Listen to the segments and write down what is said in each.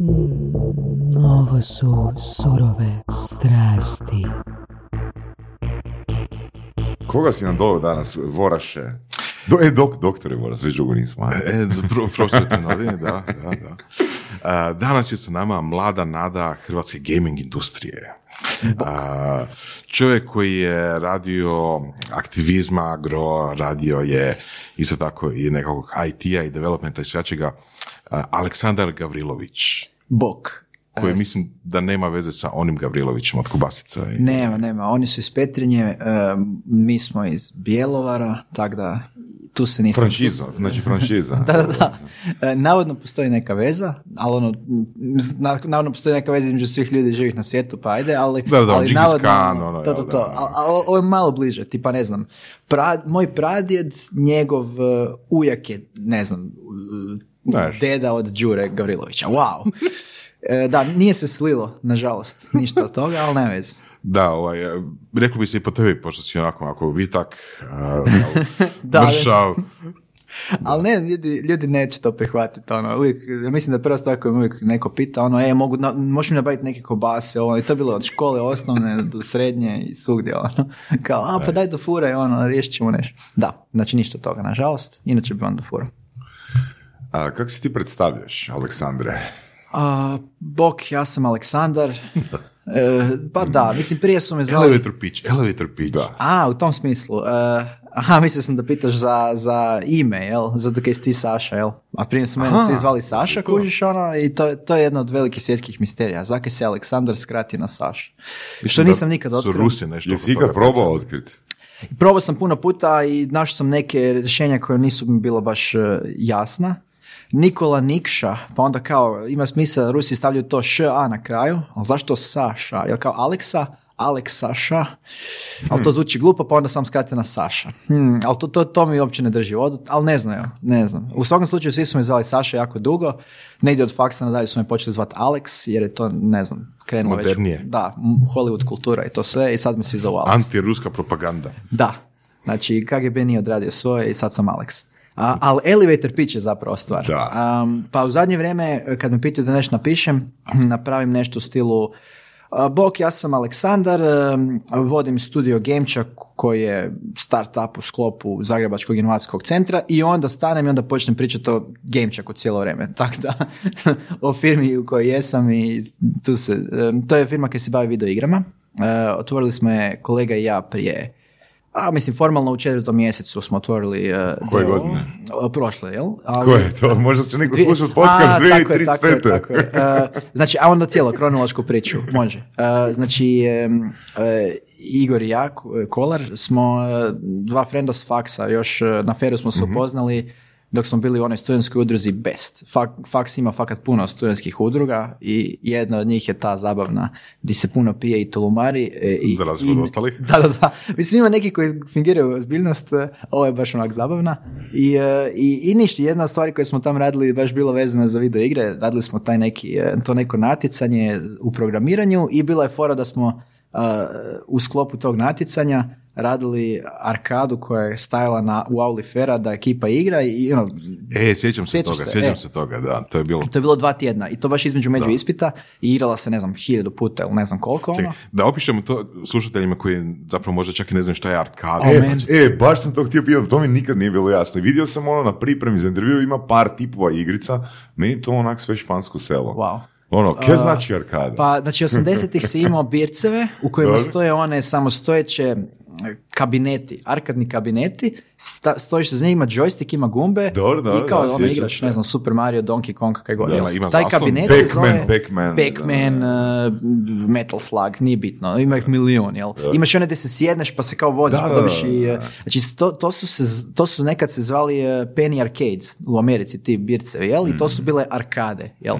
Mm, ovo su surove strasti. Koga si nam doveo danas, Voraše? Do, e, dok, doktore Voras, već dugo nismo. E, pro, profesor Tenodine, da, da, da. A, danas je sa nama mlada nada hrvatske gaming industrije. A, čovjek koji je radio aktivizma, agro, radio je isto tako i nekakvog IT-a i developmenta i svačega, Aleksandar Gavrilović, Bok. koji mislim da nema veze sa onim Gavrilovićem od Kubasica. I, Nema, nema. Oni su iz Petrinje, e, mi smo iz Bjelovara, tako da tu se nisam... Franšiza, znači franšiza. Da, da, da. E, Navodno postoji neka veza, ali ono, na- navodno postoji neka veza između svih ljudi živih na svijetu, pa ajde, ali... Da, da, ali navodno- Khan, ono, to, to, da, to. da. A, a ovo je malo bliže, tipa ne znam, pra, moj pradjed, njegov e, ujak je, ne znam, e, Znaš. deda od Đure Gavrilovića, wow. E, Da, nije se slilo, nažalost, ništa od toga, ali ne veze. Da, ovaj, e, reklo bi se i po tebi, pošto si onako, ako vitak, a, Da, mršav, Ali ne, ljudi, ljudi neće to prihvatiti, ono, uvijek, mislim da prva stvar koju uvijek neko pita, ono, e, mogu, na, možeš mi nabaviti neke kobase, ono, i to je bilo od škole osnovne do srednje i svugdje, ono, kao, a, pa daj do fure, ono, riješit ćemo nešto. Da, znači ništa od toga, nažalost, inače bi vam do fura. A, kako si ti predstavljaš, Aleksandre? A, bok, ja sam Aleksandar, E, pa da, mislim, prije su me zvali... elevator pitch, elevator pitch. Da. A, u tom smislu. E, aha, mislio sam da pitaš za, za ime, jel? Zato kaj si ti Saša, jel? A prije su mene svi zvali Saša, kužiš ono, i to, to je jedna od velikih svjetskih misterija. Zakaj se Aleksandar skrati na Saša? Što nisam nikad Su otkrio. Rusi nešto Jesi toga probao otkriti? Probao sam puno puta i našao sam neke rješenja koje nisu mi bila baš e, jasna. Nikola Nikša, pa onda kao ima smisla da Rusi stavljaju to š, a na kraju, ali zašto Saša? Jel kao Aleksa, Aleksaša, ali to zvuči glupo, pa onda sam skrate na Saša. Hmm, ali to, to, to mi uopće ne drži vodu, ali ne znam, ne znam. U svakom slučaju svi su me zvali Saša jako dugo, negdje od faksa nadalje su me počeli zvati Alex, jer je to, ne znam, krenulo Modernije. već. Da, Hollywood kultura i to sve i sad me svi zovu Alex. Antiruska propaganda. Da, znači KGB nije odradio svoje i sad sam Alex. Ali elevator pitch je zapravo stvar. Da. Um, pa u zadnje vrijeme, kad me pitaju da nešto napišem, napravim nešto u stilu a, Bok, ja sam Aleksandar, um, vodim studio Gamečak koji je startup u sklopu Zagrebačkog inovacijskog centra i onda stanem i onda počnem pričati o Gamečaku cijelo vrijeme. Tako da, o firmi u kojoj jesam i tu se, to je firma koja se bavi video igrama. Otvorili smo je kolega i ja prije a mislim, formalno u četvrtom mjesecu smo otvorili uh, Koje godine? uh, prošle, jel? Ali, Ko je to? Možda će neko slušati podcast A, tako je, tako je, 2035. tako je. Uh, znači, a onda cijelo kronološku priču, može. Uh, znači, um, uh, Igor i ja, Ko- Kolar, smo uh, dva frenda s faksa, još uh, na feru smo se Mhm. upoznali dok smo bili u onoj studentskoj udruzi Best. Fak, faks ima fakat puno studentskih udruga i jedna od njih je ta zabavna di se puno pije i tulumari. e, I, Za razliku od ostalih. Da, da, da. Mislim, ima neki koji fingiraju ozbiljnost, e, ovo je baš onak zabavna. I, e, i, i ništa, jedna od stvari koje smo tam radili baš bilo vezana za video igre. Radili smo taj neki, to neko natjecanje u programiranju i bila je fora da smo e, u sklopu tog natjecanja radili arkadu koja je stajala na, u auli Fera da ekipa igra i ono, E, sjećam se toga, se, sjećam e. se toga, da, to je bilo... to je bilo dva tjedna i to baš između među ispita i igrala se ne znam hiljadu puta ili ne znam koliko ono. Čekaj, da opišemo to slušateljima koji zapravo možda čak i ne znaju šta je arkada. E, meni. e, baš sam to htio pitati, to mi nikad nije bilo jasno. Vidio sam ono na pripremi za intervju, ima par tipova igrica, meni to onak sve špansko selo. Wow. Ono, kje znači arkada? Pa, znači, 80-ih si imao birceve u kojima stoje one samostojeće kabineti, arkadni kabineti, sta, stojiš za njih, ima joystick, ima gumbe Dobro, dobro, i kao da, ono igraš, se. ne znam, Super Mario, Donkey Kong, kaj god. Da, ima Taj zaslon. kabinet se Pac-Man, zove... Pac-Man, Pac-Man, uh, Metal Slug, nije bitno, ima ih milijun, jel? Imaš one gdje se sjedneš pa se kao voziš, Da, pa da, dobiš da, i... da. uh, Znači, to, to, su se, to su nekad se zvali uh, penny arcades u Americi, ti bircevi, jel? I to Mhm. su bile arkade, jel?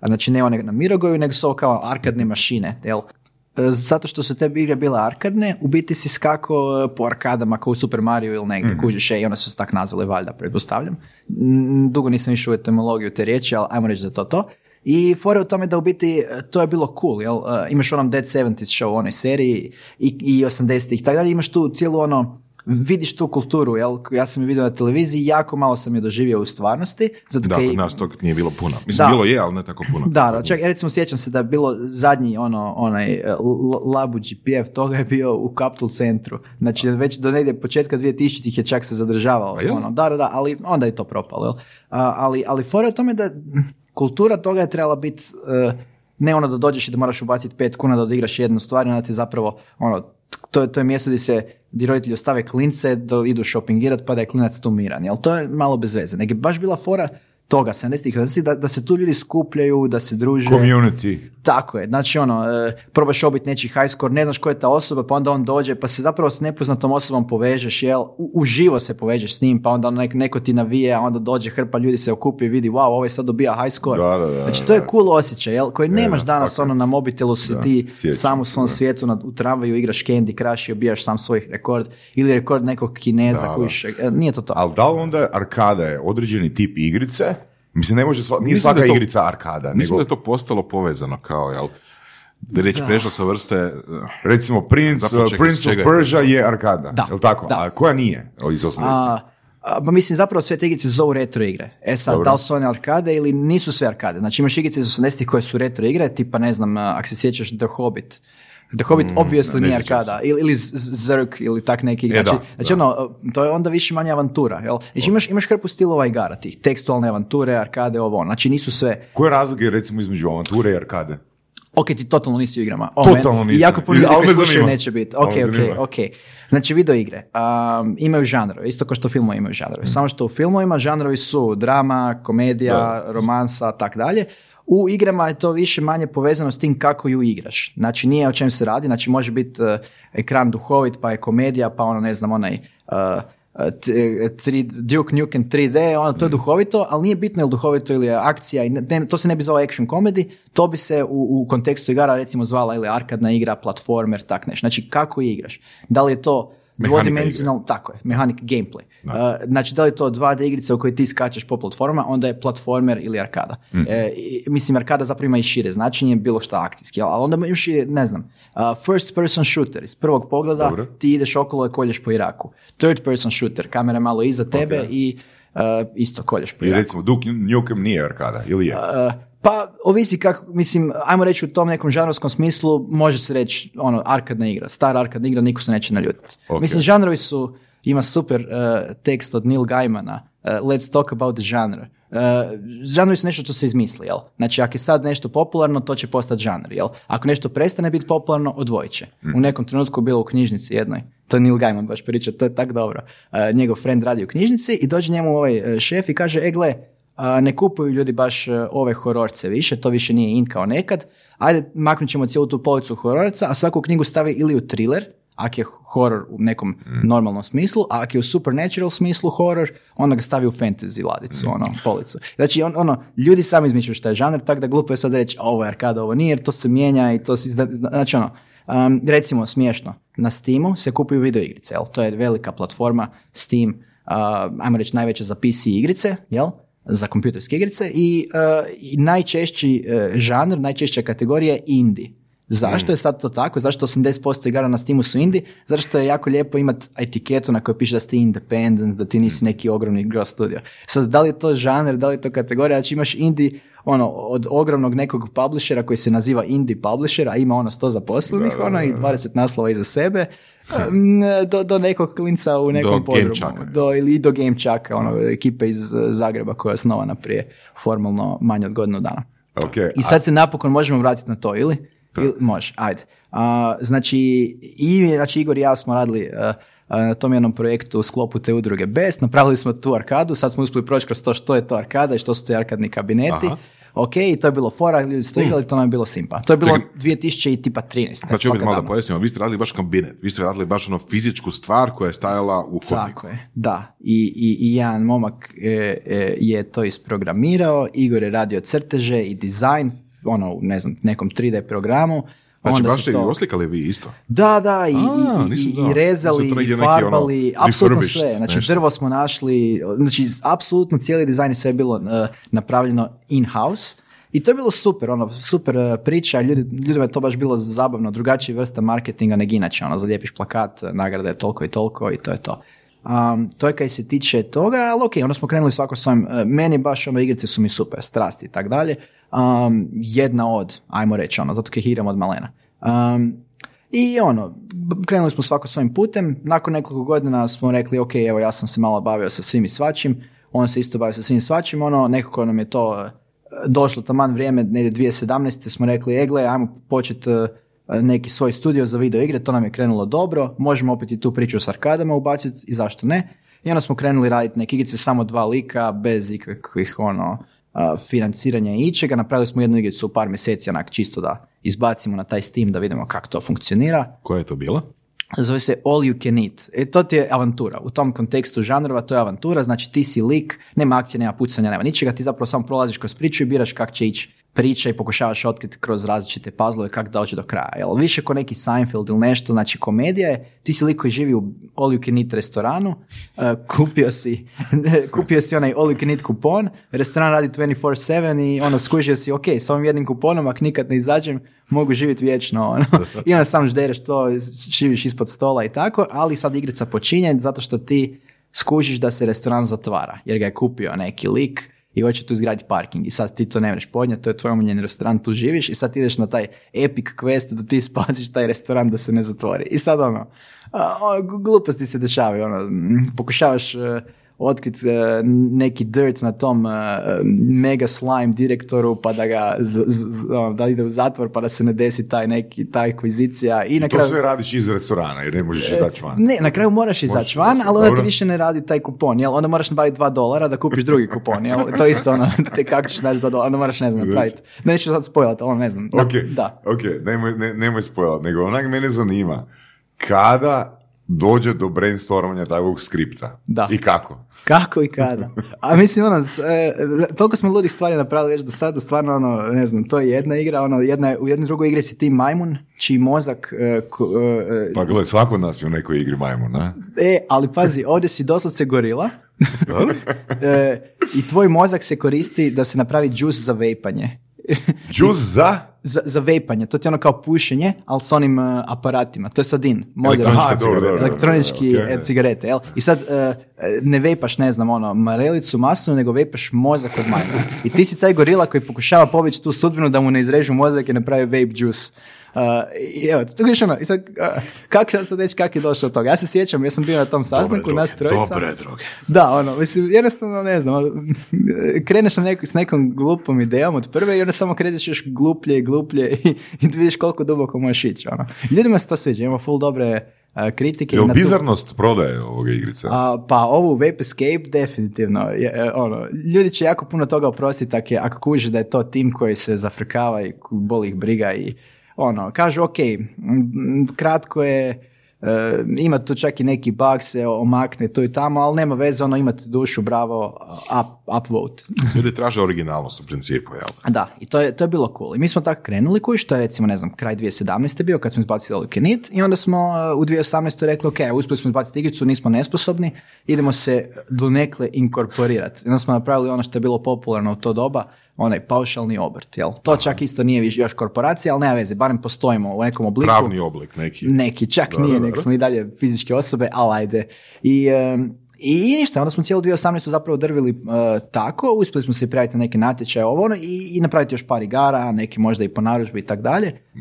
A znači ne one na Mirogoju, nego su ovo kao arkadne mašine, jel? E, Zato što su te igre bile arkadne, u biti si skako po arkadama kao u Super Mario ili negdje, Mhm. kužiš, e, i one su se tak nazvale valjda, pretpostavljam. Dugo nisam išao u etimologiju te riječi, ali ajmo reći da je to to. I fora u tome da u biti e, to je bilo cool, jel? E, Imaš onom Dead 70 show u onoj seriji i, i 80-ih, tako dalje, imaš tu cijelu ono vidiš tu kulturu, jel? Ja sam je vidio na televiziji, jako malo sam je doživio u stvarnosti. Zato Da, kaj- kod nas tog nije bilo puno. Mislim, Da. bilo je, ali ne tako puno. da, da, čak recimo sjećam se da je bilo zadnji ono, onaj e, l- labuđi pjev toga je bio u Capitol centru. Znači već do negdje početka 2000-ih je čak se zadržavao. Ono, da, da, da, ali onda je to propalo. Jel? A, ali, ali fora je tome da kultura toga je trebala biti e, ne ono da dođeš i da moraš ubaciti pet kuna da odigraš jednu stvar, i onda ti zapravo ono, to, to je mjesto gdje se gdje roditelji ostave klince da idu shoppingirat pa da je klinac tu miran. Jel to je malo bez veze. Nego je baš bila fora toga 70-ih, 80-ih, da, da se tu ljudi skupljaju, da se druže. Community. Tako je, znači ono, e, probaš obit nečiji high score, ne znaš ko je ta osoba, pa onda on dođe, pa se zapravo s nepoznatom osobom povežeš, jel, u, uživo se povežeš s njim, pa onda nek- neko ti navije, a onda dođe hrpa ljudi se okupi i vidi, wow, ovaj sad dobija high score. Da, da, da, znači to je cool osjećaj, jel, koji nemaš da, danas fakat. ono na mobitelu si ti sjećam sam u svom da. svijetu na, u tramvaju igraš Candy Crush i obijaš sam svoj rekord, ili rekord nekog kineza Da, koji še- e, nije to to. Ali da li onda arkada je određeni tip igrice? Mislim, ne može sva, nije Mislim svaka da je to- igrica arkada, Mislim nego da je to postalo povezano kao, jel? Da je reći prešla sa vrste... eh, recimo Prince, Zapravo čekaj, Prince s of Persia je arkada, Da, jel tako? da. A koja nije iz 80 A, a, pa mislim zapravo sve te igrice zovu retro igre. E sad, Dobro. da li su one arkade ili nisu sve arkade. Znači imaš igrice iz 80-ih koje su retro igre, tipa ne znam, a, ako se sjećaš The Hobbit. The Hobbit obviously ne nije arkada. Ili, ili Zerk ili tak neki igre. E, da, Znači, znači ono, to je onda više manje avantura. Jel? Znači imaš, imaš hrpu stilova igara tih. Tekstualne avanture, arkade, ovo. ono. Znači nisu sve... Koje razlike recimo između avanture i arkade? Ok, ti totalno nisi u igrama. O, Totalno men- I nisam. jako puno ljudi slušaju neće biti. Ok, ok, ok. Znači video igre um, imaju žanrove, isto kao što filmovi imaju žanrove. Mm. Samo što u filmovima žanrovi su drama, komedija, romansa, tak dalje. U igrama je to više manje povezano s tim kako ju igraš. Znači nije o čem se radi, znači može biti uh, ekran duhovit, pa je komedija, pa ono ne znam, onaj uh, tri, Duke Nukem 3D, ono, to je duhovito, ali nije bitno je li duhovito ili je akcija, i ne, to se ne bi zvalo action comedy, to bi se u, u kontekstu igara recimo zvala ili arkadna igra, platformer, tak nešto. Znači kako igraš? Da li je to dvodimenzionalno, tako je, mehanik, gameplay. Uh, znači da li je to 2D igrice u kojoj ti skačeš po platformama, onda je platformer ili arkada. E, i- mislim, arkada zapravo ima i šire značenje, bilo šta akcijski, ali onda imaš i, ne znam, uh, first person shooter, iz prvog pogleda Dobro. ti ideš okolo i kolješ po Iraku. Third person shooter, kamera malo iza tebe i uh, isto kolješ po I Iraku. recimo Duke Nukem nije arkada, ili je? Uh, pa ovisi kako, mislim, ajmo reći u tom nekom žanrovskom smislu, može se reći ono, arkadna igra, stara arkadna igra, niko se neće naljutiti. Ok. Mislim, žanrovi su, ima super uh, tekst od Neil Gaimana, uh, let's talk about the genre. Uh, žanrovi su nešto što se izmisli, jel? Znači, ako je sad nešto popularno, to će postati žanr, jel? Ako nešto prestane biti popularno, odvojit će. U nekom trenutku bilo u knjižnici jednoj, to je Neil Gaiman baš priča, to je tak dobro. Uh, njegov friend radi u knjižnici i dođe njemu ovaj šef i kaže, e gle, ne kupuju ljudi baš e, ove hororce više, to više nije in kao nekad. Ajde, maknut ćemo cijelu tu policu hororca, a svaku knjigu stavi ili u thriller, ako je horor u nekom normalnom smislu, a ako je u supernatural smislu horor, onda ga stavi u fantasy ladicu, ono, policu. Znači, on, ono, ljudi sami izmišljaju šta je žanr, tako da glupo je sad reći, ovo je arkada, ovo nije, jer to se mijenja i to se, izda- znači ono, um, recimo, smiješno, na Steamu se kupuju video igrice, jel? To je velika platforma Steam, uh, ajmo reći najveća za PC igrice, jel? Za kompjuterske igrice i, uh, i najčešći uh, žanr, najčešća kategorija je indie. Zašto je sad to tako? Zašto 80% igara na Steamu su indie? Zato što je jako lijepo imati etiketu na kojoj piše da si ti independent, da ti nisi neki ogromni gross studio. Sad, da li je to žanr, da li je to kategorija? Znači imaš indie ono, od ogromnog nekog publishera koji se naziva indie publisher, a ima ono 100 zaposlenih, ono, i 20 naslova iza sebe, do, do nekog klinca u nekom podrumu. Gamechaka. Do, ili do Gamechaka, ono, ekipe iz uh, Zagreba koja je osnovana prije formalno manje od godinu dana. Ok, I sad se napokon možemo vratiti na to, ili? ili može, ajde. A, znači, i, znači, Igor i ja smo radili a, a, na tom jednom projektu u sklopu te udruge Best, napravili smo tu arkadu, sad smo uspjeli proći kroz to što je to arkada i što su to arkadni kabineti. Aha. Ok, i to je bilo fora, ljudi su to igrali, to nam je bilo simpa. To je bilo 2013. Znači, opet svaka malo da pojasnimo, vi ste radili baš kabinet, vi ste radili baš ono fizičku stvar koja je stajala u hodniku. Tako je, da. I, i, i jedan momak e, e, je to isprogramirao, Igor je radio crteže i dizajn, ono, ne znam, nekom 3D programu. Znači, Onda baš ste i to- oslikali vi isto. Da, da, i, A, i- nisam i, znao. i rezali, i ono, farbali, apsolutno refurbished sve. Znači, nešto. drvo smo našli, znači, apsolutno cijeli dizajn i sve je bilo e, napravljeno in-house. I to je bilo super, ono, super uh, priča, ljudi, ljudima je to baš bilo zabavno, drugačija vrsta marketinga nego inače, ono, zalijepiš plakat, nagrada je toliko i toliko i to je to. Um, to je kaj se tiče toga, ali ok, onda smo krenuli svako svojim, uh, meni baš ono igrice su mi super, strasti i tak dalje. Um, jedna od, ajmo reći, ono, zato kaj hiram od malena. Um, I ono, krenuli smo svako svojim putem, nakon nekoliko godina smo rekli, ok, evo ja sam se malo bavio sa svim i svačim, on se isto bavio sa svim i svačim, ono, nekako nam je to uh, došlo taman vrijeme, negdje 2017. smo rekli, egle, ajmo početi uh, neki svoj studio za video igre, to nam je krenulo dobro, možemo opet i tu priču s arkadama ubaciti i zašto ne. I onda smo krenuli raditi neke igrice, samo dva lika, bez ikakvih ono, financiranja i ičega. Napravili smo jednu igricu u par mjeseci, onak čisto da izbacimo na taj Steam da vidimo kako to funkcionira. Koja je to bila? Zove se All You Can Eat. E, to ti je avantura. U tom kontekstu žanrova to je avantura, znači ti si lik, nema akcije, nema pucanja, nema ničega, ti zapravo samo prolaziš kroz priču i biraš kako će ići priča i pokušavaš otkriti kroz različite puzzlove kako doći do kraja. Jel? Više ko neki Seinfeld ili nešto, znači komedija je, ti si lik koji živi u All You Can Eat restoranu, uh, kupio, si, kupio si onaj All You Can Eat kupon, restoran radi 24-7 i ono skužio si, ok, s ovim jednim kuponom, ako nikad ne izađem, mogu živjeti vječno. Ono. I onda sam ždereš to, živiš ispod stola i tako, ali sad igrica počinje zato što ti skužiš da se restoran zatvara, jer ga je kupio neki lik i hoće tu izgraditi parking i sad ti to ne možeš podnijeti, to je tvoj omiljeni restoran, tu živiš i sad ideš na taj epic quest da ti spasiš taj restoran da se ne zatvori. I sad ono, gluposti se dešavaju, ono, pokušavaš e, otkriti e, neki dirt na tom e, mega slime direktoru pa da ga z, z- z- ono, da ide u zatvor pa da se ne desi taj neki ta akvizicija i na To kraju sve radiš iz restorana jer ne možeš izaći van. ne, na kraju moraš izaći van, ali onda ti više ne radi taj kupon, jel? Onda moraš nabaviti dva dolara da kupiš drugi kupon, jel? To je isto ono, te kako ćeš naći dva dolara, onda moraš, ne znam, napraviti. Neću sad spojlat, ali ne znam. Ok, Da. ok, nemoj, ne, nemoj spojlat, nego onak mene zanima kada dođe do brainstormanja takvog skripta Da. i kako. Kako i kada. A mislim, ono, e, toliko smo ludih stvari napravili već do sada, stvarno, ono, ne znam, to je jedna igra, ono, jedna, je- u jednoj drugoj igri si ti majmun, čiji mozak, e, ko- e, Pa gledaj, svako od nas je u nekoj igri majmun, na? e, ali pazi, ovdje si doslovce gorila, e, i tvoj mozak se koristi da se napravi džus za vejpanje. Džus za? za, za vejpanje, to ti je ono kao pušenje, ali s onim uh, aparatima, to je moderno. Dobro, cigareta. dobro, elektronički dobro, ok. e, cigarete, jel? I sad uh, ne vejpaš, ne znam, ono, marelicu, masnu, nego vejpaš mozak od majmuna. I ti si taj gorila koji pokušava pobjeći tu sudbinu da mu ne izrežu mozak i napravi vape juice. Uh, i evo, tu vidiš ono, i sad, uh, kako sad sad reći kako je došlo do toga? Ja se sjećam, ja sam bio na tom sastanku, nas trojica. Dobre droge. Da, ono, mislim, jednostavno ne znam, kreneš na neku, s nekom glupom idejom od prve i onda samo kreneš još gluplje i gluplje i, i vidiš koliko duboko možeš ići, ono. Ljudima se to sviđa, ima full dobre kritike. Jel na tu- bizarnost prodaje ovoga igrice? a, pa ovu Vape Escape definitivno, je, e, ono, ljudi će jako puno toga oprostiti ako, je- ako kuže da je to tim koji se zafrkava i boli ih briga i ono, kažu ok, kratko je, e, ima tu čak i neki bug se omakne tu i tamo, ali nema veze, ono imate dušu, bravo, up, upvote. Ljudi traže originalnost u principu, jel? Da, i to je, to je bilo cool. I mi smo tako krenuli, koji što je recimo, ne znam, kraj 2017. bio kad smo izbacili All Eat i onda smo uh, u 2018. rekli, ok, uspjeli smo izbaciti igricu, nismo nesposobni, idemo se donekle inkorporirati. I onda smo napravili ono što je bilo popularno u to doba, onaj paušalni obrt, jel? To čak isto nije više još korporacija, ali nema veze, barem postojimo u nekom obliku. Pravni oblik neki. Neki, čak Dobro, nije, nek smo i dalje fizičke osobe, ali ajde. I, em, i ništa, onda smo cijelu 2018. zapravo drvili uh, tako, uspjeli smo se prijaviti na neke natječaje, ovo ono, i, i napraviti još par igara, neki možda i po narudžbi i tako dalje. Uh,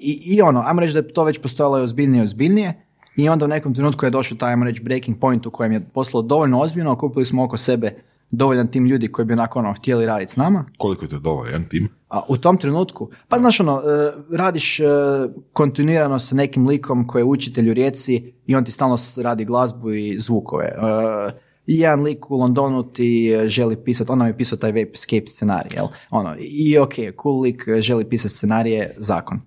I, I ono, ajmo reći da je to već postojalo i ozbiljnije i ozbiljnije, i onda u nekom trenutku je došao taj, ajmo reći, breaking point u kojem je poslalo dovoljno ozbiljno, okupili smo oko sebe dovoljan tim ljudi koji bi onako ono, htjeli raditi s nama. Koliko je to dovoljan tim? A u tom trenutku, pa znaš ono, e, radiš e, kontinuirano sa nekim likom koji je učitelj u Rijeci i on ti stalno radi glazbu i zvukove. E, I jedan lik u Londonu ti e, želi pisati, on nam je pisao taj Vape Escape scenarij, jel? Ono, I ok, cool lik e, želi pisati scenarije, zakon.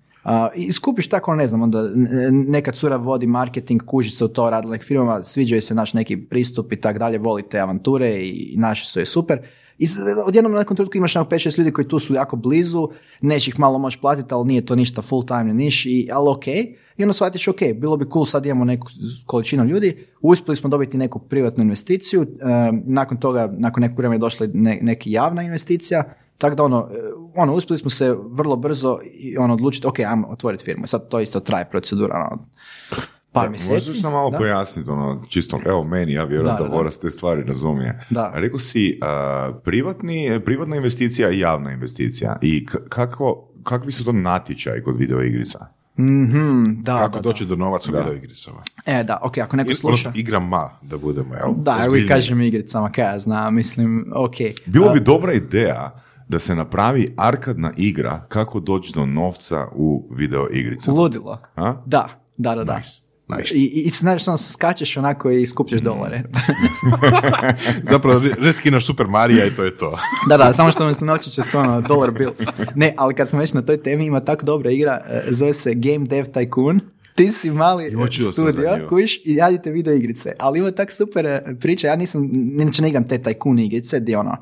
I skupiš tako, ne znam, onda neka cura vodi marketing, kuži se u to, radi nekim firmama, sviđaju se naš neki pristup i tak dalje, voli te avanture i naše su je super. I odjednom na nekom trenutku imaš nekog 5-6 ljudi koji tu su jako blizu, neće ih malo moći platiti, ali nije to ništa full time ni niš, i, ali ok. I onda shvatiš, ok, bilo bi cool, sad imamo neku količinu ljudi, uspjeli smo dobiti neku privatnu investiciju, e, nakon toga, nakon nekog vremena je došla ne, neka javna investicija, tako da ono, e, ono, uspjeli smo se vrlo brzo i ono, odlučiti, ok, ajmo otvoriti firmu. Sad to isto traje procedura, ono, par mjeseci. Možeš nam malo Da. pojasniti, ono, čisto, evo meni, ja vjerujem Da, da, da, te stvari razumije. Da. Rekao si, a, privatni, privatna investicija i javna investicija. I k- kako, kakvi su to natječaji kod videoigrica? Mhm, da, Kako da, doći do novaca u videoigricama? da. E, da, ok, ako neko sluša. igrama, da budemo, jel? Da, Ozbiljniji. kažem igricama, kaj ja znam, mislim, ok. Bilo bi dobra ideja da se napravi arkadna igra kako doći do novca u videoigricama. Ludilo. A? Da, da, da, da. Nice, nice. I, i, i znaš, samo skačeš onako i skupljaš dolare. Zapravo, re- reskinaš Super Marija i to je to. da, da, samo što umjesto novčića su ono dollar bills. Ne, ali kad smo već na toj temi, ima tako dobra igra, e, zove se Game Dev Tycoon. Ti si mali studio, kuš, i radite video igrice. Ali ima tak super e, priča, ja nisam, inače ne igram te Tycoon igrice, gdje ono,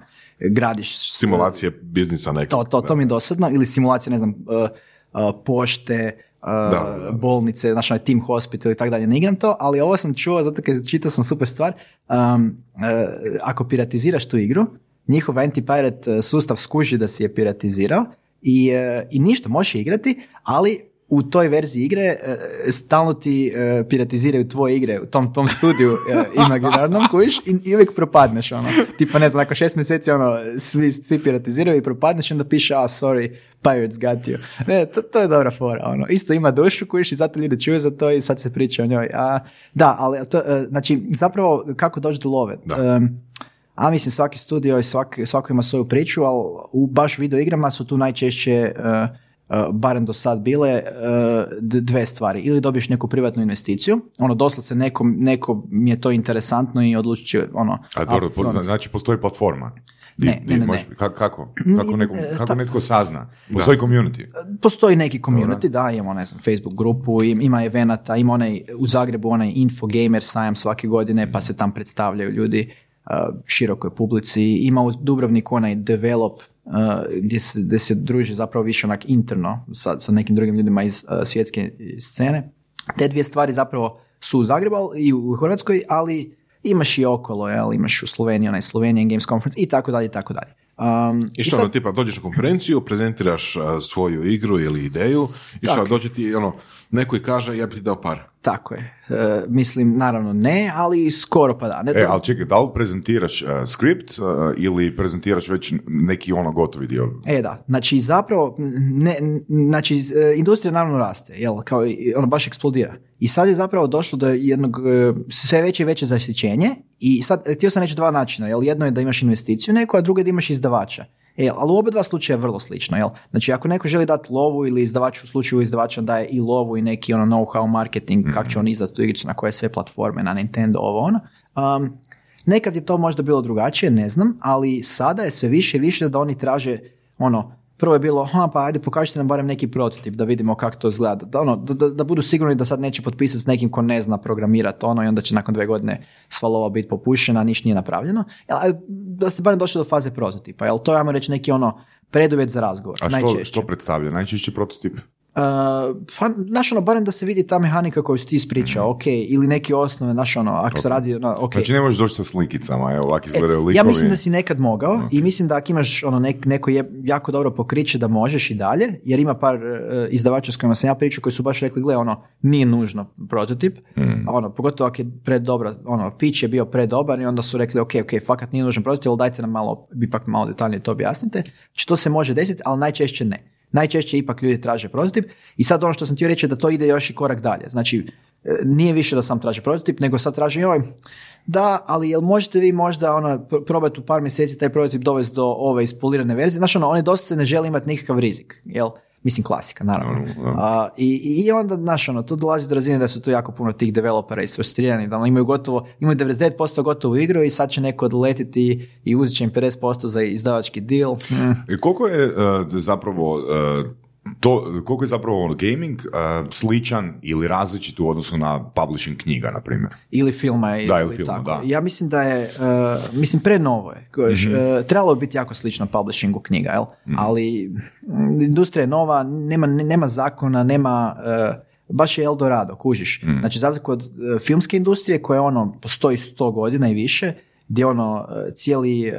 gradiš Simulacije biznisa nekog. To, to, to mi je dosadno. Ili simulacija, ne znam, uh, uh, pošte, uh, Da, da, da. bolnice, znaš, onaj team hospital i tako dalje. Ne igram to, ali ovo sam čuo, zato kad čitao sam super stvar. Um, uh, ako piratiziraš tu igru, njihov anti-pirate sustav skuži da si je piratizirao i, uh, i ništa, možeš igrati, ali u toj verziji igre uh, stalno ti uh, piratiziraju tvoje igre u tom, tom studiju uh, imaginarnom kojiš i, i uvijek propadneš ono. Tipa ne znam, nakon šest mjeseci ono, svi, svi piratiziraju i propadneš i onda piše, a sorry, pirates got you. Ne, to, to je dobra fora. Ono. Isto ima dušu kojiš i zato ljudi čuju za to i sad se priča o njoj. A, da, ali to, znači zapravo kako doći do love. Da. Um, a mislim svaki studio i svaki, svako ima svoju priču, ali u baš video igrama su tu najčešće uh, barem do sad bile d- dve stvari. Ili dobiješ neku privatnu investiciju, ono doslovce neko, neko mi je to interesantno i odlučit će ono... A dobro, upfront. znači postoji platforma. Di- Ne, di ne, ne, možeš- ne. ka- Kako? Kako, neko, e, kako ta- netko sazna? Postoji community. Postoji neki community, da, imamo ne znam, Facebook grupu, im- ima evenata, ima onaj u Zagrebu onaj Infogamer sajam svake godine, pa se tam predstavljaju ljudi širokoj publici. Ima u Dubrovniku onaj Develop, uh, gdje, se, gdje se druži zapravo više onak interno sa, sa nekim drugim ljudima iz uh, svjetske scene. Te dvije stvari zapravo su u Zagrebu i u Hrvatskoj, ali imaš i okolo, jel? imaš u Sloveniji onaj Slovenian Games Conference i tako dalje i tako dalje. Um, I što, ono, tipa, dođeš na konferenciju, prezentiraš a, svoju igru ili ideju i što, dođe ti, ono, neko i kaže, ja bi ti dao par. Tako je. E, mislim, naravno ne, ali skoro pa da. Ne, E, ali čekaj, da li prezentiraš uh, skript uh, ili prezentiraš već neki ono gotovi dio? E da, znači zapravo, ne, znači e, industrija naravno raste, jel, kao i- ono baš eksplodira. I sad je zapravo došlo do jednog sve veće i veće zaštićenje i sad htio sam reći dva načina, jel, jedno je da imaš investiciju neku, a drugo je da imaš izdavača. E, ali u oba dva slučaja je vrlo slično, jel? Znači, ako neko želi dati lovu ili izdavač u slučaju izdavača daje i lovu i neki ono know-how marketing, kako će on izdati tu igricu na koje sve platforme, na Nintendo, ovo ono. Um, nekad je to možda bilo drugačije, ne znam, ali sada je sve više i više da oni traže ono, prvo je bilo, ha, pa ajde pokažite nam barem neki prototip da vidimo kako to izgleda. Da, ono, da, da, budu sigurni da sad neće potpisati s nekim ko ne zna programirati ono i onda će nakon dve godine sva lova biti popušena, ništa nije napravljeno. Jel, da ste barem došli do faze prototipa, jel to je, ajmo reći, neki ono preduvjet za razgovor. A što, najčešće. što predstavlja? Najčešći prototip? Uh, pa, znaš, ono, barem da se vidi ta mehanika koju si ti ispričao, ok, ili neki osnove, znaš, ono, ako se radi, no, ok. Znači ne možeš doći sa slikicama, evo ovak izgledaju likovi. Ja mislim da si nekad mogao i mislim da ako imaš ono nek, neko je jako dobro pokriće da možeš i dalje, jer ima par e, izdavača s kojima sam ja pričao koji su baš rekli, gle, ono, nije nužno prototip, ono, pogotovo ako je predobro, ono, pitch je bio predobar i onda su rekli, ok, ok, fakat nije nužan prototip, ali dajte nam malo, ipak malo detaljnije to objasnite. Znači to se može desiti, ali najčešće ne. Najčešće ipak ljudi traže prototip i sad ono što sam htio reći je da to ide još i korak dalje. Znači, e, nije više da sam traži prototip, nego sad traži, joj, da, ali jel možete vi možda ono, pr- probati u par mjeseci taj prototip dovesti do ove ispolirane verzije? Znaš, ono, oni dosta ne žele imati nikakav rizik, jel? Mislim, klasika, naravno. A, i, I onda, znaš, ono, tu dolazi do razine da su tu jako puno tih developera isfrustrirani, da ono, imaju gotovo, imaju 99% gotovu igru i sad će neko odletiti i uzet će im 50% za izdavački deal. Mm. I koliko je uh, zapravo uh, to, koliko je zapravo ono, gaming uh, sličan ili različit u odnosu na publishing knjiga, na primjer? Ili filma ili, Da, ili filma, tako. da. Ja mislim da je, uh, mislim prenovo je. Mhm. uh, trebalo bi biti jako slično publishingu knjiga, jel? Ali mm, industrija je nova, nema, nema zakona, nema... uh, baš je Eldorado, kužiš. Mhm. Znači, za razliku od filmske industrije koja ono postoji 100 godina i više, gdje ono cijeli...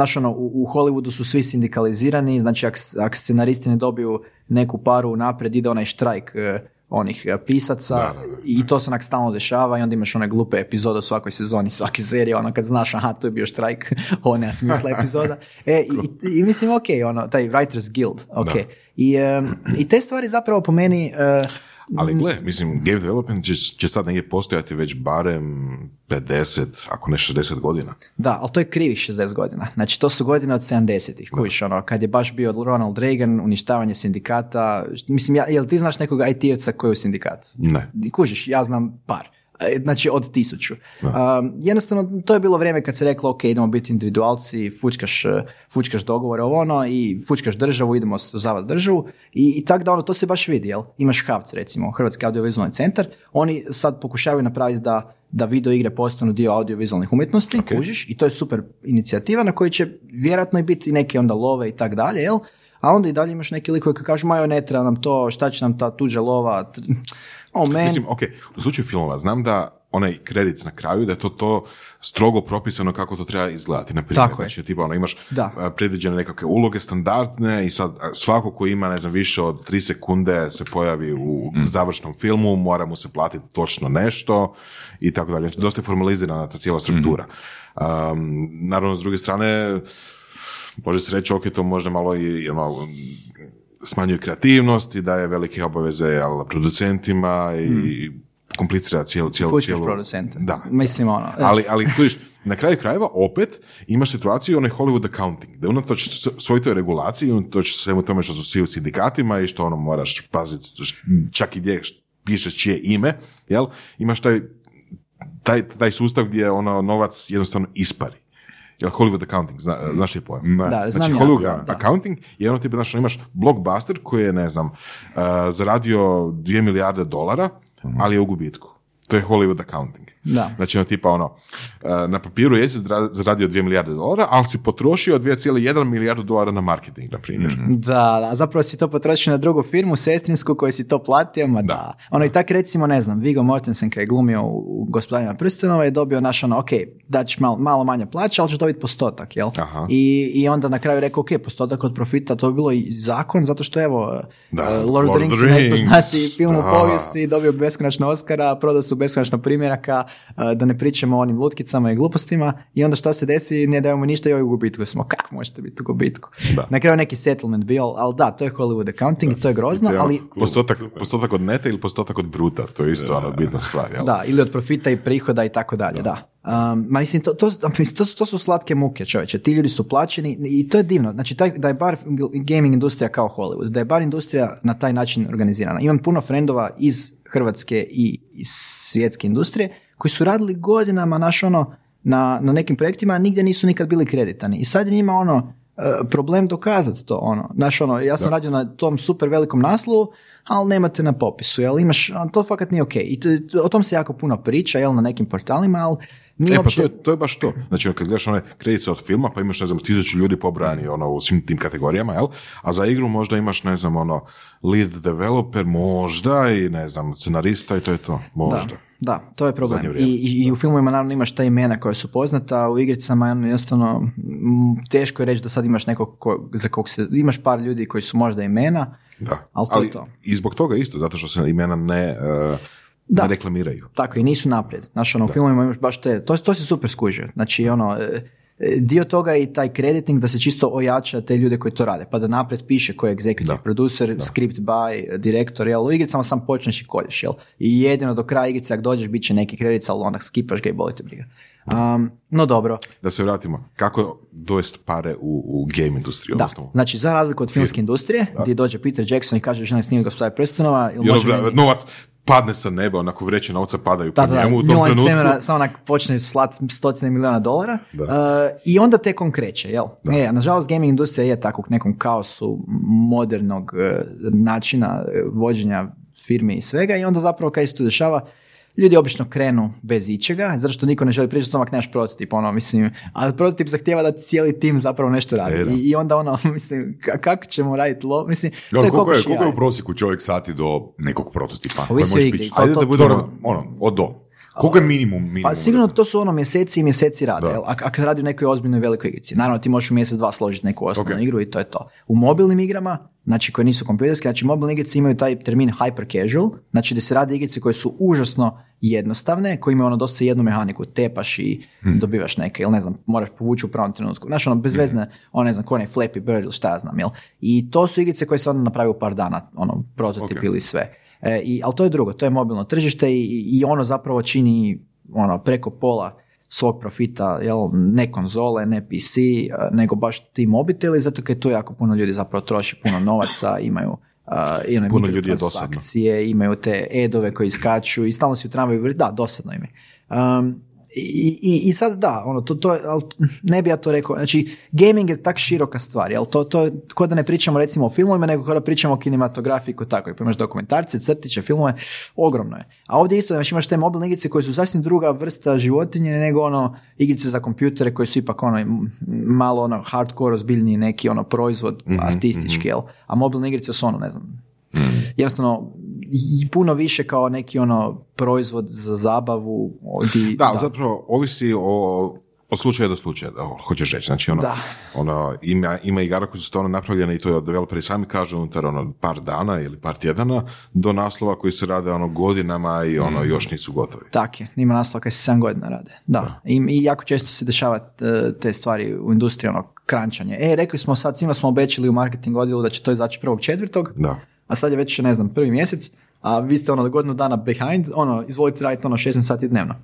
znaš ono, u, u Hollywoodu su svi sindikalizirani, znači ako ak scenaristi ne dobiju neku paru naprijed, ide onaj štrajk e, onih e, pisaca Da, da, da. i to se onak stalno dešava i onda imaš one glupe epizode u svakoj sezoni, svake serije, ono kad znaš, aha, to je bio štrajk, ovo nema smisla epizoda. E, i, i, i mislim, ok, ono, taj Writers Guild, ok. I, em, I te stvari zapravo po meni, e, Ali gle, mislim, game development će, će sad negdje postojati već barem 50, ako ne 60 godina. Da, ali to je krivih 60 godina. Znači, to su godine od 70-ih, kužiš, ono, kad je baš bio Ronald Reagan, uništavanje sindikata. Mislim, ja, jel ti znaš nekog IT-evca koji je u sindikatu? Ne. Kužiš, ja znam par. E, Znači, od tisuću. Um, jednostavno, to je bilo vrijeme kad se reklo, ok, idemo biti individualci, fučkaš, e, fučkaš dogovore ovo ono i fučkaš državu, idemo zavati državu i, i tak da ono, to se baš vidi, jel? Imaš HAVC, recimo, Hrvatski audiovizualni centar, oni sad pokušavaju napraviti da da video igre postanu dio audiovizualnih umjetnosti, kužiš, i to je super inicijativa na kojoj će vjerojatno i biti neke onda love i tak dalje, jel? A onda i dalje imaš neki likovi koji kažu, majo, ne treba nam to, šta će nam ta tuđa lova, oh man, Mislim, ok, u slučaju filmova znam da onaj kredit na kraju, da je to to strogo propisano kako to treba izgledati. Na primjer, Tako je. znači, tipa, ono, imaš Da. a, predviđene nekakve uloge standardne i sad svako ko ima, ne znam, više od tri sekunde se pojavi u završnom filmu, mora mu se platiti točno nešto i tako dalje. Znači, Dosta je formalizirana ta cijela struktura. Um, naravno, s druge strane, može se reći, ok, to možda malo i ono, smanjuje kreativnost i daje velike obaveze jel, producentima i komplicira cijelu, cijelu, cijelu... producente. Da. Mislim, ono, e. Ali, ali vidiš, na kraju krajeva opet imaš situaciju onaj Hollywood accounting, da unatoč svoj toj regulaciji, unatoč svemu tome što su svi u sindikatima i što ono moraš paziti, čak i gdje pišeš čije ime, jel, imaš taj, taj, taj sustav gdje ono novac jednostavno ispari. Jel Hollywood accounting, zna, znaš li pojam? Ne. Da, znam Znači, ja. Hollywood Da, da. accounting je ono tipa, znači, imaš blockbuster koji je, ne znam, uh, zaradio 2 milijarde dolara, ali je u gubitku. To je Hollywood accounting. Da. Znači, ono tipa ono, uh, na papiru jesi zaradio 2 milijarde dolara, ali si potrošio 2,1 milijardu dolara na marketing, na primjer. Da, da, zapravo si to potrošio na drugu firmu, sestrinsku, koju si to platio, ma da. Ono i tak recimo, ne znam, Viggo Mortensen kad je glumio u, Gospodinima prstenova je dobio naš ono, ok, daćeš malo, malo manje plaća, ali ćeš dobiti postotak, jel? Aha. I, I onda na kraju rekao, ok, postotak od profita, to je bilo i zakon, zato što evo, Da, uh, Lord, Lord of the Rings Rings. film u Da. povijesti, dobio beskonačno Oscara, prodao su beskonačno primjeraka, da ne pričamo o onim lutkicama i glupostima i onda šta se desi, ne dajemo ništa i ovaj u gubitku smo. Kako možete biti u gubitku? Da. Na kraju neki settlement bio, ali da, to je Hollywood accounting i to je grozno, je ono, ali postotak, postotak od neta ili postotak od bruta, to je isto ono bitna stvar, jel? da, ili od profita i prihoda i tako dalje, da. Um, ma mislim, to, to, mislim, to, su- to su slatke muke, čovječe. Ti ljudi su plaćeni i to je divno. Znači, taj, da je bar gaming industrija kao Hollywood, da je bar industrija na taj način organizirana. Imam puno frendova iz Hrvatske i svjetske industrije koji su radili godinama naš ono, na, na nekim projektima, a nigdje nisu nikad bili kreditani. I sad je njima ono, e, problem dokazati to. Ono. Znaš, ono, ja sam radio na tom super velikom naslovu, ali nemate na popisu, jel imaš, to fakat nije ok. I to- o tom se jako puno priča, jel, na nekim portalima, ali nije E, pa uopće... to je, to je baš to. Znači, kad gledaš one kredice od filma, pa imaš, ne znam, tisuću ljudi pobrani ono, u svim tim kategorijama, jel? A za igru možda imaš, ne znam, ono, lead developer, možda, i ne znam, scenarista i to je to. Možda. Da, da, to je problem. I, i, I u filmovima naravno imaš ta imena koja su poznata, a u igricama je ono jednostavno teško je reći da sad imaš nekog ko, za kog se, imaš par ljudi koji su možda imena, Da. ali to je to. I zbog toga isto, zato što se imena ne, e, Da. ne reklamiraju. Tako i nisu naprijed. Znaš, ono, u filmovima imaš baš te, to, to se super skužio. Znači, ono, e, e, dio toga je i taj crediting da se čisto ojača te ljude koji to rade, pa da naprijed piše ko je executive Da. producer, script by, direktor, jel, u igricama sam počneš i kolješ, jel, i jedino do kraja igrice ako dođeš bit će neki kredic, ali onak skipaš ga i boli te briga. Um, no dobro, Da se vratimo, kako dovesti pare u, u game industriju? da, odnosno- znači za razliku od filmske industrije, gdje dođe Peter Jackson i kaže želim snimiti gospodar prstenova, ili može meni- novac padne sa neba, onako vreće novca padaju Da, po da, njemu u tom trenutku. Semera samo onak počne slat stotine miliona dolara Da. uh, i onda tekom kreće, jel? E, nažalost, gaming industrija je tako u nekom kaosu modernog uh, načina uh, vođenja firmi i svega i onda zapravo kaj se tu dešava, ljudi obično krenu bez ičega, zato što niko ne želi pričati o tom ako nemaš prototip, ono, mislim, a prototip zahtjeva da cijeli tim zapravo nešto radi. E. I, I onda ono, mislim, ka- kako ćemo raditi lo, mislim, to je koliko, je, koliko je u prosjeku čovjek sati do nekog prototipa? Ovisi o igri. To- Ajde to- da budemo, Dobro, ono, od do. Koliko je minimum? minimum Pa sigurno to su ono mjeseci i mjeseci rada, Da. jel? Ako, ako radi u nekoj ozbiljnoj velikoj igrici. Naravno ti možeš u mjesec dva složiti neku osnovnu Ok. igru i to je to. U mobilnim igrama, znači koje nisu kompjuterske, znači mobilne igrice imaju taj termin hyper casual, znači da se radi igrice koje su užasno jednostavne, koje imaju ono dosta jednu mehaniku, tepaš i Hmm. dobivaš neke, ili ne znam, moraš povući u pravom trenutku. Znaš, ono, bezvezne, Hmm. ono, ne znam, ko Flappy Bird ili šta ja znam, jel? I to su igrice koje se onda napravi u par dana, ono, prototip Ok. ili sve. E, i, ali to je drugo, to je mobilno tržište i, i ono zapravo čini ono, preko pola svog profita, jel, ne konzole, ne PC, e, nego baš ti mobiteli, zato kad tu jako puno ljudi zapravo troši puno novaca, imaju Uh, i one Puno ljudi je dosadno. imaju te edove koji iskaču i stalno si u tramvaju, da, dosadno im je. Um, i, i, I sad da, ono, to, to, ali ne bi ja to rekao, znači gaming je tak široka stvar, jel, to, to je ko da ne pričamo recimo o filmovima, nego ko da pričamo o kinematografiji kao takvoj, pa imaš dokumentarce, crtiće, filmove, ogromno je. A ovdje isto znači, imaš te mobilne igrice koje su sasvim druga vrsta životinje nego ono igrice za kompjutere koje su ipak ono malo ono hardcore ozbiljniji neki ono proizvod artistički, jel, a mobilne igrice su ono, ne znam, jednostavno i puno više kao neki ono proizvod za zabavu di- Da, zapravo ovisi o, od slučaja do slučaja, da, hoćeš reći. Znači, ono, Da. ono, ima, ima igara koji su stvarno napravljene i to developeri sami kažu unutar ono, par dana ili par tjedana do naslova koji se rade ono godinama i ono još nisu gotovi. Tak je, ima naslova koji se 7 godina rade. Da. I, I jako često se dešava e, te stvari u industriji, ono, krančanje. E, rekli smo sad, svima smo obećali u marketing odjelu da će to izaći prvog četvrtog, Da. a sad je već, ne znam, prvi mjesec, a vi ste ono godinu dana behind, ono, izvolite raditi ono 16 sati dnevno.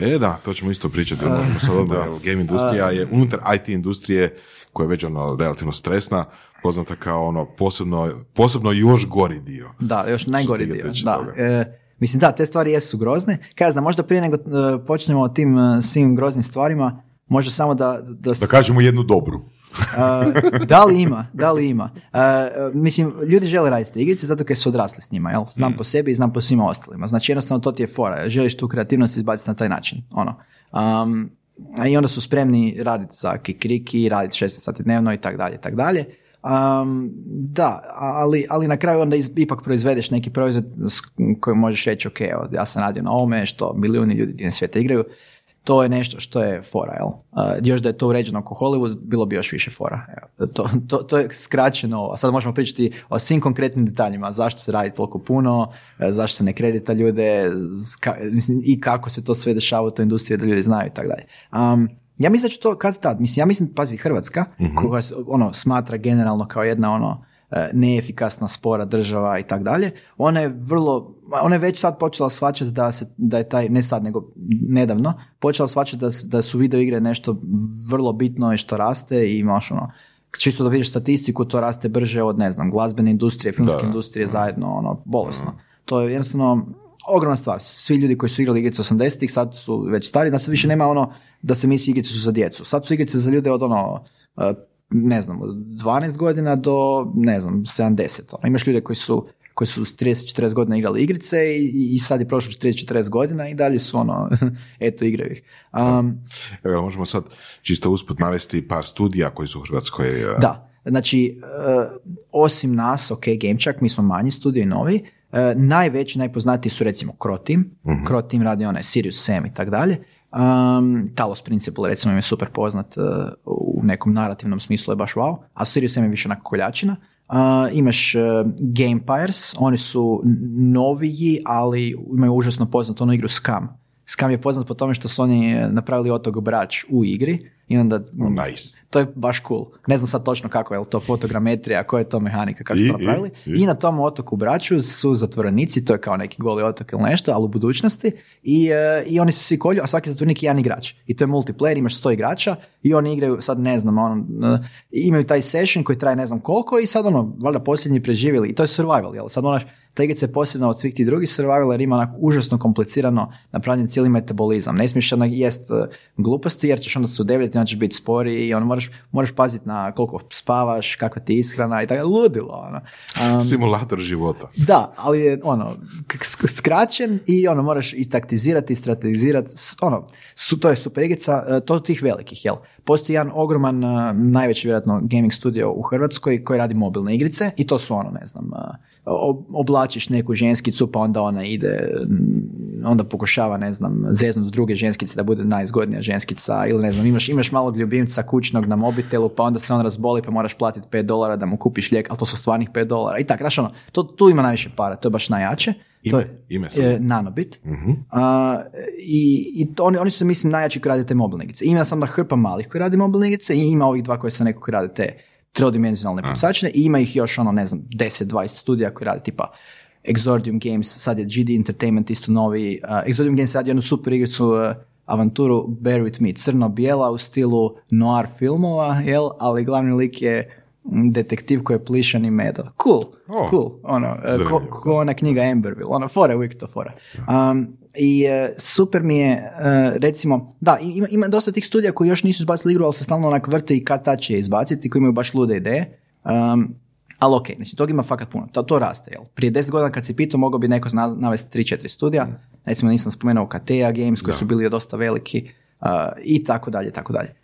E da, to ćemo isto pričati, možemo sad odmah, jer game industrija je unutar IT industrije koja je već ono relativno stresna, poznata kao ono posebno, posebno još gori dio. Da, još najgori dio. Da. E, mislim, da, te stvari jesu grozne. Kaj ja znam, možda prije nego e, počnemo o tim e, svim groznim stvarima, možda samo da... Da, Da kažemo jednu dobru. E, da li ima, da li ima. E, mislim, ljudi žele raditi te igrice zato jer su odrasli s njima, jel? Znam po sebi i znam po svima ostalima. Znači, jednostavno to ti je fora. Želiš tu kreativnost izbaciti na taj način. Ono. Um, I onda su spremni raditi za kikriki, raditi 16 sati dnevno i tak dalje, tak dalje. Um, da, ali, ali na kraju onda iz- ipak proizvedeš neki proizvod s kojim možeš reći, ok, evo, ja sam radio na ovome, što milijuni ljudi diljem svijeta igraju, to je nešto što je fora, jel? Uh, još da je to uređeno oko Hollywood, bilo bi još više fora. Evo, to, to, to je skraćeno, a sad možemo pričati o svim konkretnim detaljima, zašto se radi toliko puno, e, zašto se ne kredita ljude, ka- mislim, i kako se to sve dešava u toj industriji da ljudi znaju i tako dalje. Um, ja mislim da će to kad tad, mislim, ja mislim, pazi, Hrvatska, koja se, ono, smatra generalno kao jedna ono, e, neefikasna spora država i tako dalje, ona je vrlo, ona je već sad počela shvaćati da, se, da je taj, ne sad nego nedavno, počela shvaćati da, da su video igre nešto vrlo bitno i što raste i imaš ono, čisto da vidiš statistiku, to raste brže od, ne znam, glazbene industrije, filmske Da. industrije zajedno, ono, bolesno. To je jednostavno ogromna stvar. Svi ljudi koji su igrali igrice 80-ih sad su već stari, da se više nema ono da se misli igrice su za djecu. Sad su igrice za ljude od ono, e, ne znam, od 12 godina do, ne znam, 70. Ono. Imaš ljude koji su koji su s 30-40 godina igrali igrice i, i sad je prošlo 30-40 godina i dalje su ono, eto igraju ih. Um, Evo, možemo sad čisto usput navesti par studija koji su u Hrvatskoj. e, Da, znači, e, osim nas, ok, Gamechuck, mi smo manji studio i novi, e, najveći, najpoznatiji su recimo Croteam, Croteam radi onaj Sirius Sam i tak dalje, Um, Talos Principle recimo im je super poznat e, u nekom narativnom smislu je baš wow, a Sirius Sam je više onako koljačina. Imaš uh, Gamepires, oni su noviji, ali imaju užasno poznatu onu igru Scam. Scam je poznat po tome što su oni e, napravili otok Brač u igri i onda Nice. to je baš cool. Ne znam sad točno kako je li to fotogrametrija, koja je to mehanika, kako su to I- i- napravili. I, i? na tom otoku Braću su zatvorenici, to je kao neki goli otok ili nešto, ali u budućnosti. I, e, i oni se svi kolju, a svaki zatvornik je jedan igrač. I to je multiplayer, imaš 100 igrača i oni igraju, sad ne znam, ono, e, imaju taj session koji traje ne znam koliko i sad ono, valjda posljednji preživjeli. I to je survival, jel? Sad ona, ta igrica je posebna od svih tih drugih survival jer ima onako užasno komplicirano napravljen cijeli metabolizam. Ne smiješ ono jest e, gluposti jer ćeš onda se udebljati, onda ćeš biti spori i ono moraš, moraš paziti na koliko spavaš, kakva ti je ishrana i tako, ludilo. Ono. Um, Simulator života. da, ali je ono skraćen i ono moraš istaktizirati, strategizirati, s- ono, su, to je super igrica, e, to tih velikih, jel? Postoji jedan ogroman, e, najveći vjerojatno gaming studio u Hrvatskoj koji radi mobilne igrice i to su ono, ne znam, e, ob- izvlačiš neku ženskicu pa onda ona ide, mm, onda pokušava, ne znam, zeznut druge ženskice da bude najzgodnija ženskica ili ne znam, imaš, imaš malog ljubimca kućnog na mobitelu pa onda se on razboli pa moraš platiti 5 dolara da mu kupiš lijek, ali to su stvarnih 5 dolara i tak, znaš ono, to, tu ima najviše para, to je baš najjače. Ime- to je, ime Mhm. e, Nanobit. A, I, i to, oni, oni su, mislim, najjači koji rade te mobilne igrice. Ima sam da hrpa malih koji rade mobilne igrice i ima ovih dva koji sam rekao koji rade te trodimenzionalne pucačine i ima ih još ono, ne znam, 10-20 studija koji rade tipa Exordium Games, sad je GD Entertainment isto novi. Uh, Exordium Games radi jednu super igricu, uh, avanturu Bear With Me, crno-bijela u stilu noir filmova, jel? Ali glavni lik je mm, detektiv koji je plišan i medo. Cool, O, cool. Ono, uh, ko, ko ona knjiga Amberville, ono, fora, uvijek to fora. Um, I uh, super mi je, uh, recimo, da, ima, ima dosta tih studija koji još nisu izbacili igru, ali se stalno onak vrte i kad tad će izbaciti, koji imaju baš lude ideje. Um, ali ok, znači tog ima fakat puno, to, to raste, jel? Prije 10 godina kad si pitao, mogao bi neko navesti 3-4 studija, recimo nisam spomenuo KTA Games koji su bili dosta veliki uh, i tako dalje, tako dalje.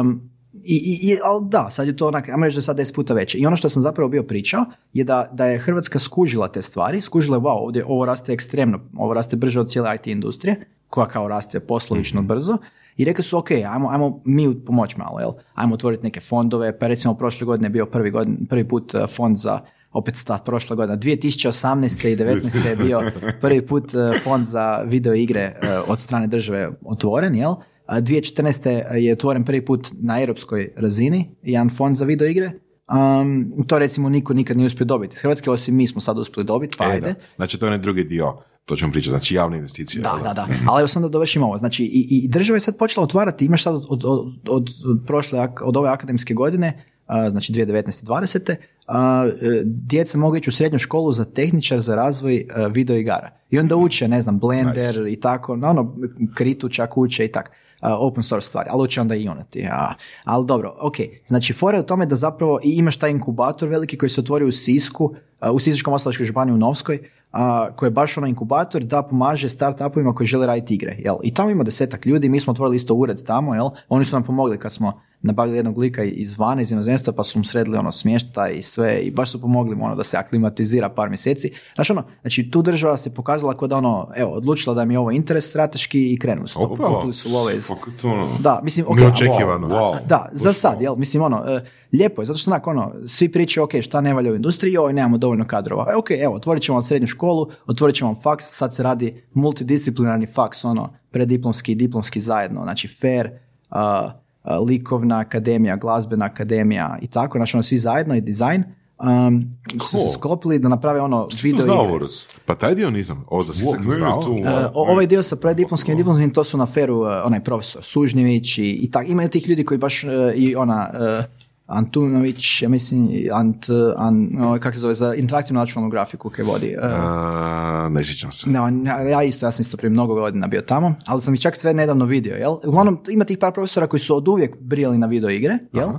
Um, i, i, ali da, sad je to onak, ajmo reći da je sad 10 puta veće. I ono što sam zapravo bio pričao je da, da je Hrvatska skužila te stvari, skužila je, wow, ovdje ovo raste ekstremno, ovo raste brže od cijele IT industrije, koja kao raste poslovično brzo, i rekli su, ok, ajmo, ajmo mi pomoći malo, jel? Ajmo otvoriti neke fondove, pa recimo prošle godine je bio prvi, godin, prvi put eh, fond za opet ta prošla godina, 2018. i 2019. je bio prvi put eh, fond za video igre eh, od strane države otvoren, jel? A 2014. je otvoren prvi put na europskoj razini, jedan fond za video igre. Um, to recimo niko nikad nije uspio dobiti. Hrvatske osim mi smo sad uspjeli dobiti, pa E, ajde. da. Znači, to je onaj drugi dio, to ćemo pričati, znači javne investicije. Da, jel da, da. Ali evo sam da dovršim ovo. Znači, i, i država je sad počela otvarati, imaš sad od, od, od, od prošle, od ove akademske godine, a, znači 2019. 20. a, e, djeca mogu ići u srednju školu za tehničar za razvoj a, video igara. I onda uče, ne znam, Blender i tako, no, ono, Kritu čak uče i tak. Open source stvari, ali uče onda i Unity. A, ali dobro, ok. Znači, fora je u tome da zapravo imaš taj inkubator veliki koji se otvorio u Sisku, u Sisačko-moslavačkoj županiji u Novskoj, a, koji je baš ono inkubator da pomaže startupovima koji žele raditi igre. Jel? I tamo ima desetak ljudi, mi smo otvorili isto ured tamo, jel? oni su nam pomogli kad smo nabavili jednog lika izvana iz inozemstva pa su mu sredili ono smještaj i sve i baš su pomogli mu ono da se aklimatizira par mjeseci. Znači ono, znači tu država se pokazala kao da ono, evo, odlučila da mi je ovo interes strateški i krenuli su. Opa. Su love iz... Ono- Da, mislim, ok, Neočekivano. Wow. da, za sad, jel? Mislim, ono, e, lijepo je, zato što onak, ono, svi pričaju, ok, šta ne valja u industriji, oj, nemamo dovoljno kadrova. E, ok, evo, otvorit ćemo vam srednju školu, otvorit ćemo vam faks, sad se radi multidisciplinarni faks, ono, prediplomski i diplomski zajedno, znači fair, a, likovna akademija, glazbena akademija i tako, znači ono, svi zajedno i dizajn, um, su se sklopili da naprave ono Što video znao, igre. Pa taj dio nisam, ovo za Sisak Wow, znao. tu- o- ovaj dio sa prediplomskim i diplomskim, to su na feru e, onaj profesor Sužnjević i, i tak. Imaju tih ljudi koji baš e, i ona Antunović, ja mislim, Ant, an, o, kako se zove, za interaktivnu nacionalnu grafiku koje vodi. e, A, ne sjećam se. ne, on- ja- isto, ja sam isto prije mnogo godina bio tamo, ali sam ih čak sve nedavno vidio, jel? Uglavnom, ima tih par profesora koji su od uvijek brijali na video igre, jel? Uh,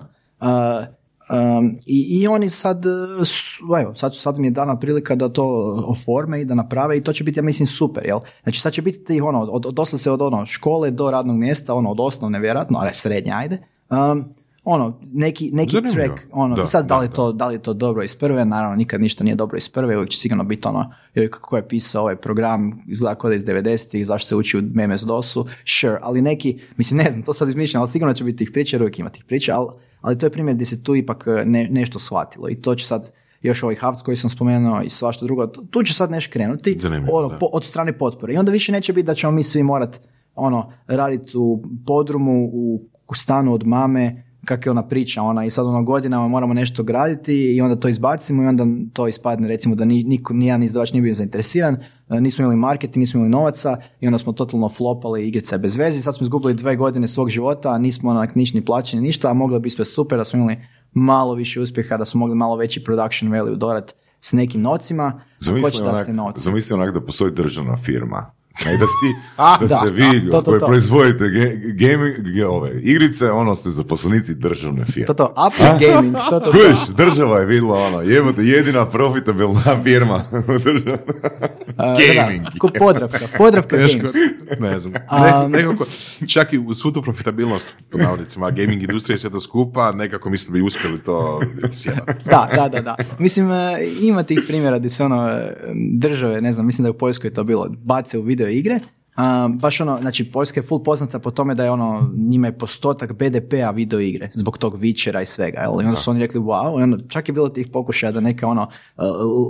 um, i, I oni sad, su- evo, sad, sad mi je dana prilika da to oforme i da naprave i to će biti, ja mislim, super, jel? Znači, sad će biti tih, ono, od, od, doslovce od ono, škole do radnog mjesta, ono, od osnovne, vjerojatno, ali srednje, ajde. Um, ono, neki, neki Zanimljivo. track, ono, Da, sad da li, da, to, da li je to dobro iz prve, naravno nikad ništa nije dobro iz prve, uvijek će sigurno biti ono, joj, kako je pisao ovaj program, izgleda je iz 90-ih, zašto se uči u MS-DOS-u, sure, ali neki, mislim ne znam, to sad izmišljam, ali sigurno će biti tih priča, jer uvijek ima tih priča, ali, ali to je primjer gdje se tu ipak e, ne, nešto shvatilo i to će sad, još ovaj Havc koji sam spomenuo i svašta drugo, tu će sad nešto krenuti ono, po- od strane potpore. I onda više neće biti da ćemo mi svi morat ono, raditi u podrumu, u, u stanu od mame, kak je ona priča, ona i sad ono godinama moramo nešto graditi i onda to izbacimo i onda to ispadne recimo da ni, niko, nijedan izdavač nije bio zainteresiran, e, nismo imali marketing, nismo imali novaca i onda smo totalno flopali igrice bez veze, sad smo izgubili dve godine svog života, nismo onak niš ni plaćeni ništa, a moglo bi sve super da smo imali malo više uspjeha, da smo mogli malo veći production value dodat s nekim će Zamisli onak, onak da postoji državna firma. Ne, da, sti, A, da da, ste vi a, to, to, koji to. proizvodite ge, gaming, ge- ove, igrice, ono ste zaposlenici državne firme. To to, Apis Gaming, to to. Kužiš, država je vidjela ono, jebote, jedina profitabilna firma u Gaming. Da, ko Podravka, Podravka Teško, ne znam. Ne, nekako, čak i u svu tu profitabilnost, po navodnicima, gaming industrije i sve to skupa, nekako mislim da bi uspjeli to sjedati. Da, da, da, da. Mislim, e, ima tih primjera gdje se ono, e, države, ne znam, mislim da je u Poljskoj to bilo, bace u video igre, a, baš ono, znači Poljska je full poznata po tome da je ono, njima je postotak BDP-a video igre, zbog tog Witchera i svega, jel? I onda su oni rekli, wow, i onda čak je bilo tih pokušaja da neka ono, e,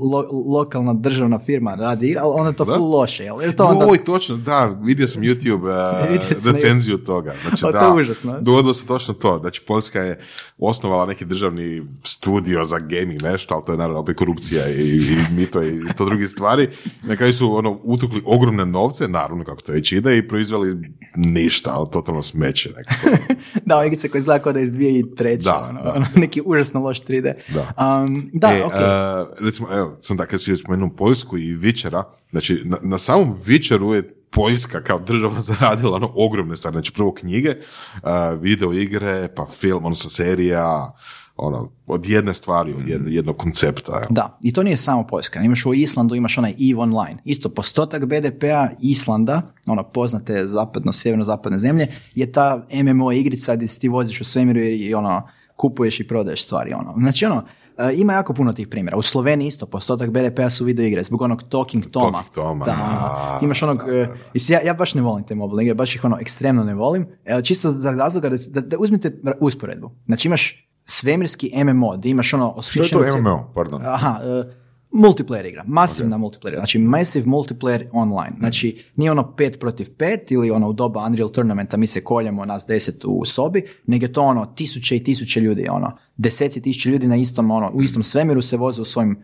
lo- lokalna državna firma radi igre, ali onda je to Da? full loše, jel? Jer to onda, Oj, točno, da, vidio sam YouTube uh, recenziju toga. Znači, O, da, to je užasno. Dogodilo se točno to. Znači, Poljska je osnovala neki državni studio za gaming, nešto, ali to je naravno opet korupcija i, i mito i sto drugih stvari. Na kraju su ono, utukli ogromne novce, naravno kako to već ide, i proizveli ništa, ali totalno smeće. Nekako. da, igrice koje izgleda kao da je iz 2003. Da, ono, da. ono, neki užasno loš 3D. Da. Um, da, E, ok. a, recimo, evo, sam da, kad si spomenuo Poljsku i Vičera, znači, na, na samom Vičeru je Poljska kao država zaradila ono ogromne stvari, znači prvo knjige, a, video igre, pa film, odnosno serija, ono, od jedne stvari, od jedne- jednog koncepta. evo. Da, i to nije samo Poljska. Imaš u Islandu, imaš onaj EVE Online. Isto postotak BDP-a Islanda, ono poznate zapadno, sjeverno-zapadne zemlje, je ta MMO igrica gdje ti voziš u svemiru i ono, kupuješ i prodaješ stvari. Ono. Znači ono, e, ima jako puno tih primjera. U Sloveniji isto postotak BDP-a su video igre, zbog onog Talking Toma. Talking Toma, Da, da, ono, imaš onog, e, mislim, ja, ja baš ne volim te mobilne igre, baš ih ono ekstremno ne volim. E, čisto za razloga da, da, da uzmite usporedbu. Znači imaš svemirski MMO, gdje imaš ono Što je to MMO? Pardon. Aha, e, multiplayer igra, masivna multiplayer, znači massive multiplayer online, znači nije ono 5 protiv 5 ili ono u doba Unreal Tournamenta mi se koljemo nas 10 u sobi, nego je to ono tisuće i tisuće ljudi, ono deseci tisuća ljudi na istom, ono, u istom svemiru se voze u svojim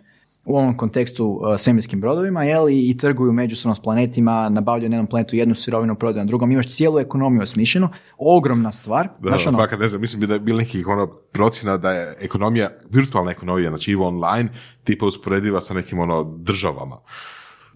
u ovom kontekstu uh, svemirskim brodovima, jel, i, i trguju međusobno s planetima, nabavljaju na jednom planetu jednu sirovinu, prodaju na drugom, imaš cijelu ekonomiju osmišljenu, ogromna stvar, Da, znaš, ono, fakat ne znam, mislim da je bilo nekih ono procjena da je ekonomija, virtualna ekonomija, znači i online, tipa usporediva sa nekim ono državama.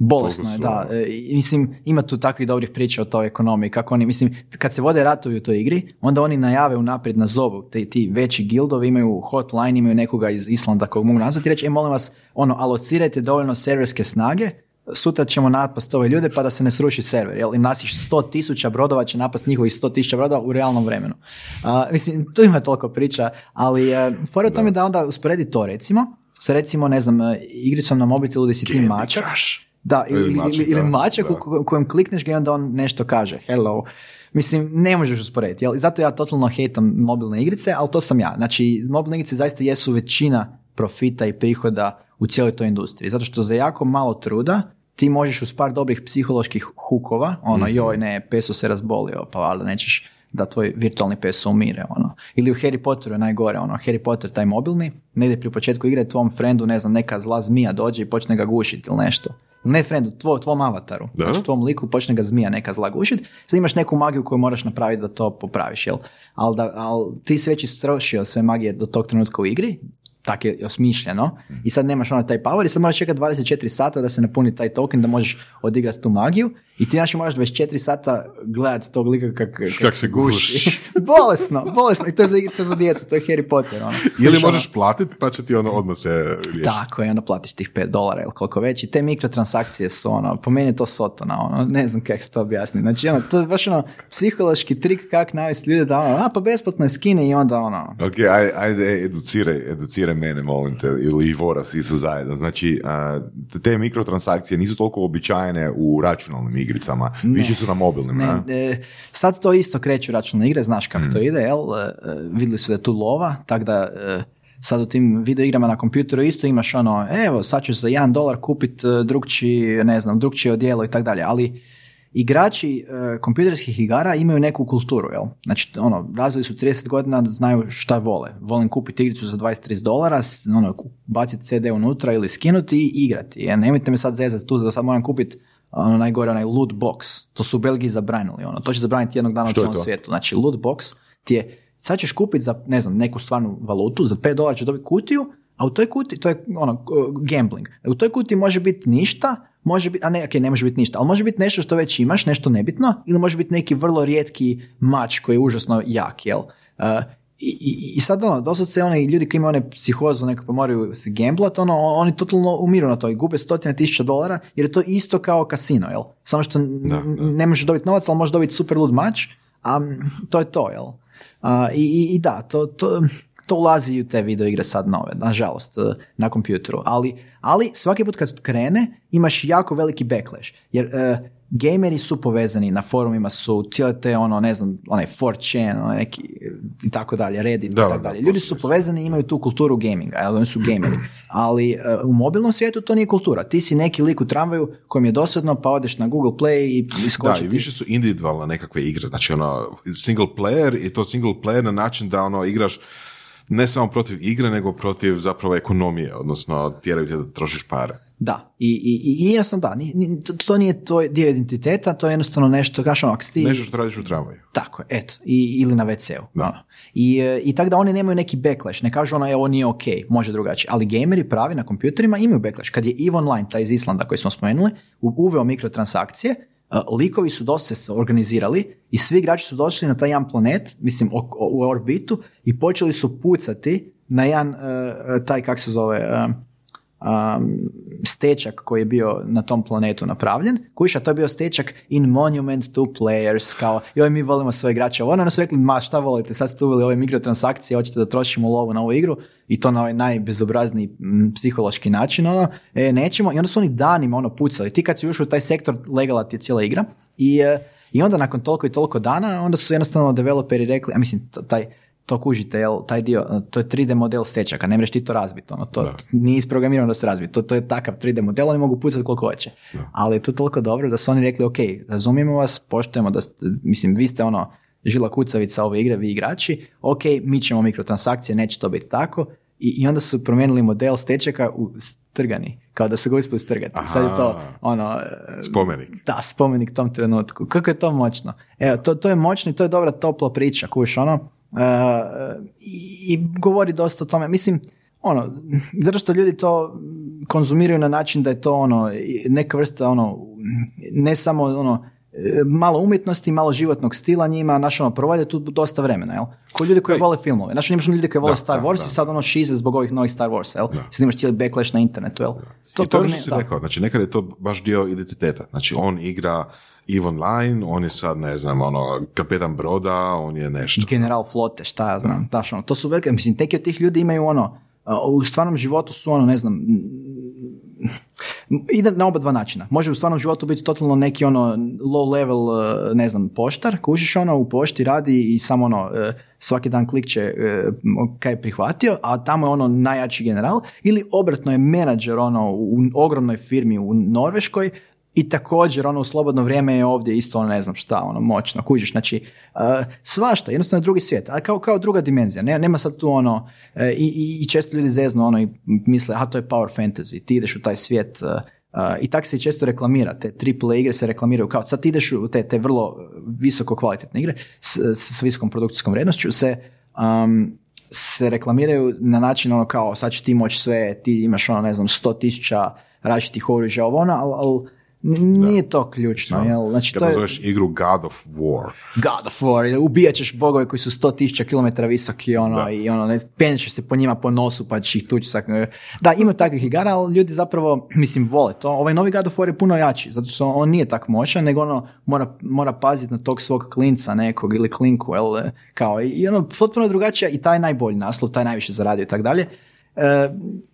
Bolesno je, da. E, mislim, ima tu takvih dobrih priča o toj ekonomiji, kako oni, mislim, kad se vode ratovi u toj igri, onda oni najave unaprijed nazovu, ti, ti veći gildovi imaju hotline, imaju nekoga iz Islanda kog mogu nazvati i reći, e, molim vas, ono, alocirajte dovoljno serverske snage, sutra ćemo napast ove ljude pa da se ne sruši server, jel? I nas ih 100 tisuća brodova će napast njihovih 100 tisuća brodova u realnom vremenu. A, mislim, tu ima toliko priča, ali uh, fora u tome da onda usporedi to recimo, sa recimo, ne znam, e, igricom na mobitelu gdje si ti mačak, da, ili, Ili mačak, ili mačak da. u ko- kojem klikneš ga i onda on nešto kaže, hello. Mislim, ne možeš usporediti, jel? Zato ja totalno hejtam mobilne igrice, ali to sam ja. Znači, mobilne igrice zaista jesu većina profita i prihoda u cijeloj toj industriji. Zato što za jako malo truda ti možeš uz par dobrih psiholoških hukova, ono, joj ne, peso se razbolio, pa valjda nećeš da tvoj virtualni peso umire, ono. Ili u Harry Potteru je najgore, ono, Harry Potter taj mobilni, negdje pri početku igre tvom frendu, ne znam, neka zla zmija dođe i počne ga gušiti ili nešto. Ne frendu, tvo, tvom avataru. Da. Znači tvom liku počne ga zmija neka zla gušit. Sad imaš neku magiju koju moraš napraviti da to popraviš, jel? Ali da, al ti si već istrošio sve magije do tog trenutka u igri, tak je osmišljeno, i sad nemaš ono taj power i sad moraš čekati 24 sata da se napuni taj token da možeš odigrati tu magiju i ti znači moraš 24 sata gledati tog lika kak, kak, Kak se guši. bolesno, bolesno. I to je za, to je za djecu, to je Harry Potter. Ono. Ili ono- možeš platiti pa će ti ono odmah se riješiti. tako je, onda platiš tih 5 dolara ili koliko već i te mikrotransakcije su ono, po meni je to sotona, ono, ne znam kako to objasniti. Znači, ono, to je baš ono, psihološki trik kako navesti ljude da ono, a pa besplatno je skine i onda ono, Ok, aj, ajde, educiraj, educiraj mene, molim te, ili i Voras, i sve zajedno. Znači, te mikrotransakcije nisu toliko običajne u računalnim igricama, više su na mobilnim, Ne, a? e, sad to isto kreću računalne igre, znaš kako to ide, jel? E, vidjeli su da je tu lova, tako da e, sad u tim video igrama na kompjuteru isto imaš ono, evo, sad ćeš za jedan dolar kupit e, drugčiji, ne znam, drugčije odijelo i tako dalje, ali igrači e, kompjuterskih igara imaju neku kulturu, jel? Znači, ono, razvili su 30 godina, znaju šta vole. Volim kupiti igricu za 20-30 dolara, ono, baciti CD unutra ili skinuti i igrati. Jer nemojte me sad zezati tu da sad moram kupiti ono najgore, onaj loot box. To su u Belgiji zabranili, ono. To će zabraniti jednog dana u Što cijelom to? svijetu. Znači, loot box ti je, sad ćeš kupiti za, ne znam, neku stvarnu valutu, za 5 dolara ćeš dobiti kutiju, a u toj kuti, to je ono, gambling. U toj kuti može biti ništa, može biti, a ne, ok, ne može biti ništa, ali može biti nešto što već imaš, nešto nebitno, ili može biti neki vrlo rijetki mač koji je užasno jak, jel? Uh, i, i, i sad ono, se oni ljudi koji imaju one psihozu neko pa moraju se gamblat, ono, oni totalno umiru na to i gube stotine tisuća dolara jer je to isto kao kasino, jel? Samo što Da, da. ne možeš dobiti novac, ali možeš dobiti super lud mač, a to je to, jel? A, i, i, I da, to, to, to ulazi u te video igre sad nove, nažalost, eh, na kompjuteru. Ali, ali svaki put kad krene, imaš jako veliki backlash. Jer eh, gameri su povezani, na forumima su cijele te, ono, ne znam, onaj 4chan, onaj neki, i tako dalje, Reddit, Da, i da, tako da, dalje. Ljudi su povezani i imaju tu kulturu gaminga, jel, oni su gameri. Ali eh, u mobilnom svijetu to nije kultura. Ti si neki lik u tramvaju kojem je dosadno, pa odeš na Google Play i Da, iskoči i ti. više su individualne nekakve igre, znači ono, single player i to single player na način da ono igraš ne samo protiv igre, nego protiv zapravo ekonomije, odnosno tjeraju te da trošiš pare. Da, i, i, i jasno da, ni, ni- to, to nije tvoj dio identiteta, to je jednostavno nešto, kaš ono, ti... Nešto što radiš u tramvaju. Tako je, eto, i, ili na WC-u. Da. ono. I, e, I tako da oni nemaju neki backlash, ne kažu ono, e, ovo nije ok, može drugačije, ali gameri pravi na kompjuterima imaju backlash. Kad je EVE Online, taj iz Islanda koji smo spomenuli, uveo mikrotransakcije, e, likovi su dosta se organizirali i svi igrači su došli na taj jedan planet, mislim u orbitu i počeli su pucati na jedan, e, taj kak se zove, um, stečak koji je bio na tom planetu napravljen. Kuša, to je bio stečak in monument to players, kao joj mi volimo svoje igrače. Ono su rekli, ma šta volite, sad ste uveli ove mikrotransakcije, hoćete da trošimo lovu na ovu igru i to na ovaj najbezobrazniji psihološki način, ono, e, nećemo. I onda su oni danima ono pucali. Ti kad si ušao u taj sektor, legala ti je cijela igra i, e, i onda nakon toliko i toliko dana, onda su jednostavno developeri rekli, a mislim, taj, to kužite, jel, taj dio, to je 3D model stečaka, ne mreš ti to razbiti, ono, to Da. nije isprogramirano da se razvije, to, to je takav 3D model, oni mogu pucati koliko hoće, ali je to toliko dobro da su oni rekli, ok, razumijemo vas, poštujemo da, ste, mislim, vi ste ono, žila kucavica ove igre, vi igrači, ok, mi ćemo mikrotransakcije, neće to biti tako, i, i onda su promijenili model stečaka u strgani, kao da su ga uspjeli strgati. Sad je to, Aha. ono, e, Spomenik. da, spomenik tom trenutku. Kako je to moćno? Evo, to, to je moćno i to je dobra topla priča, kuš, ono. E, i, i govori dosta o tome. Mislim, ono, zato što ljudi to konzumiraju na način da je to ono, neka vrsta ono, ne samo ono, malo umjetnosti, malo životnog stila njima, znaš ono, provode tu dosta vremena, jel? Ko ljudi koji vole filmove. Znaš, imaš ljudi koji vole Da, Star da, Wars da. i sad ono šize zbog ovih novih Star Wars, jel? Sad imaš cijeli backlash na internetu, jel? I to je to ono ne- što si da. rekao, znači nekad je to baš dio identiteta. Znači on igra EVE Online, on je sad, ne znam, ono, kapetan broda, on je nešto. general flote, šta ja znam, daš, ono, to su velike, mislim, neki od tih ljudi imaju ono, u stvarnom životu su ono, ne znam, ide na oba dva načina. Može u stvarnom životu biti totalno neki ono low level, e, ne znam, poštar, kužiš ono, u pošti radi i samo ono, e, svaki dan klikće e, kaj je prihvatio, a tamo je ono najjači general, ili obratno je menadžer ono u ogromnoj firmi u Norveškoj, i također ono u slobodno vrijeme je ovdje isto ono ne znam šta ono moćno kužiš znači uh, svašta jednostavno je drugi svijet a kao, kao druga dimenzija ne, nema sad tu ono e, i, i, često ljudi zeznu ono i misle a to je power fantasy ti ideš u taj svijet uh, uh, i tak se često reklamira te triple igre se reklamiraju kao sad ideš u te, te vrlo visoko kvalitetne igre s, s visokom produkcijskom vrijednošću se um, se reklamiraju na način ono kao sad će ti moći sve, ti imaš ono ne znam 100 tisuća različitih oružja ovo ono, ali, ali nije to ključno, jel? Znači, Kad to je igru God of War. God of War, ubijat ćeš bogove koji su 100 tisuća kilometara visoki, ono, Da. i ono, ne, penješ se po njima po nosu, pa ćeš ih tući. sak- Da, ima takvih igara, ali ljudi zapravo, mislim, vole to. Ovaj novi God of War je puno jači, zato što on nije tako moćan, nego ono, mora, mora paziti na tog svog klinca nekog ili klinku, jel, kao, i ono, potpuno drugačija i taj najbolji naslov, taj najviše zaradio i tako dalje. E,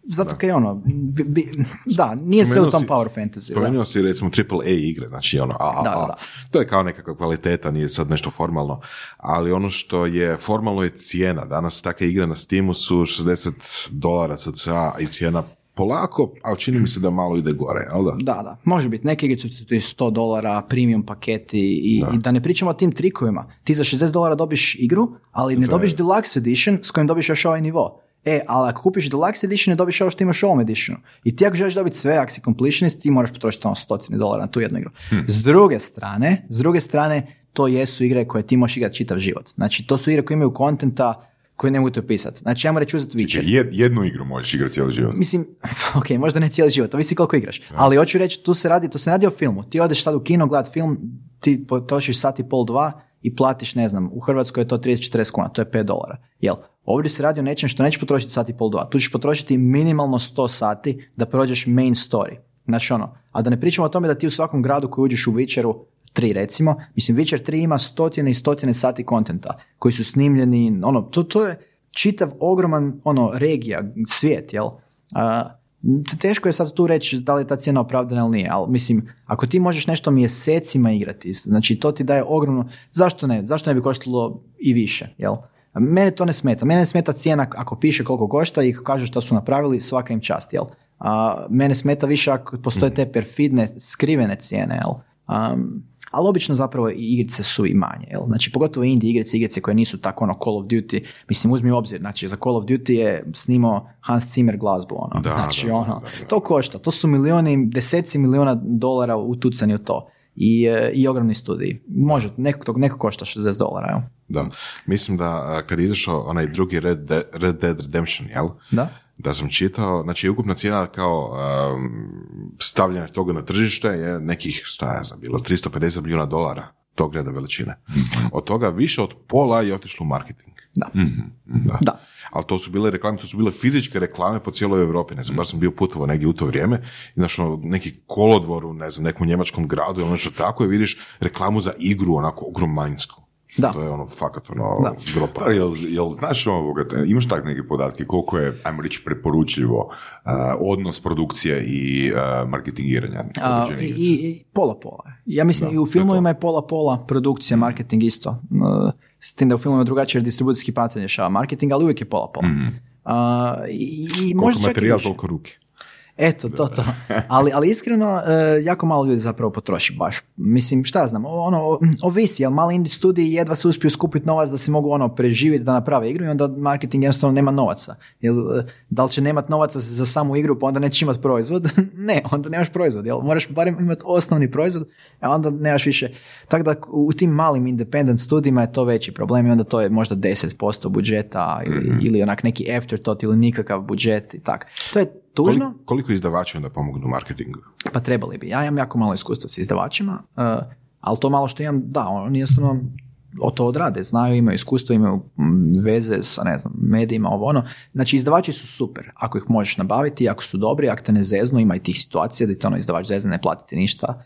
zato kaj ono, bi- bi- da, nije sve u tom si- power fantasy. da. Spomenuo si recimo triple A igre, znači ono, a, a, Da, da, a. da. to je kao nekakva kvaliteta, nije sad nešto formalno, ali ono što je formalno je cijena. Danas takve igre na Steamu su 60 dolara cca i cijena polako, ali čini mi se da malo ide gore, jel da? Da, da, može biti. Neke igre su ti 100 dolara, premium paketi i da. i da ne pričamo o tim trikovima. Ti za 60 dolara dobiš igru, ali ne je- dobiš deluxe edition s kojim dobiš još ovaj nivo. E, ali ako kupiš deluxe edition, ne dobiš ovo što imaš u ovom editionu. I ti ako želiš dobiti sve, ako si completionist, ti moraš potrošiti ono stotine dolara na tu jednu igru. Hm. S druge strane, s druge strane, to jesu igre koje ti možeš igrati čitav život. Znači, to su igre koje imaju kontenta koje ne mogu te opisati. Znači, ja moram reći uzeti Witcher. Jed- jednu igru možeš igrati cijeli život. Mislim, ok, možda ne cijeli život, ovisi koliko igraš. Ali hoću reći, tu se radi, tu se radi o filmu. Ti odeš sad u kino gledat film, ti potrošiš sat i pol, dva i platiš, ne znam, u Hrvatskoj je to 30-40 kuna, to je 5 dolara. Jel? Ovdje se radi o nečem što nećeš potrošiti sat i pol dva. Tu ćeš potrošiti minimalno 100 sati da prođeš main story. Znači ono, a da ne pričamo o tome da ti u svakom gradu koji uđeš u Witcheru, 3 recimo, mislim Witcher 3 ima stotine i stotine sati kontenta koji su snimljeni, ono, to, to je čitav ogroman ono regija, svijet, jel? A, teško je sad tu reći da li je ta cijena opravdana ili nije, ali mislim, ako ti možeš nešto mjesecima igrati, znači to ti daje ogromno, zašto ne, zašto ne bi koštalo i više, jel? Mene to ne smeta, mene smeta cijena ako piše koliko košta i kažu što su napravili, svaka im čast, jel? A, mene smeta više ako postoje te perfidne, skrivene cijene, jel? Um, ali obično zapravo i igrice su i manje. Jel? Znači, pogotovo indie igrice, igrice koje nisu tako ono Call of Duty, mislim, uzmi u obzir, znači, za Call of Duty je snimao Hans Zimmer glazbu, ono. Da, znači, da, ono, da, da. to košta, to su milioni, deseci miliona dolara utucani u to. I, e, i ogromni studiji. Može, neko, to- neko košta 60 dolara, jel? Da. Mislim da a, kad je izašao onaj drugi Red, De- Red Dead Redemption, jel? Da? Da sam čitao, znači ukupna cijena kao um, stavljanja toga na tržište je nekih, šta ja znam, bilo 350 milijuna dolara tog reda veličine. Od toga više od pola je otišlo u marketing. Da. Da. Da. Ali to su bile reklame, to su bile fizičke reklame po cijeloj Europi. Ne znam, baš sam bio putovao negdje u to vrijeme i znaš, ono, neki kolodvor u, ne znam, nekom njemačkom gradu ili nešto tako i vidiš reklamu za igru onako ogromanjsku. Da. To je ono, fakat ono, Da. gropa. Pa, jel, jel znaš ovoga, imaš tak neke podatke koliko je, ajmo reći, preporučljivo uh, odnos produkcije i uh, marketingiranja A, određene i, i pola pola. Ja mislim Da, i u filmovima je pola pola produkcija, marketing isto. Uh, S tim da u filmovima drugačije jer distribucijski patent rješava marketing, ali uvijek je pola pola. A, I, i Koliko možda materijal, toliko ruke. Eto, to, to. Ali, ali iskreno, e, jako malo ljudi zapravo potroši baš. Mislim, šta znam, ono, ovisi, jel mali indie studiji jedva se uspiju skupiti novac da se mogu ono preživjeti da naprave igru i onda marketing jednostavno nema novaca. Jel, e, da li će nemat novaca za samu igru pa onda nećeš imati proizvod? ne, onda nemaš proizvod, jel? Moraš barem imati osnovni proizvod, a onda nemaš više. Tako da u tim malim independent studijima je to veći problem i onda to je možda 10% budžeta ili, ili onak neki afterthought ili nikakav budžet i tak. To je tužno. Koliko, koliko izdavača onda pomognu u marketingu? Pa trebali bi. Ja imam jako malo iskustva s izdavačima, uh, ali to malo što imam, da, oni jednostavno o to odrade, znaju, imaju iskustvo, imaju veze sa, ne znam, medijima, ovo ono. Znači, izdavači su super, ako ih možeš nabaviti, ako su dobri, ako te ne zeznu, ima i tih situacija da ti ono izdavač zezne, ne platiti ništa.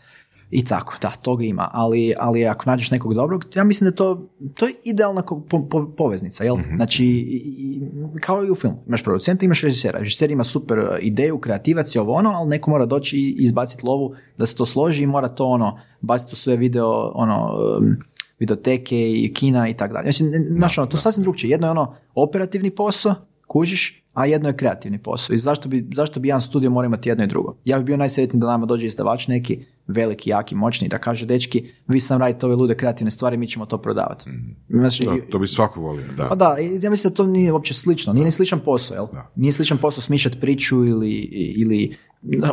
I tako, da, toga ima, ali, ali ako nađeš nekog dobrog, ja mislim da to, to je idealna po- po- poveznica, jel? Znači, i- i- kao i u filmu, imaš producenta, imaš režisera, režiser ima super ideju, kreativac je ovo ono, ali neko mora doći i izbaciti lovu da se to složi i mora to ono, baciti u sve video, ono, um, videoteke i kina i tako dalje. Znači, znaš, ono, to sasvim drugčije. Jedno je ono operativni posao, kužiš, a jedno je kreativni posao. I zašto bi, zašto bi jedan studio morao imati jedno i drugo? Ja bih bio najsretniji da nama dođe izdavač neki, veliki, jaki, moćni, da kaže, dečki, vi sam radite ove lude kreativne stvari, mi ćemo to prodavati. Znači, Da, to bi svako volio, da. pa da, ja mislim da to nije uopće slično. Nije ni sličan posao, jel? Da. Nije sličan posao smišljati priču ili, ili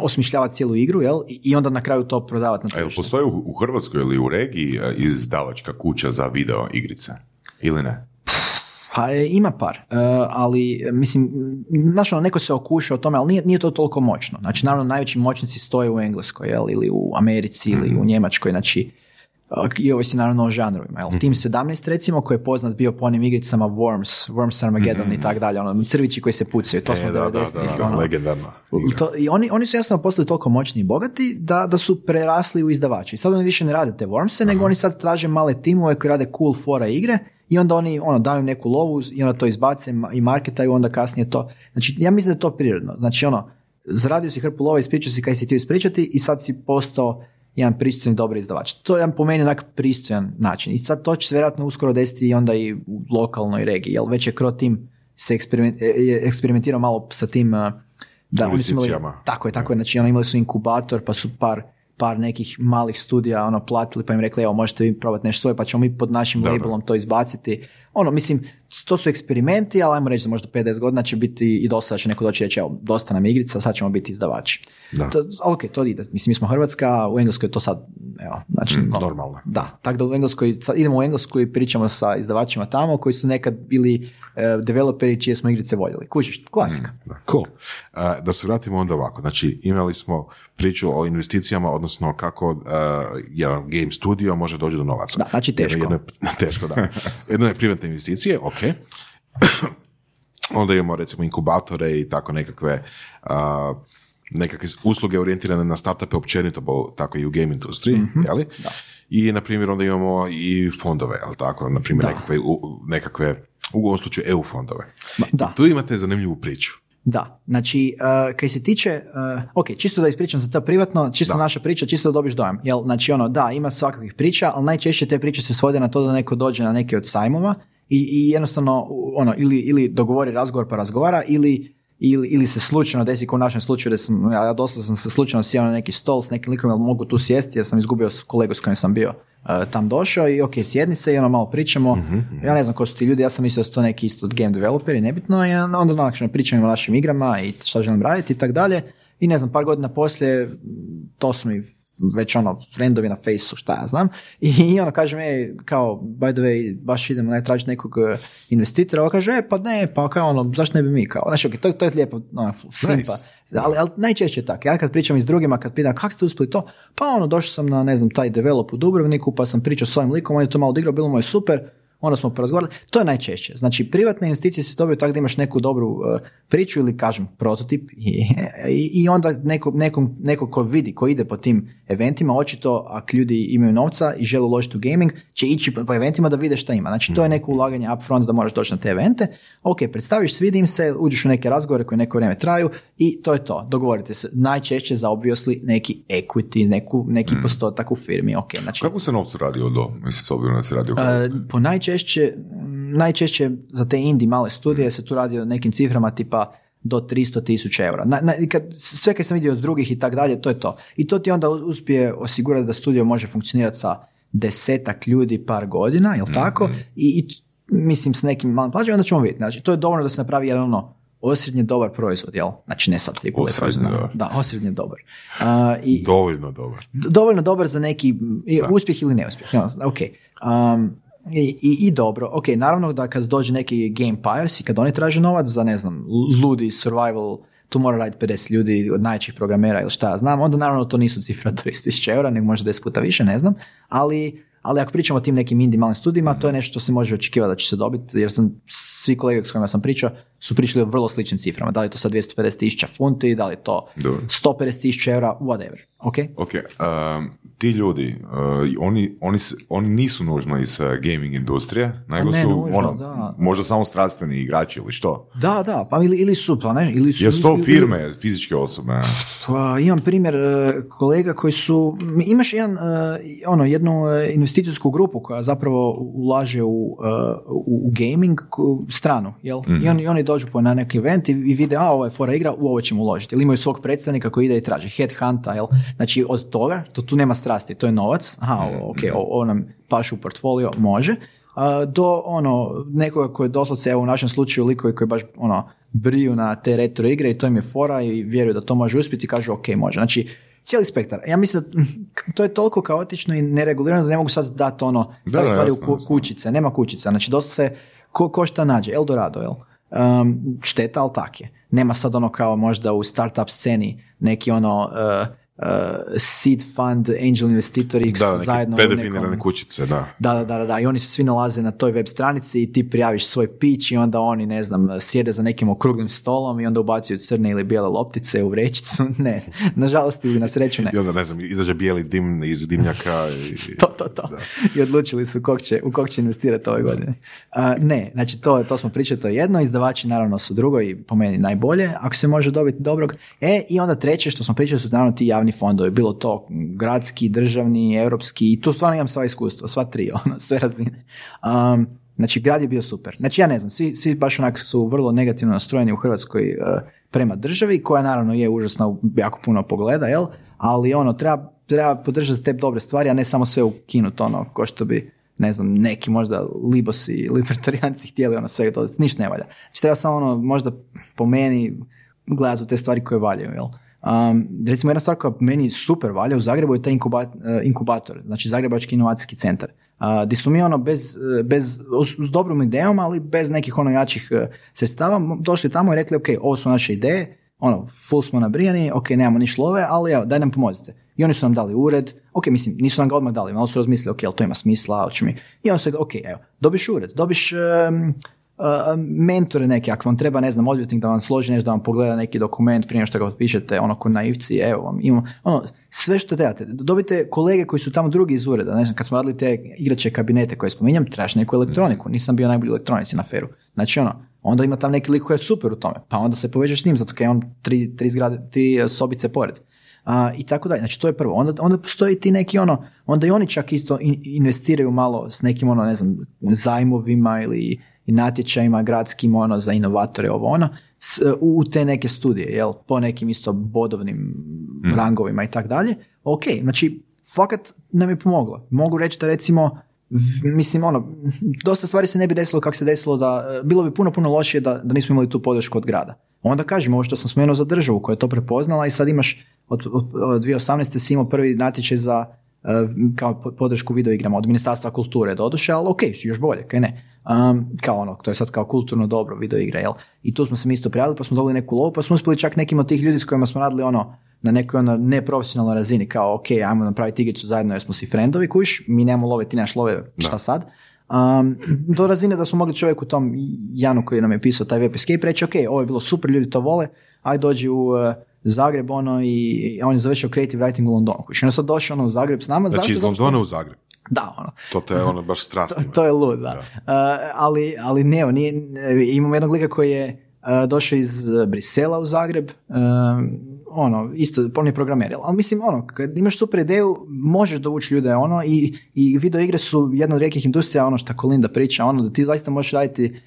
osmišljavati cijelu igru, jel? I onda na kraju to prodavati na tržište. postoji u, u Hrvatskoj ili u regiji uh, izdavačka kuća za video igrice? Ili ne? Pa e, ima par, e, ali mislim, znaš ono, neko se okuša o tome, ali nije, nije to toliko moćno. Znači, naravno, najveći moćnici stoje u Engleskoj, jel, ili u Americi, ili u Njemačkoj, znači, i ovo si naravno o žanrovima. Jel? Team 17, recimo, koji je poznat bio po onim igricama Worms, Worms Armageddon i tak dalje, ono, crvići koji se pucaju, to smo E, da, da, 90-ih, da, ono. legendarno. To, I oni, oni su jasno postali toliko moćni i bogati da, da su prerasli u izdavači. Sad oni više ne rade te Wormse, nego oni sad traže male timove koji rade cool fora igre i onda oni ono, daju neku lovu i onda to izbace i marketaju, onda kasnije to. Znači, ja mislim da je to prirodno. Znači, ono, zaradio si hrpu lova, ispričao si kaj si htio ispričati i sad si postao jedan pristojan dobar izdavač. To je jedan po meni onak pristojan način. I sad to će se vjerojatno uskoro desiti i onda i u lokalnoj regiji, jer već je Cro Team se e, je eksperimentirao malo sa tim uh, da, oni su imali, tako je, tako je, znači ono, imali su inkubator pa su par, par nekih malih studija ono platili pa im rekli evo možete vi probati nešto svoje pa ćemo mi pod našim labelom to izbaciti. Ono, mislim, to su eksperimenti, ali ajmo reći za možda 50 godina će biti i dosta da će neko doći reći evo, dosta nam je igrica, sad ćemo biti izdavači. Da. To, ok, to ide. Mislim, mi smo Hrvatska, u Engleskoj je to sad, evo, znači, Mm, no, normalno. Da, tako da u Engleskoj, sad idemo u Englesku i pričamo sa izdavačima tamo koji su nekad bili developeri čije smo igrice voljeli. Kužiš, klasika. Da, cool. E, da se vratimo onda ovako. Znači, imali smo priču o investicijama, odnosno kako e, jedan game studio može doći do novaca. Da, znači teško. Jedno, jedno je, teško, da. Jedno je privatne investicije, ok. onda imamo recimo inkubatore i tako nekakve a, nekakve usluge orijentirane na startupe općenito, bo tako i u game industriji, mm jeli? I, na primjer, onda imamo i fondove, jel tako? Na primjer, nekakve, u, nekakve, u ovom slučaju EU fondove. Da. Tu imate zanimljivu priču. Da, znači, uh, kaj se tiče, uh, ok, čisto da ispričam za to privatno, čisto naša priča, čisto da dobiš dojam. Jel, znači, ono, da, ima svakakvih priča, ali najčešće te priče se svode na to da neko dođe na neke od sajmova i, i jednostavno, ono, ili, ili dogovori razgovor pa razgovara, ili ili, ili se slučajno desi kao u našem slučaju da sam, ja doslovno sam se slučajno sjeo na neki stol s nekim likom, jel mogu tu sjesti jer sam izgubio kolegu s kojim sam bio uh, tam došao i ok, sjedni se i ono malo pričamo, Mhm, ja ne znam ko su ti ljudi, ja sam mislio da su to neki isto game developeri, nebitno, i onda onako pričamo o našim igrama i šta želim raditi i tak dalje i ne znam, par godina poslije to su mi već ono, friendovi na fejsu, šta ja znam. I, i ono kaže mi, kao, by the way, baš idemo ne tražiti nekog uh, investitora, ovo kaže, e, pa ne, pa kao ono, zašto ne bi mi, kao, znači, ok, to, to je lijepo, ono, simpa. Ali, ali najčešće tako. Ja kad pričam i s drugima, kad pitam kako ste uspjeli to, pa ono, došao sam na, ne znam, taj develop u Dubrovniku, pa sam pričao s ovim likom, on je to malo odigrao, bilo mu je super, onda smo porazgovarali. To je najčešće. Znači, privatne investicije se dobiju tako da imaš neku dobru uh, priču ili, kažem, prototip i, i, i onda neko, nekom, neko ko vidi, ko ide po tim eventima, očito ako ljudi imaju novca i žele uložiti u gaming, će ići po, po eventima da vide šta ima. Znači, to je neko ulaganje upfront da moraš doći na te evente. Ok, predstaviš, svidi im se, uđeš u neke razgovore koje neko vrijeme traju i to je to. Dogovorite se. Najčešće za obviously neki equity, neku, neki postotak u firmi. Ok, znači, Kako se novcu radi od do? Mislim, s obzirom da se radi o Hrvatskoj. E, po najčešće, najčešće za te indie male studije se tu radi o nekim ciframa tipa do 300 tisuća eura. Na, na, kad, sve kad sam vidio od drugih i tak dalje, to je to. I to ti onda uspije osigurati da studio može funkcionirati sa desetak ljudi par godina, jel tako? I, I mislim s nekim malim plaćama, onda ćemo vidjeti. Znači, to je dovoljno da se napravi jedan ono osrednje dobar proizvod, jel? Znači, ne sad triple Osrednje proizvod. dobar. Da, osrednje dobar. A, i, Dovoljno dobar. Dovoljno dobar za neki i uspjeh ili neuspjeh. jel, Ok. Um, i, i, I dobro, ok, naravno da kad dođe neki game pirates i kad oni traže novac za, ne znam, ludi survival, tu mora raditi 50 ljudi od najvećih programera ili šta ja znam, onda naravno to nisu cifra 30.000 eura, nego možda 10 puta više, ne znam, ali, ali ako pričamo o tim nekim indie malim studijima, to je nešto što se može očekivati da će se dobiti, jer sam, svi kolege s kojima sam pričao su pričali o vrlo sličnim ciframa, da li je to sad 250 tisuća funti, da li je to Dobro. 150 tisuća eura, whatever, ok? Ok, um, ti ljudi, uh, oni, oni, oni nisu nužno iz uh, gaming industrije, nego ne su nužno, ono, da. možda samo strastveni igrači ili što? Da, da, pa ili, ili su, pa ne, ili su... Jesu to ili- firme, fizičke osobe? Pa, imam primjer e, kolega koji su, imaš jedan, e, ono, jednu investicijsku grupu koja zapravo ulaže u, u, gaming stranu, jel? I oni, oni dođu po na neki event i, i vide, a ovo je fora igra, u ovo ćemo uložiti. Ili imaju svog predstavnika koji ide i traži headhunta, jel? Znači od toga, to tu nema strasti, to je novac, aha, ok, ovo nam paše u portfolio, može, do ono, nekoga koji je doslovce, evo u našem slučaju likovi koji baš ono, briju na te retro igre i to im je fora i vjeruju da to može uspjeti i kažu ok, može. Znači, cijeli spektar. Ja mislim da mm, to je toliko kaotično i neregulirano da ne mogu sad dati ono, staviti da, stvari u kućice, nema kućica. Znači, dosta se, ko, ko šta nađe, Eldorado, jel? Um, šteta, ali tak je. Nema sad ono kao možda u startup sceni neki ono uh, seed fund, angel investitori Da, neke zajedno predefinirane nekom- kućice, da. da, da, da, da, i oni se svi nalaze na toj web stranici i ti prijaviš svoj pitch i onda oni, ne znam, sjede za nekim okruglim stolom i onda ubacuju crne ili bijele loptice u vrećicu. Ne, nažalost ili na sreću ne. I onda, ne znam, izađe bijeli dim iz dimnjaka i... To, to, to. I odlučili su kog će, u kog će investirati ove godine. A, ne, znači to, to smo pričali, to je jedno, izdavači naravno su drugo i po meni najbolje, ako se može dobiti dobrog. E, i onda treće što smo pričali su naravno ti javni fondovi, bilo to gradski, državni, europski, i tu stvarno imam sva iskustva, sva tri, ono, sve razine. Um, znači, grad je bio super. Znači, ja ne znam, svi, svi baš onak su vrlo negativno nastrojeni u Hrvatskoj uh, prema državi, koja naravno je užasna jako puno pogleda, jel? Ali ono, treba, treba podržati te dobre stvari, a ne samo sve ukinuti, ono, ko što bi ne znam, neki možda libosi, libertarijanci htjeli ono sve to, ništa ne valja. Znači treba samo ono, možda po meni gledati u te stvari koje valjaju, jel? Um, recimo jedna stvar koja meni super valja u Zagrebu je taj inkuba- e, inkubator, znači Zagrebački inovacijski centar. Uh, gdje smo mi ono bez, e, bez, uz, uz dobrom idejom, ali bez nekih ono jačih e, sredstava, došli tamo i rekli, ok, ovo su naše ideje, ono, full smo nabrijani, ok, nemamo ni šlove, ali evo, daj nam pomozite. I oni su nam dali ured, ok, mislim, nisu nam ga odmah dali, malo su razmislili, ok, jel to ima smisla, mi. I on se, ok, evo, dobiš ured, dobiš a, mentore neke, ako vam treba, ne znam, odvjetnik da vam složi nešto, da vam pogleda neki dokument prije što ga potpišete, ono ko naivci, evo vam, imamo, ono, sve što trebate. Dobite kolege koji su tamo drugi iz ureda, ne znam, kad smo radili te igrače kabinete koje spominjam, trebaš neku elektroniku, nisam bio najbolji elektronici na feru. Znači ono, onda ima tam neki lik koji je super u tome, pa onda se povežeš s njim, zato kaj je on tri, tri, zgrade, tri e, sobice pored. A, I tako dalje, znači to je prvo. Onda, onda postoji ti neki ono, onda i oni čak isto in- investiraju malo s nekim ono, ne znam, zajmovima ili i natječajima gradskim ono za inovatore ovo ono s- u, te neke studije jel po nekim isto bodovnim rangovima i tako dalje ok znači fakat nam je pomoglo mogu reći da recimo mislim ono dosta stvari se ne bi desilo kako se desilo da e, bilo bi puno puno lošije da, da nismo imali tu podršku od grada onda kažemo ovo što sam spomenuo za državu koja je to prepoznala i sad imaš od, od, od 2018. si imao prvi natječaj za e, kao po- podršku videoigrama od Ministarstva kulture doduše, ali ok, još bolje, kaj ne. Um, kao ono, to je sad kao kulturno dobro videoigre, jel? I tu smo se mi isto prijavili, pa smo dobili neku lovu, pa smo uspjeli čak nekim od tih ljudi s kojima smo radili ono, na nekoj ono neprofesionalnoj razini, kao ok, ajmo napraviti igricu zajedno jer smo si frendovi, kuš, mi nemamo love, ti nemaš love, šta sad? Um, do razine da smo mogli čovjeku tom Janu koji nam je pisao taj web escape reći, ok, ovo je bilo super, ljudi to vole, aj dođi u uh, Zagreb ono i on je završio creative writing u Londonu. Kuš. On je sad došao ono, u Zagreb s nama. Znači zašto? iz Londona u Zagreb. Da, ono. To te je ono baš strastno. To je lud, da. Uh, ali, ali ne, evo, nije, imam jednog lika koji je uh, došao iz uh, Brisela u Zagreb, uh, ono, isto, on je programer, ali mislim, ono, kad imaš super ideju, možeš dovući ljude, ono, i, i video igre su jedna od rijetkih industrija, ono što Kolinda priča, ono, da ti zaista možeš raditi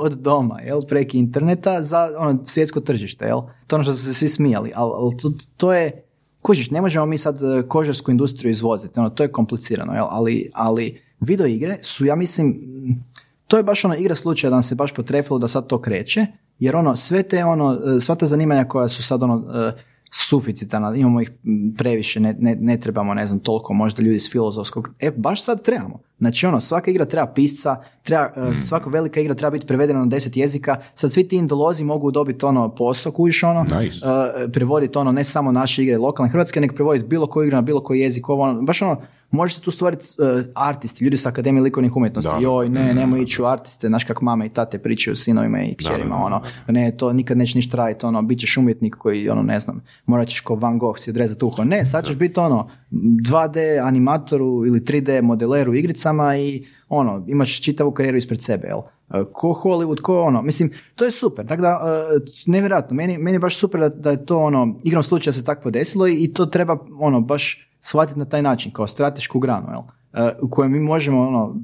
od doma, jel, preki interneta za, ono, svjetsko tržište, jel? To ono što su se svi smijali, ali, ali to, to je, Kužiš, ne možemo mi sad e, kožarsku industriju izvoziti, ono, to je komplicirano, jel? Ali, ali video igre su, ja mislim, m, to je baš ona igra slučaja da nam se baš potrefilo da sad to kreće, jer ono, sve te, ono, e, sva ta zanimanja koja su sad, ono, e, suficitarna, imamo ih previše, ne, ne, ne trebamo, ne znam, toliko možda ljudi iz filozofskog, e, baš sad trebamo. Znači, ono, svaka igra treba pisca, treba, e, svaka velika igra treba biti prevedena na deset jezika, sad svi ti indolozi mogu dobiti, ono, posao, kužiš, ono, Nice. uh, prevoditi ono ne samo naše igre lokalne hrvatske, nego prevoditi bilo koju igru na bilo koji jezik, ovo, ono, baš ono, možete tu stvoriti uh, artisti, ljudi sa Akademije likovnih umjetnosti, Da, joj, ne, nemoj ići u artiste, znaš kak mame i tate pričaju s sinovima i kćerima, ono, ne, to nikad neće ništa raditi, ono, bit ćeš umjetnik koji, ono, ne znam, morat ćeš ko Van Gogh si odrezati uho, ne, sad ćeš biti, ono, 2D animatoru ili 3D modeleru u igricama i, ono, imaš čitavu karijeru ispred sebe, jel? E, Ko Hollywood, ko ono, mislim, to je super, tako da, e, nevjerojatno, meni, meni je baš super da, da je to, ono, igrom slučaja se tako desilo i, i to treba, ono, baš shvatiti na taj način, kao stratešku granu, jel? E, U kojoj mi možemo, ono,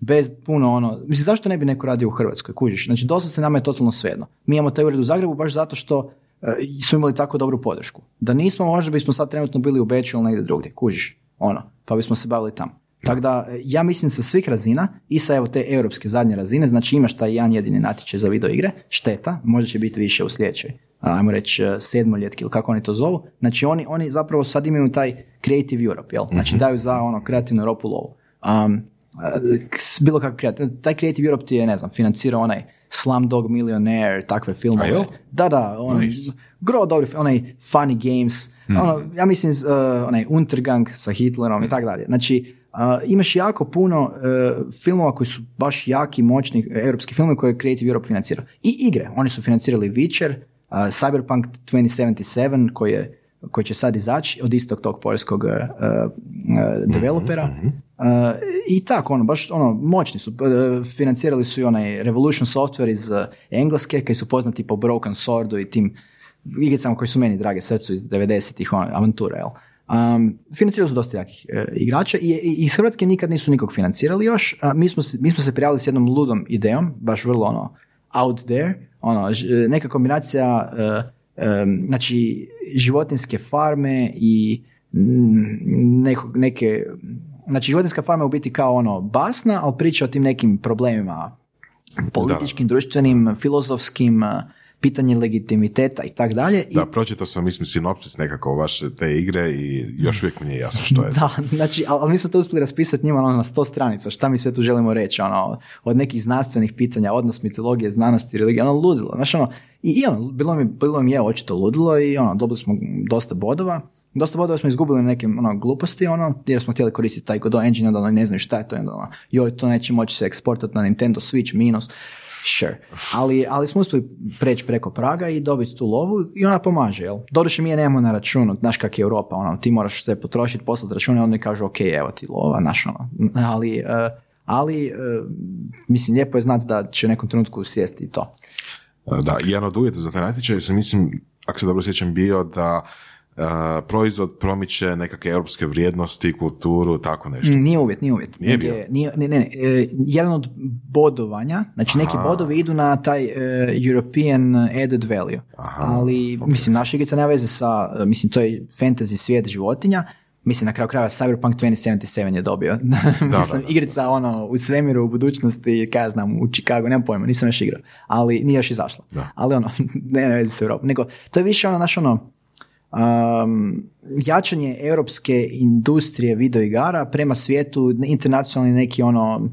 bez puno, ono, mislim, zašto ne bi neko radio u Hrvatskoj, kužiš? Znači, doslovce nama je totalno svejedno. Mi imamo taj ured u Zagrebu baš zato što e, smo imali tako dobru podršku. Da nismo, možda bismo sad trenutno bili u Beču ili negdje drugdje, kužiš, ono, pa bismo se bavili tamo. Tako da, e, ja mislim sa svih razina i sa evo te europske zadnje razine, znači imaš taj jedan jedini natječaj za video igre, šteta, možda će biti više u sljedećoj, ajmo reći e, sedmoljetki ili kako oni to zovu, znači oni, oni zapravo sad imaju taj Creative Europe, jel? Znači daju za ono kreativnu Europu lovu. Um, bilo kakav kreativ, taj Creative Europe ti je, ne znam, financirao onaj Slumdog Millionaire, takve filmove. Da, da, ono, Nice. gro dobri, onaj Funny Games, ono, ja mislim uh, onaj Untergang sa Hitlerom i tako dalje. Znači, uh, imaš jako puno uh, filmova koji su baš jaki, moćni, europski filmovi koje je Creative Europe financirao. I igre, oni su financirali Witcher, Cyberpunk 2077 koji je koji će sad izaći od istog tog poljskog uh, uh, developera. Uh, I tako, ono, baš ono, moćni su. Uh, financirali su i onaj Revolution Software iz uh, Engleske, koji su poznati po Broken Swordu i tim igricama koji su meni drage srcu iz 90-ih, ono, avantura, jel? Um, financirali su dosta jakih igrača i, i iz Hrvatske nikad nisu nikog financirali još. Mi, smo, mi smo se prijavili s jednom ludom idejom, baš vrlo ono out there, ono, ž- neka kombinacija e, e, znači životinske farme i mm, neko, neke znači životinska farma je u biti kao ono basna, ali priča o tim nekim problemima političkim, društvenim, filozofskim, pitanje legitimiteta i tak dalje. I- Da, pročitao sam, mislim, sinopsis nekako vaše te igre i još uvijek mi nije jasno što je. Da, znači, ali, ali mi smo to uspjeli raspisati njima ono, na sto stranica, šta mi sve tu želimo reći, ono, od nekih znanstvenih pitanja, odnos mitologije, znanosti, religije, ono, ludilo, znaš, ono, i, i ono, bilo mi, bilo mi je očito ludilo i ono, dobili smo dosta bodova, dosta bodova smo izgubili na nekim ono, gluposti, ono, jer smo htjeli koristiti taj Godot engine, onda ono, ne znaju šta je to, onda ono, joj, to neće moći se eksportati na Nintendo Switch, minus, Sure. Ali, ali smo uspjeli preći preko praga i dobiti tu lovu i ona pomaže, jel? Doduše mi je nemamo na računu, znaš kak je Europa, ono, ti moraš sve potrošiti, poslati račune, onda oni kažu, ok, evo ti lova, znaš, ono. Ali, eh, ali eh, mislim, lijepo je znati da će u nekom trenutku sjesti i to. Da, i jedan od uvjeta za taj natječaj mislim, ako se dobro sjećam, bio da e, proizvod promiče nekakve europske vrijednosti, kulturu, tako nešto. Nije uvjet, nije uvjet. Nije Nego bio? je- nije- ne, ne, ne, e, jedan od bodovanja, znači neki Aha. bodovi idu na taj e, European added value, Aha, ali mislim naša igrica nema veze sa, e, mislim to je fantasy svijet životinja, mislim na kraju krajeva Cyberpunk 2077 je dobio. mislim, da, da. igrica ono u svemiru, u budućnosti, kaj ja znam, u Chicago, nemam pojma, nisam još igrao, ali nije još izašla. Da. Ali ono, ne, ne veze s Europom, nego to je više ono, naš ono, um, jačanje europske industrije videoigara prema svijetu, internacionalni neki ono,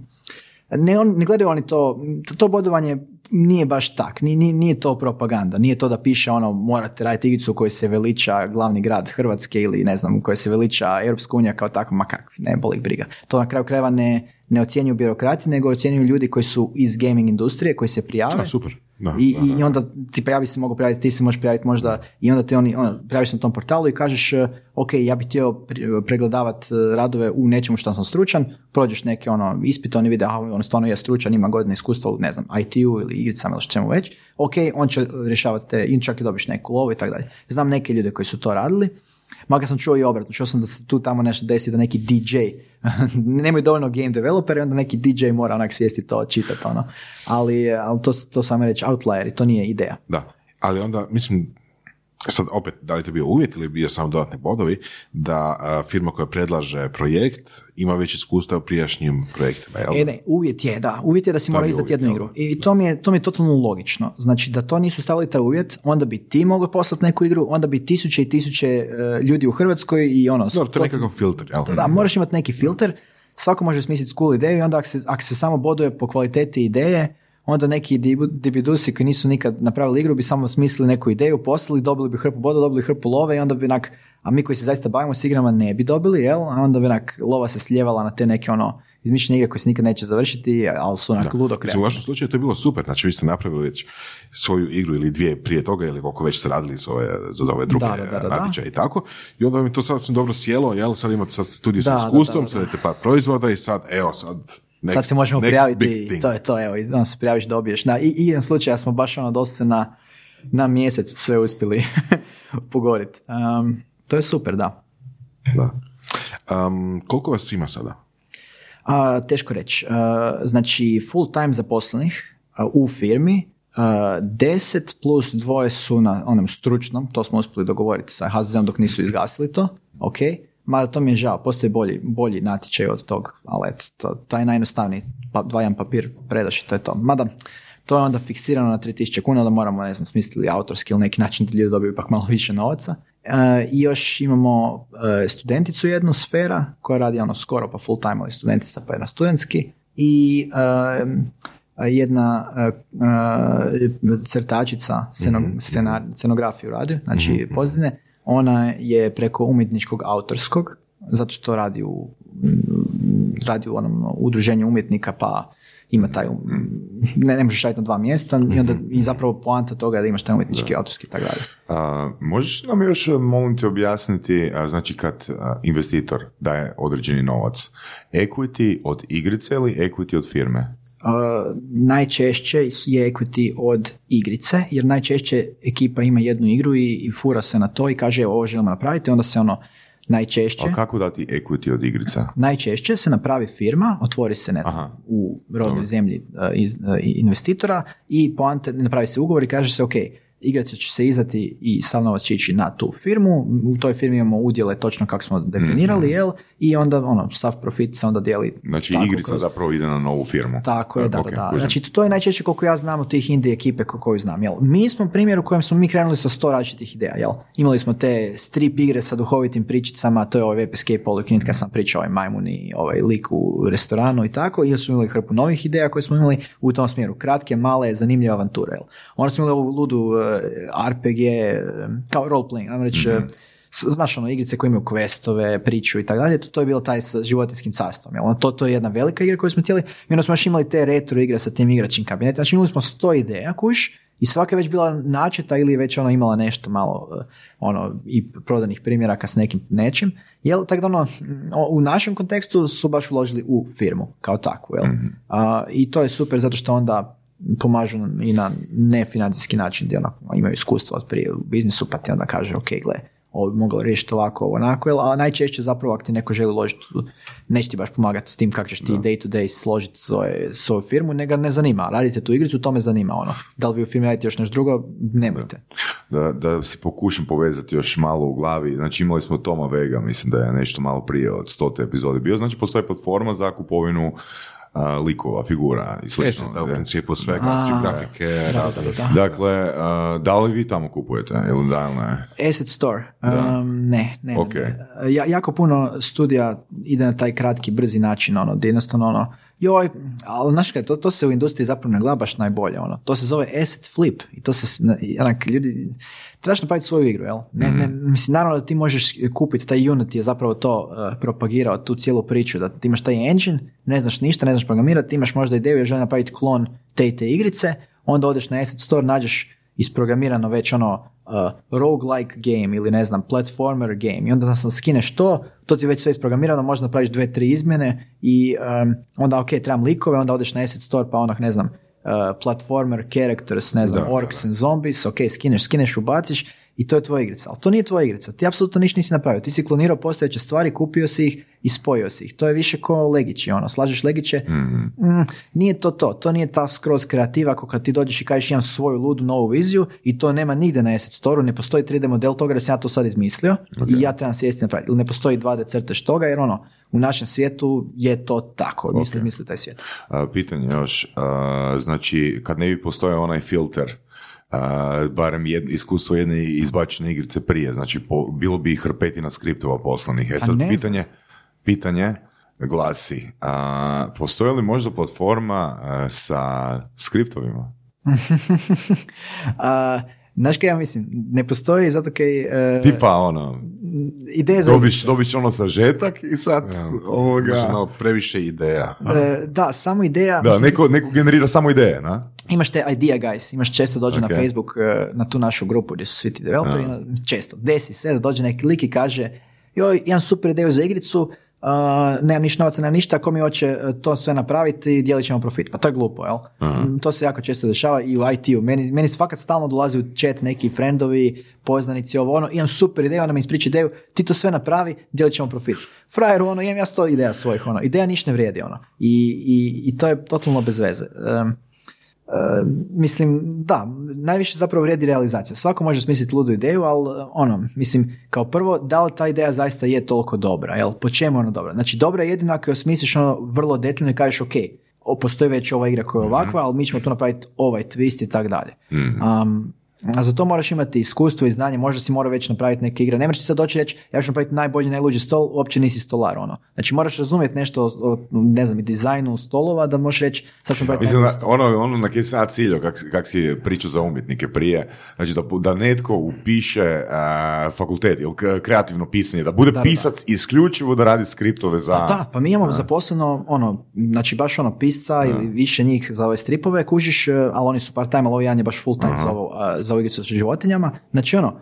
ne, on, ne gledaju oni to, to bodovanje nije baš tak, nije, nije, to propaganda, nije to da piše ono morate raditi igricu u kojoj se veliča glavni grad Hrvatske ili ne znam u kojoj se veliča Europska unija kao takva, ma kakvi, ne boli briga. To na kraju krajeva ne, ne ocjenjuju birokrati, nego ocjenjuju ljudi koji su iz gaming industrije, koji se prijave. A, super. Da, I, da, da. I onda, tipa ja bi se mogao prijaviti, ti se možeš prijaviti možda i onda ti oni, ono, prijaviš se na tom portalu i kažeš e, ok, ja bih htio pre- pregledavat e, radove u nečemu što sam stručan, prođeš neke ono ispite, oni vide, aha, on stvarno je stručan, ima godine iskustva u, ne znam, IT-u ili igricama ili čemu već, ok, on će rješavati te, i čak i dobiš neku lovu i tako dalje. Znam neke ljude koji su to radili, Makar sam čuo i obratno, čuo sam da se tu tamo nešto desi da neki DJ, nemaju dovoljno game developer i onda neki DJ mora onak sjesti to, čitati ono. Ali, ali to, to sam reći outlier to nije ideja. Da, ali onda, mislim, sad opet, da li to bio uvjet ili bio samo dodatni bodovi, da a, firma koja predlaže projekt ima već iskustva u prijašnjim projektima, jel? E ne, uvjet je, da, uvjet je da si mora izdati jednu igru. I to mi, je, to mi je totalno logično. Znači da to nisu stavili taj uvjet, onda bi ti mogao poslati neku igru, onda bi tisuće i tisuće e, ljudi u Hrvatskoj i ono... Dobro, to je nekakav filter, jel? Da, moraš imati neki filter, svako može smisliti cool ideju i onda ako se, ako se samo boduje po kvaliteti ideje, onda neki dibidusi koji nisu nikad napravili igru bi samo smislili neku ideju, poslali, dobili bi hrpu boda, dobili hrpu love i onda bi onak, a mi koji se zaista bavimo s igrama ne bi dobili, jel? A onda bi onak lova se sljevala na te neke ono izmišljene igre koje se nikad neće završiti, ali su onak ludo Mislim, u kreativne. vašem slučaju to je bilo super, znači vi ste napravili već svoju igru ili dvije prije toga ili koliko već ste radili za ove, za ove druge Da, da, da, da, da. natječaje i tako i onda mi to sasvim dobro sjelo, jel, sad imate sad studiju sa iskustvom, sad par proizvoda i sad, evo sad, next, Sad se možemo prijaviti to je to, evo, i onda se prijaviš, dobiješ. Da, i, jedan slučaj, ja smo baš ono dosta na, na mjesec sve uspjeli pogoriti. Um, to je super, da. Da. Um, koliko vas ima sada? A, teško reći. A, znači, full time zaposlenih a, u firmi, a, deset plus dvoje su na onom stručnom, to smo uspjeli dogovoriti sa HZZ-om dok nisu izgasili to, ok. Mada to mi je žao, postoji bolji, bolji natječaj od tog, ali eto, to, taj je najjednostavniji, pa, dva jedan papir predaš i to je to. Mada, to je onda fiksirano na 3000 kuna, da moramo, ne znam, smisliti autorski ili neki način da ljudi dobiju ipak malo više novaca. E, I još imamo e, studenticu jednu sfera koja radi ono skoro pa full time, ali studentica pa jedna studentski i e, jedna e, e, crtačica sceno, scenar, scenografiju radi, znači Pozdine, ona je preko umjetničkog autorskog, zato što radi u, radi u onom udruženju umjetnika pa ima taj, um- ne, ne možeš raditi na dva mjesta i onda i zapravo poanta toga je da imaš taj umjetnički autorski i tako dalje. A, možeš nam još, molim te, objasniti, a, znači kad a, investitor daje određeni novac, equity od igrice ili equity od firme? Uh, najčešće je equity od igrice, jer najčešće ekipa ima jednu igru i, i fura se na to i kaže ovo želimo napraviti, onda se ono najčešće, Ali kako dati equity od igrica? najčešće se napravi firma, otvori se ne znam, u rodnoj zemlji uh, iz, uh, investitora i poante, napravi se ugovor i kaže se ok, igrače će se izdati i sav novac će ići na tu firmu, u toj firmi imamo udjele točno kako smo definirali, Mhm. jel, i onda ono, sav profit se onda dijeli. Znači tako igrica kroz- zapravo ide na novu firmu. tako je, da, Ok, da, da. kužim. Znači, to je najčešće koliko ja znam od tih indie ekipe ko- koju znam. Jel? Mi smo primjer u kojem smo mi krenuli sa sto različitih ideja. Jel? Imali smo te strip igre sa duhovitim pričicama, to je ovaj Web Escape Eat, kad sam pričao ovaj majmun i ovaj lik u restoranu i tako, ili smo imali hrpu novih ideja koje smo imali u tom smjeru. Kratke, male, zanimljive avanture. Jel? Onda smo imali ovu ludu eh, RPG, eh, kao role playing, ajmo reći, eh, s- znaš ono, igrice koje imaju questove, priču i tako dalje, to, to je bilo taj sa životinskim carstvom. Jel? To, to je jedna velika igra koju smo htjeli i onda smo još imali te retro igre sa tim igračim kabinetima. Znači imali smo sto ideja, kuš, i svaka je već bila načeta ili već ono imala nešto malo eh, ono i prodanih primjeraka s nekim nečim. Jel, tako da ono, u našem kontekstu su baš uložili u firmu kao takvu. Jel? A, I to je super zato što onda pomažu i na nefinancijski način gdje ono, imaju iskustvo od prije u biznisu pa ti onda kaže ok, gle, ovo bi moglo riješiti ovako, ovo, onako, a najčešće zapravo ako ti neko želi uložiti, neće ti baš pomagati s tim kako ćeš ti day to day složiti svoje, svoju firmu, nego ne zanima. Radite tu igricu, to me zanima. Ono. Da li vi u firmi radite još nešto drugo, nemojte. Da, da si pokušam povezati još malo u glavi. Znači imali smo Toma Vega, mislim da je nešto malo prije od stote epizode bio. Znači postoji platforma za kupovinu a, likova, figura i slično. Jeste, da, u principu svega, A, grafike, razne. Dakle, a, da li vi tamo kupujete ili da li ne? Asset Store. Da. Um, ne, ne. Ok. ne. Ja, jako puno studija ide na taj kratki, brzi način, ono, da jednostavno ono, joj, ali znaš kaj, to, to se u industriji zapravo ne gleda baš najbolje, ono. To se zove asset flip i to se, onak, ljudi, trebaš napraviti svoju igru, jel? Ne, ne, mislim, naravno da ti možeš kupiti, taj Unity je zapravo to uh, propagirao, tu cijelu priču, da ti imaš taj engine, ne znaš ništa, ne znaš programirati, imaš možda ideju, ja želim napraviti klon te i te igrice, onda odeš na asset store, nađeš isprogramirano već ono uh, roguelike game ili ne znam, platformer game i onda sam skineš to, to ti je već sve isprogramirano, možda napraviš dve, tri izmjene i um, onda ok, trebam likove, onda odeš na asset store pa onak ne znam, uh, platformer characters, ne znam, Da, orcs and zombies, ok, skineš, skineš, ubaciš i to je tvoja igrica. Ali to nije tvoja igrica. Ti apsolutno ništa nisi napravio. Ti si klonirao postojeće stvari, kupio si ih i spojio si ih. To je više ko legići. Ono. Slažeš legiće, mm, nije to to. To nije ta skroz kreativa ako kad ti dođeš i kažeš imam svoju ludu novu viziju i to nema nigde na Asset Store-u, ne postoji 3D model toga da sam ja to sad izmislio i ja trebam sjesti napraviti. Ili ne postoji 2D crtež toga jer ono, u našem svijetu je to tako. Mi smo Ok. misli taj svijet. A, pitanje još, a, znači kad ne bi postojao onaj filter, a, barem jed, iskustvo jedne izbačene igrice prije, znači po, bilo bi hrpetina skriptova poslanih. E sad ne pitanje, pitanje glasi, a, postoji li možda platforma a, sa skriptovima? A, znaš kaj ja mislim? Ne postoji zato kaj e, Tipa ono, ideje za dobiš, dobiš ono sažetak i sad ovoga... Imaš ono previše ideja. E, da, samo ideja. Da, mislim, neko, neko generira samo ideje, na? Imaš te idea guys, imaš često dođe Ok. na Facebook, e, na tu našu grupu gdje su svi ti developeri, ono, često, desi se da dođe neki lik i kaže, joj, imam super ideju za igricu, a, nemam ništa novaca na ništa, ako mi hoće e, to sve napraviti, dijelit ćemo profit. Pa to je glupo, jel? Mm, To se jako često dešava i u IT-u. Meni, meni fakat stalno dolazi u chat neki friendovi, poznanici, ovo ono, imam super ideju, ona mi ispriča ideju, ti to sve napravi, dijelit ćemo profit. Frajeru, ono, imam ja sto ideja svojih, ono, ideja ništa ne vrijedi, ono. I, i, i to je totalno bez veze. E, mislim, da, najviše zapravo vrijedi realizacija. Svako može smisliti ludu ideju, ali e, ono, mislim, kao prvo, da li ta ideja zaista je toliko dobra, jel? Po čemu je ona dobra? Znači, dobra je jedino ako je osmisliš ono vrlo detaljno i kažeš, ok, postoji već ova igra koja je ovakva, ali mi ćemo tu napraviti ovaj twist i tako dalje. Um, a za to moraš imati iskustvo i znanje, možda si mora već napraviti neke igre. Ne možeš ti sad doći reći, ja ću napraviti najbolji, najluđi stol, uopće nisi stolar, ono. Znači, moraš razumjeti nešto o, o, ne znam, i dizajnu stolova, da možeš reći, sad ću napraviti Mislim, da, ono, ono na kje sam ja ciljao, kak, kak si pričao za umjetnike prije, znači da, da netko upiše a, fakultet ili kreativno pisanje, da bude Da, da, pisac isključivo da radi skriptove za... Pa da, pa mi imamo zaposleno, ono, znači baš ono pisca ili više njih za ove stripove, kužiš, e, ali oni su part time, ali ovaj jedan je baš full time za, ovo, a, za ovu igricu sa životinjama. Znači ono,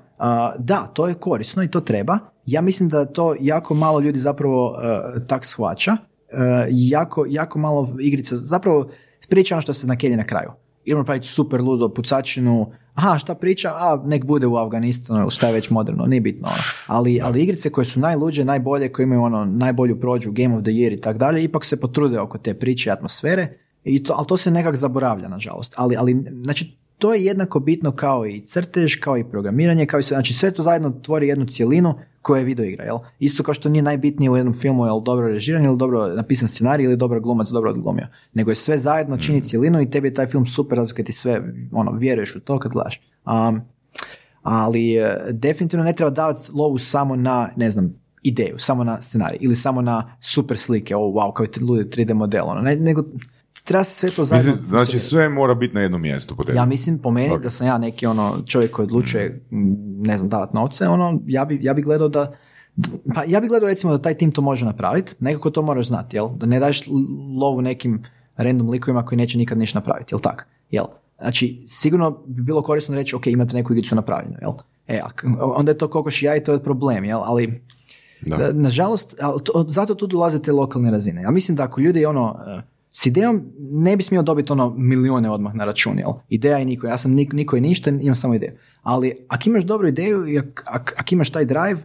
da, to je korisno i to treba. Ja mislim da to jako malo ljudi zapravo e, tak shvaća. E, jako, jako malo igrica, zapravo priča ono što se nakelje na kraju. Idemo napraviti super ludo pucačinu, aha, šta priča, a nek bude u Afganistanu ili šta je već moderno, nije bitno. Ono. Ali, ali igrice koje su najluđe, najbolje, koje imaju ono najbolju prođu, Game of the Year i tak dalje, ipak se potrude oko te priče i atmosfere, i to, ali to se nekak zaboravlja, nažalost. Ali, ali, znači, to je jednako bitno kao i crtež, kao i programiranje, kao i sve, znači sve to zajedno tvori jednu cjelinu koja je video igra, jel? Isto kao što nije najbitnije u jednom filmu jel dobro režiran ili dobro napisan scenarij ili dobro glumac dobro odglumio, nego je sve zajedno čini cjelinu i tebi je taj film super zato kad ti sve ono, vjeruješ u to kad gledaš. Um, ali e, definitivno ne treba davati lovu samo na, ne znam, ideju, samo na scenarij ili samo na super slike, oh wow, kao je ludi 3D model, ono, ne, nego treba se sve to zajedno... Mislim, znači sve mora biti na jednom mjestu po tebi. Ja mislim po meni da sam ja neki ono čovjek koji odlučuje, m, ne znam, davati novce, ono, ja bi, ja bi gledao da pa ja bih gledao recimo da taj tim to može napraviti, nekako to moraš znati, jel? Da ne daš lovu nekim random likovima koji neće nikad ništa napraviti, jel tak? Jel? Znači, sigurno bi bilo korisno reći, ok, imate neku igricu napravljenu, jel? E, onda je to kokoš ja i to je problem, jel? Ali, Da. nažalost, zato tu dolaze te lokalne razine. Ja mislim da ako ljudi ono, s idejom ne bi smio dobiti ono milijone odmah na račun, jel? Ideja i niko, ja sam niko, niko i ništa, imam samo ideju. Ali ako imaš dobru ideju i ak, ak, imaš taj drive,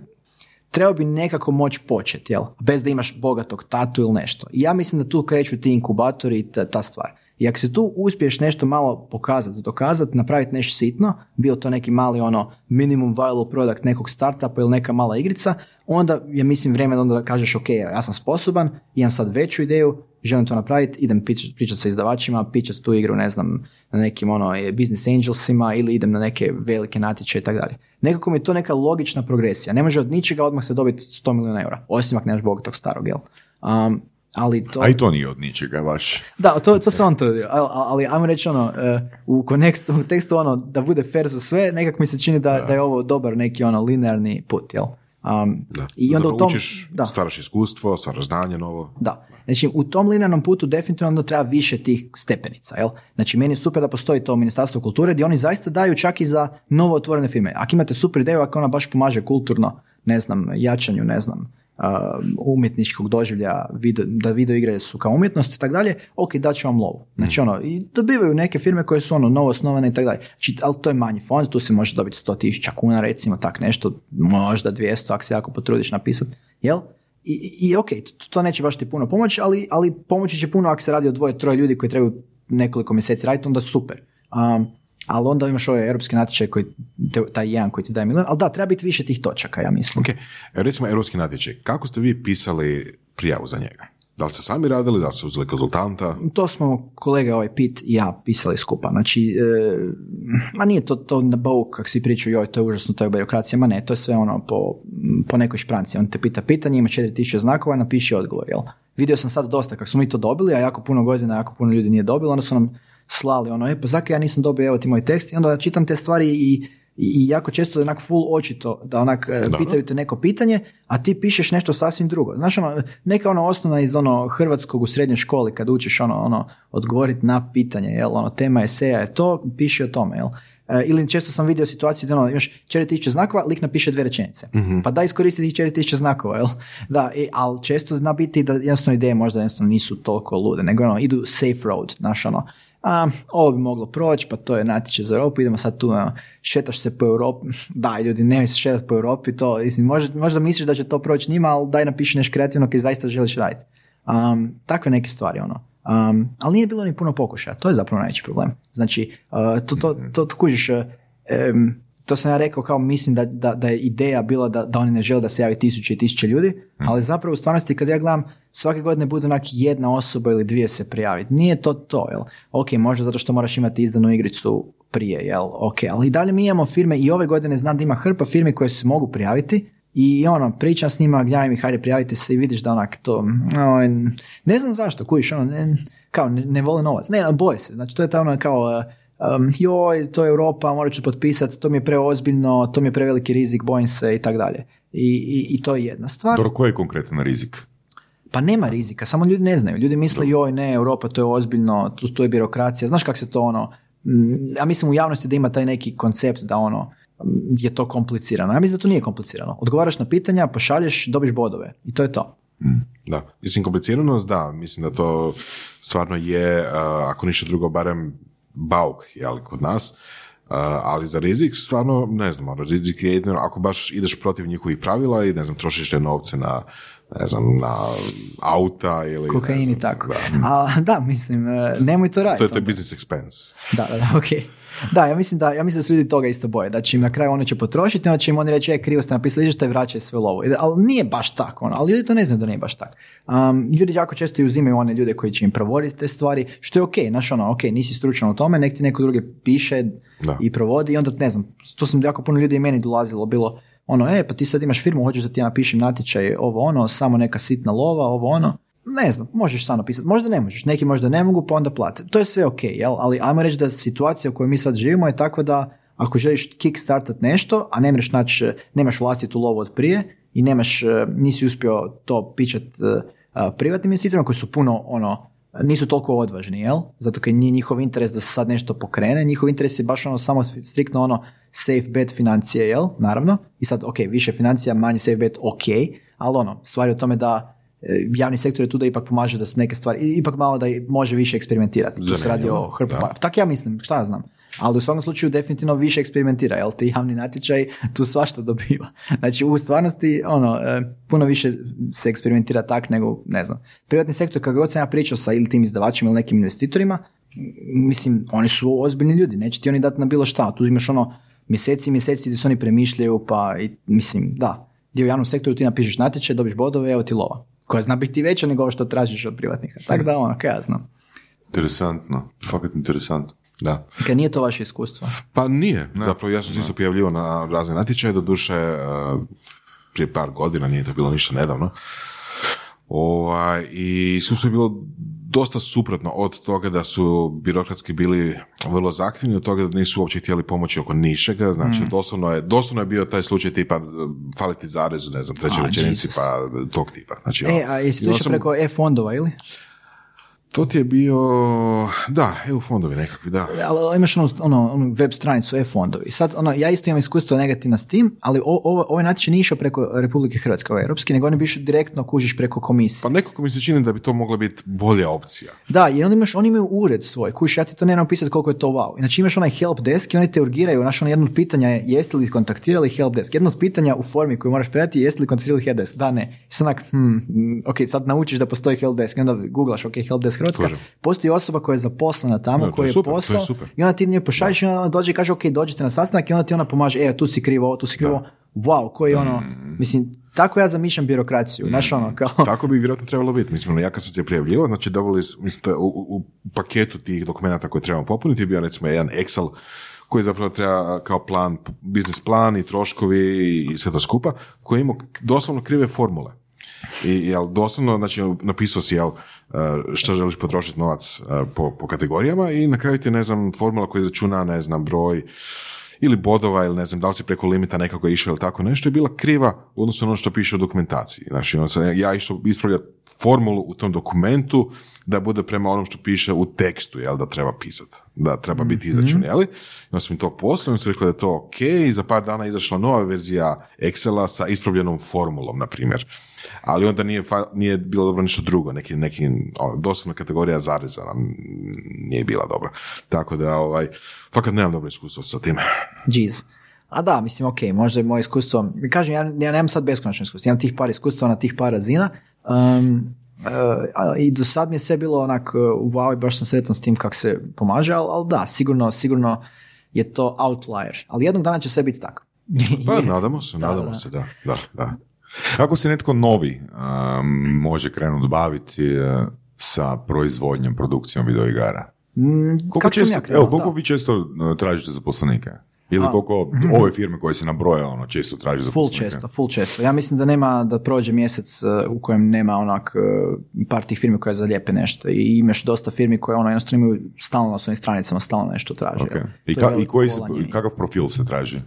trebao bi nekako moći početi, jel? Bez da imaš bogatog tatu ili nešto. I ja mislim da tu kreću ti inkubatori i ta, ta stvar. I ako se tu uspiješ nešto malo pokazati, dokazati, napraviti nešto sitno, bio to neki mali ono minimum viable product nekog startupa ili neka mala igrica, onda je mislim vrijeme da onda kažeš ok, ja sam sposoban, imam sad veću ideju, želim to napraviti, idem pričati pričat sa izdavačima, pričati tu igru, ne znam, na nekim ono, business angelsima ili idem na neke velike natječaje i tako dalje. Nekako mi je to neka logična progresija. Ne može od ničega odmah se dobiti 100 milijuna eura, osim ako nemaš bogatog starog, jel? Um, ali to... A i to nije od ničega baš. Da, to, to se on to, ali, ali ajmo reći ono, e, u, konektu, u tekstu ono, da bude fair za sve, nekako mi se čini da, da. je ovo dobar neki ono linearni put, jel? Um, Da. I onda u Zapravo tom, učiš, da, stvaraš iskustvo, stvaraš znanje novo. da. Znači, u tom linearnom putu definitivno onda treba više tih stepenica, jel? Znači, meni je super da postoji to Ministarstvo kulture gdje oni zaista daju čak i za novo otvorene firme. Ako imate super ideju, ako ona baš pomaže kulturno, ne znam, jačanju, ne znam, uh, umjetničkog doživlja, video, da video igre su kao umjetnost i tako dalje, ok, dat ću vam lovu. Znači, ono, i dobivaju neke firme koje su ono novo osnovane i tako dalje. Znači, ali to je manji fond, tu se može dobiti 100.000 kuna, recimo, tak nešto, možda 200, ako se jako potrudiš napisati, jel? I, i, ok, to, neće baš ti puno pomoći, ali, ali pomoći će puno ako se radi o dvoje, troje ljudi koji trebaju nekoliko mjeseci raditi, onda super. Um, ali onda imaš ovaj europski natječaj koji, te- taj jedan koji ti daje milijon, ali da, treba biti više tih točaka, ja mislim. Ok, recimo europski natječaj. Kako ste vi pisali prijavu za njega? Da li ste sami radili, da li ste uzeli konzultanta? To smo kolega ovaj Pit i ja pisali skupa. Znači, e, ma nije to, to na bauk kak svi pričaju, joj, to je užasno, to je birokracija, ma ne, to je sve ono po, po nekoj špranci. On te pita pitanje, ima 4000 znakova, napiši odgovor, jel? Vidio sam sad dosta kako smo mi to dobili, a jako puno godina, jako puno ljudi nije dobilo, onda su nam slali ono, e, pa zakaj ja nisam dobio, evo ti moj tekst, i onda čitam te stvari i, i, jako često je onak full očito da onak e, pitaju te neko pitanje, a ti pišeš nešto sasvim drugo. Znaš ono, neka ono osnovna iz ono hrvatskog u srednjoj školi kad učiš ono, ono odgovoriti na pitanje, jel, ono, tema eseja je to, piši o tome, jel. E, ili često sam vidio situaciju da ono, imaš 4000 znakova, lik napiše dve rečenice. Pa da iskoristi tih 4000 znakova, jel? Da, i, ali često zna biti da jednostavno ideje možda jednostavno nisu toliko lude, nego ono, idu safe road, znaš ono, a, ovo bi moglo proći, pa to je natječaj za Europu, idemo sad tu, šetaš se po Europi, daj ljudi, nemoj se šetati po Europi, to, mislim, možda, možda misliš da će to proći njima, ali daj napiši nešto kreativno koji zaista želiš raditi. Um, takve neke stvari, ono. Um, ali nije bilo ni puno pokušaja, to je zapravo najveći problem. Znači, uh, to, to, to, to kužiš, em, to sam ja rekao kao mislim da, da, da je ideja bila da, da oni ne žele da se javi tisuće i tisuće ljudi, ali zapravo u stvarnosti kad ja gledam svake godine bude onak jedna osoba ili dvije se prijaviti. Nije to to, jel? Ok, možda zato što moraš imati izdanu igricu prije, jel? Ok, ali i dalje mi imamo firme i ove godine znam da ima hrpa firme koje se mogu prijaviti i ono, pričam s njima, gledam ih, hajde prijavite se i vidiš da onak to, oj, ne znam zašto, kujiš, ono, ne, kao ne, ne vole novac, ne, boje se, znači to je ta ono kao, um, joj, to je Europa, morat ću potpisati, to mi je preozbiljno, to mi je preveliki rizik, bojim se i tako dalje. I, i, to je jedna stvar. Dobro, koji je konkretan rizik? Pa nema rizika, samo ljudi ne znaju. Ljudi misle, joj, ne, Europa, to je ozbiljno, tu, tu je birokracija. Znaš kako se to ono, mm, ja mislim u javnosti da ima taj neki koncept da ono, mm, je to komplicirano. Ja mislim da to nije komplicirano. Odgovaraš na pitanja, pošalješ, dobiš bodove. I to je to. Da, mislim kompliciranost, da, mislim da to stvarno je, ako ništa drugo, barem bauk, jel, kod nas, Uh, ali za rizik stvarno, ne znam, ono, rizik je jedino ako baš ideš protiv njihovih pravila i ne znam, trošiš te novce na ne znam, na auta ili... Kokain i tako. Da. A, da, mislim, e, nemoj to raditi. To je, to je business expense. Da, da, da, ok. Da, ja mislim da, ja mislim da su ljudi toga isto boje, da će im na kraju ono će potrošiti, onda će im oni reći, e, krivo ste napisali izvještaj, vraćaj sve lovo. Ali nije baš tako, ono, ali ljudi to ne znaju da nije baš tako. Um, ljudi jako često i uzimaju one ljude koji će im provoditi te stvari, što je ok, znaš ono, ok, nisi stručan u tome, nek ti neko drugi piše Da. i provodi i onda, ne znam, tu sam jako puno ljudi i meni dolazilo, bilo ono, e, pa ti sad imaš firmu, hoćeš da ti ja napišem natječaj, ovo ono, samo neka sitna lova, ovo ono, ne znam, možeš sam napisati, možda ne možeš, neki možda ne mogu, pa onda plate. To je sve ok, jel? Ali ajmo reći da situacija u kojoj mi sad živimo je takva da ako želiš kickstartat nešto, a ne mreš naći, nemaš vlastitu lovu od prije i nemaš, e, nisi uspio to pičat e, privatnim investitorima koji su puno ono, nisu toliko odvažni, jel? Zato kad nije njihov interes da se sad nešto pokrene, njihov interes je baš ono samo striktno ono safe bet financije, jel? Naravno. I sad, ok, više financija, manje safe bet, ok, ali ono, stvar je u tome da e, javni sektor je tu da ipak pomaže da se neke stvari, ipak malo da može više eksperimentirati. Tu se radi o hrpu. Tak ja mislim, šta ja znam. Ali u svakom slučaju definitivno više eksperimentira, jel ti javni natječaj tu svašta dobiva. Znači u stvarnosti ono, e, puno više se eksperimentira tak nego, ne znam. Privatni sektor, kako god sam ja pričao sa ili tim izdavačima ili nekim investitorima, mislim, oni su ozbiljni ljudi, neće ti oni dati na bilo šta. Tu imaš ono mjeseci i mjeseci gdje se oni premišljaju, pa i, mislim, da. Gdje u javnom sektoru ti napišeš natječaj, dobiš bodove, evo ti lova. Koja zna biti veća nego ovo što tražiš od privatnika. Tako da, ono, kaj ja znam. Interesantno, fakat interesantno. Da. Kaj nije to vaše iskustvo? Pa nije. Zapravo ja sam se isto prijavljivao na razne natječaje, doduše e, prije par godina, nije to bilo ništa nedavno. Ovaj, I iskustvo je bilo dosta suprotno od toga da su birokratski bili vrlo zahtjevni, od toga da nisu uopće htjeli pomoći oko nišega, znači doslovno, je, doslovno je bio taj slučaj tipa fali ti zarezu, ne znam, trećoj rečenici, pa tog tipa. Znači, E, ono, a jesi preko e-fondova ili? To ti je bio, da, EU fondovi nekakvi, da. Ali imaš onu, ono, onu web stranicu e-fondovi. Sad, ono, ja isto imam iskustvo negativno s tim, ali o, ovo, ovaj natječaj nije išao preko Republike Hrvatske, ovaj europski, nego on je išao direktno kužiš preko komisije. Pa nekako mi se čini da bi to mogla biti bolja opcija. Da, jer onda imaš, oni imaju ured svoj, kuš, ja ti to ne moram pisati koliko je to wow. Znači imaš onaj help desk i oni te urgiraju, znaš ono jedno od pitanja je jeste li kontaktirali help desk. Jedno od pitanja u formi koju moraš predati je jeste li kontaktirali help desk. Da, ne. I sad onak, hmm, mm, ok, sad naučiš da postoji help desk, onda googlaš, ok, help desk Hrvatska. Postoji osoba koja je zaposlena tamo, koja je je super, je posao super. i onda ti nje pošalješ i onda dođe i kaže, ok, dođite na sastanak i onda ti ona pomaže, e, tu si krivo, ovo, tu si krivo. Wow, koji ono, mislim, tako ja zamišljam birokraciju, znaš ono, kao... Tako bi vjerojatno trebalo biti. Mislim, ono, ja kad sam se prijavljivao, znači dobili, mislim, to je u, u- paketu tih dokumenata koje trebamo popuniti je bio recimo jedan Excel koji zapravo treba kao plan, biznis plan i troškovi i sve to skupa, koji je imao doslovno krive formule. I jel, doslovno, znači, napisao si, jel, uh, što želiš potrošiti novac uh, po, po kategorijama i na kraju ti ne znam, formula koja izračuna, ne znam, broj ili bodova ili ne znam da li si preko limita nekako išao ili tako nešto je bila kriva u odnosu na ono što piše u dokumentaciji. Znači, ono sam ja išao ispravljati formulu u tom dokumentu da bude prema onom što piše u tekstu, jel, da treba pisati, da treba biti izračun, jel? I onda smo to poslali, onda su rekli da je to ok, i za par dana izašla nova verzija Excela sa ispravljenom formulom, na primjer. Ali onda nije, fa- nije bilo dobro nešto drugo, neki, neki doslovna kategorija zareza nam nije bila dobra. Tako da, ovaj, fakat nemam dobro iskustvo sa tim. Jeez. A da, mislim, ok, možda je moje iskustvo, kažem, ja, ja nemam sad beskonačno iskustvo, imam tih par iskustva na tih par razina um, uh, i do sad mi je sve bilo onak, uh, wow, i baš sam sretan s tim kako se pomaže, ali, ali da, sigurno, sigurno je to outlier, ali jednog dana će sve biti tako. Pa nadamo se, Da, nadamo da. se, da, da, da. Kako se netko novi um, može krenuti baviti uh, sa proizvodnjom, produkcijom videoigara? Mm, Koliko kako sam često, ja krenuo, evo, koliko da. vi često uh, tražite zaposlenike? Ili koliko ove firme koje se nabroja ono, često traže Full zaposlenike? često, full često. Ja mislim da nema, da prođe mjesec uh, u kojem nema onak par tih firmi koje zalijepe nešto i imaš dosta firmi koje ono jednostavno imaju stalno na svojim stranicama, stalno nešto traže. Ok. jel. I, ka- i koji se, kakav profil se traži?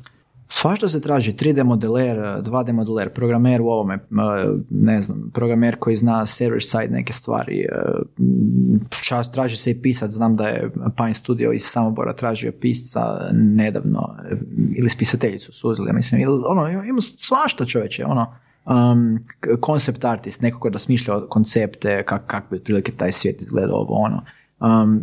Svašta se traži, 3D modeler, 2D modeler, programer u ovome, m, ne znam, programer koji zna server side neke stvari, e, m, čas traži se i pisac, znam da je Pine Studio iz Samobora tražio pisca nedavno, ili spisateljicu su uzeli, mislim, ili, ono, ima svašta čoveče, ono, um, k- concept artist, neko ko da smišlja koncepte, kak, kak bi otprilike taj svijet izgledao, ovo, ono. Um,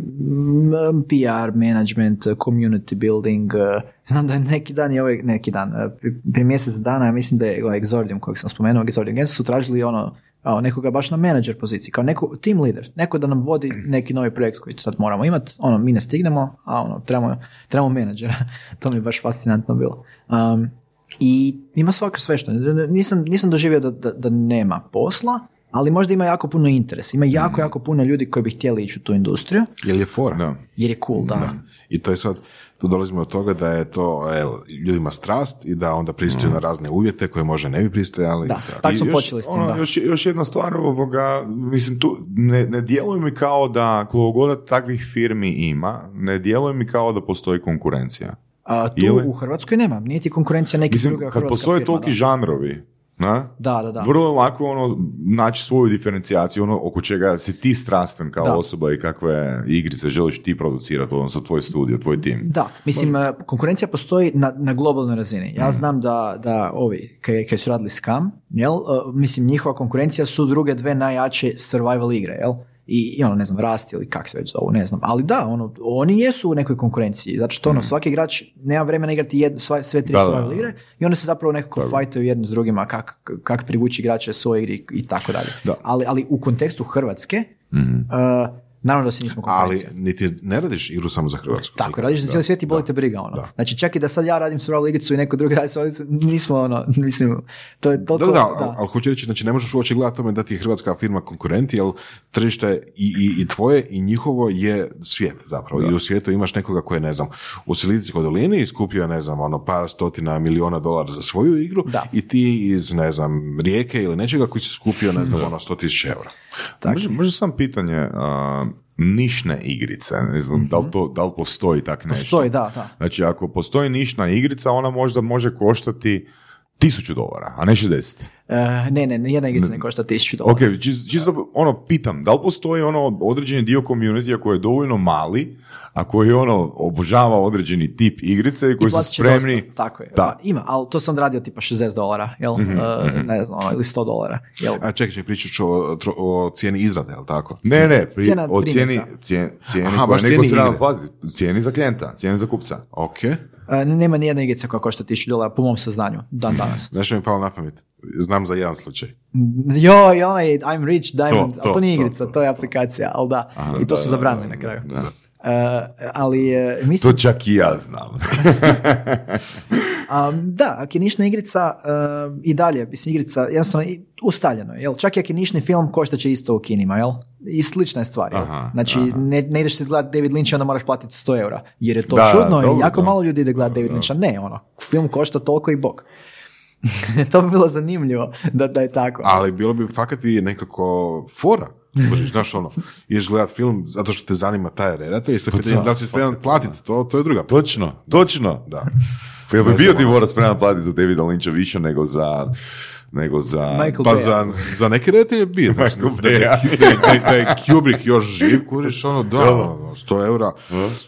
PR, management, community building. uh, znam da je neki dan, i ovaj, neki dan, uh, pri- prije mjesec dana, ja mislim da je Exordium kojeg sam spomenuo, Exordium Games su tražili ono, a, nekoga baš na manager poziciji, kao neko, team leader, neko da nam vodi neki novi projekt koji sad moramo imati, ono, mi ne stignemo, a ono, trebamo, trebamo menadžera. to mi je baš fascinantno bilo. Um, I ima svako sve što, nisam, nisam doživio da, da, da nema posla, ali možda ima jako puno interesa. Ima jako, jako puno ljudi koji bi htjeli ići u tu industriju, Jel je fora? Da. jer je cool, da. I to je sad, tu dolazimo do toga da je to el, ljudima strast i da onda pristaju na razne uvjete koje možda ne bi pristajali. Da, tako. tako smo još, počeli s tim, ono, da. Još, još jedna stvar, ovoga, mislim, tu ne, ne djeluje mi kao da koliko god da takvih firmi ima, ne djeluje mi kao da postoji konkurencija. A, tu Ili- u Hrvatskoj nema, niti konkurencija nekih druga kad hrvatska postoje firma, toliki da. žanrovi, na? Da, da, da. Vrlo je lako ono, naći svoju diferencijaciju, ono oko čega si ti strastven kao Da. osoba i kakve igrice želiš ti producirati, odnosno tvoj studio, tvoj tim. Da, mislim, eh, konkurencija postoji na, na globalnoj razini. Ja znam da, da ovi, kaj, kaj su radili Scam, jel, eh, mislim, njihova konkurencija su druge dve najjače survival igre, jel? I, i ono, ne znam, Rust ili kak se već zovu, ne znam. Ali da, ono, oni jesu u nekoj konkurenciji, zato što ono, svaki igrač nema vremena igrati jednu, sva- sve tri Da, da, da. igre i onda se zapravo nekako fajtaju jedni s drugima kak, kak privući igrače svoj igri i tako dalje. Da. Ali, ali u kontekstu Hrvatske, eh, naravno da se nismo Ali konkurencija. niti ne radiš igru samo za Hrvatsku. Tako, radiš za cijeli svijet i boli te briga, ono. Znači, čak i da sad ja radim survival igricu i neko drugi radi igricu, nismo, ono, mislim, to je Da, toliko... da, da, ali, ali hoću reći, znači ne možeš uopće gledati tome da ti je hrvatska firma konkurent, jer tržište i, i, i tvoje i njihovo je svijet zapravo. I u svijetu imaš nekoga koji je, ne znam, u Silicijskoj dolini iskupio, ne znam, ono, par stotina miliona dolara za svoju igru Da. i ti iz, ne znam, rijeke ili nečega koji si skupio, ne znam, ono, sto tisuća eura. Može, može sam pitanje, a, nišne igrice, ne znam, da, li to, da li postoji tak nešto? Postoji, da, da. Znači, ako postoji nišna igrica, ona možda može koštati tisuću dolara, a ne 60. E, ne, ne, jedna igrica ne košta tisuću dolara. Ok, čisto, čisto ono, pitam, da li postoji ono određeni dio community koji je dovoljno mali, a koji ono obožava određeni tip igrice i koji su spremni... dosta, tako je. Da. Ima, ali to sam radio tipa 60 dolara, jel? Mhm, E, ne znam, ono, ili 100 dolara, jel? A čekaj, čekaj, pričat ću o, o cijeni izrade, jel tako? Ne, ne, pri, Cijena o cijeni, cijeni, cijeni Aha, koja baš neko cijeni se platiti. Cijeni za klijenta, cijeni za kupca. Ok. E, nema ni jedna igrica koja košta tisuću dolara, po mom saznanju, dan danas. Znaš mi je palo na pamet? Znam za jedan slučaj. Jo, i onaj I'm Rich Diamond, To, ali to to, nije to, igrica, to, to, je to. aplikacija, ali da. I to da, su zabranili na kraju. da. E, ali e, To mislim, čak i ja znam. Um, da, ako je nišna igrica um, i dalje, mislim igrica jednostavno ustaljeno je, jel? Čak i ako je nišni film, košta će isto u kinima, jel? I slična je stvar, jel? Aha, znači, Ne, ne ideš se gledati David Lynch i onda moraš platiti 100 eura, jer je to Da, čudno i dobro, jako da. malo ljudi ide gledati David Lyncha. Ne, ono, film košta toliko i bok. to bi bilo zanimljivo da, da je tako. Ali bilo bi fakat i nekako fora. Možeš, znaš ono, ideš gledat film zato što te zanima taj redatelj i sa pitanjem da li si spreman platiti, to, to je druga. Točno, točno. Da. Pa bi bio ti ono. mora spreman platiti za Davida Lyncha više nego za nego za... Michael Pa Bay. za, za neke redatelje je bio. Znači, da, da, je- da je Kubrick još živ, kuriš, ono, da, ono, 100 eura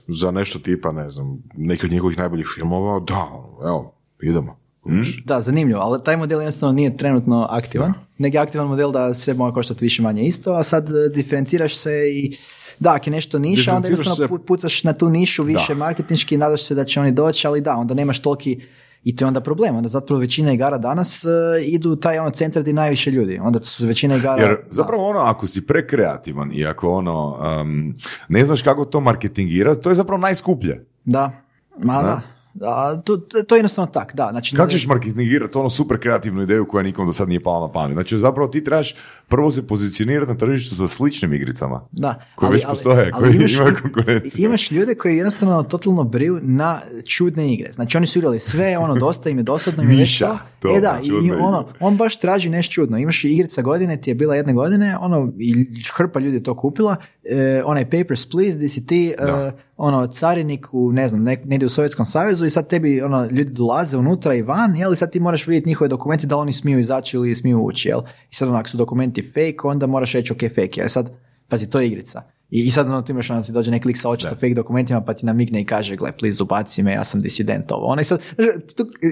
za nešto tipa, ne znam, neki od njegovih najboljih filmova, da, ono, evo, idemo. kuriš. Da, zanimljivo, ali taj model jednostavno nije trenutno aktivan. Nego je aktivan model da sve mora koštati više manje isto, a sad e, diferenciraš se i da, ako je nešto niša, onda jednostavno se- pu- pucaš na tu nišu više marketinški i nadaš se da će oni doći, ali da, onda nemaš toliki i to je onda problem, onda zapravo većina igara danas e, idu u taj ono centar gdje je najviše ljudi, onda su većina igara... Jer da. zapravo ono, ako si prekreativan i ako ono, um, ne znaš kako to marketingirati, to je zapravo najskuplje. Da, ma da. A, to, to je jednostavno tak, da. Znači, Kako ćeš marketingirati ono super kreativnu ideju koja nikom do sad nije pala na pamet? Znači zapravo ti trebaš prvo se pozicionirati na tržištu sa sličnim igricama. Da, Koje već postoje, koje imaju konkurenciju. Imaš ljude koji jednostavno totalno briju na čudne igre. Znači oni su igrali sve, ono dosta im je dosadno im je Niša, to. E da, i, ono, on baš traži nešto čudno. Imaš igrica godine, ti je bila jedne godine, ono, i hrpa ljudi je to kupila, e, onaj Papers, Please, gdje si ti, e, ono, carinik u, ne znam, negdje u Sovjetskom savezu i sad tebi, ono, ljudi dolaze unutra i van, jel, i sad ti moraš vidjeti njihove dokumente da li oni smiju izaći ili smiju ući, jel. I sad, ono, ako su dokumenti fake, onda moraš reći, ok, fake je. E sad, pazi, to je igrica. I, i sad ono, ti imaš, ono, ti dođe neki lik sa očito fake dokumentima, pa ti namigne i kaže, gle, please, ubaci me, ja sam disident ovo. Ono, i sad,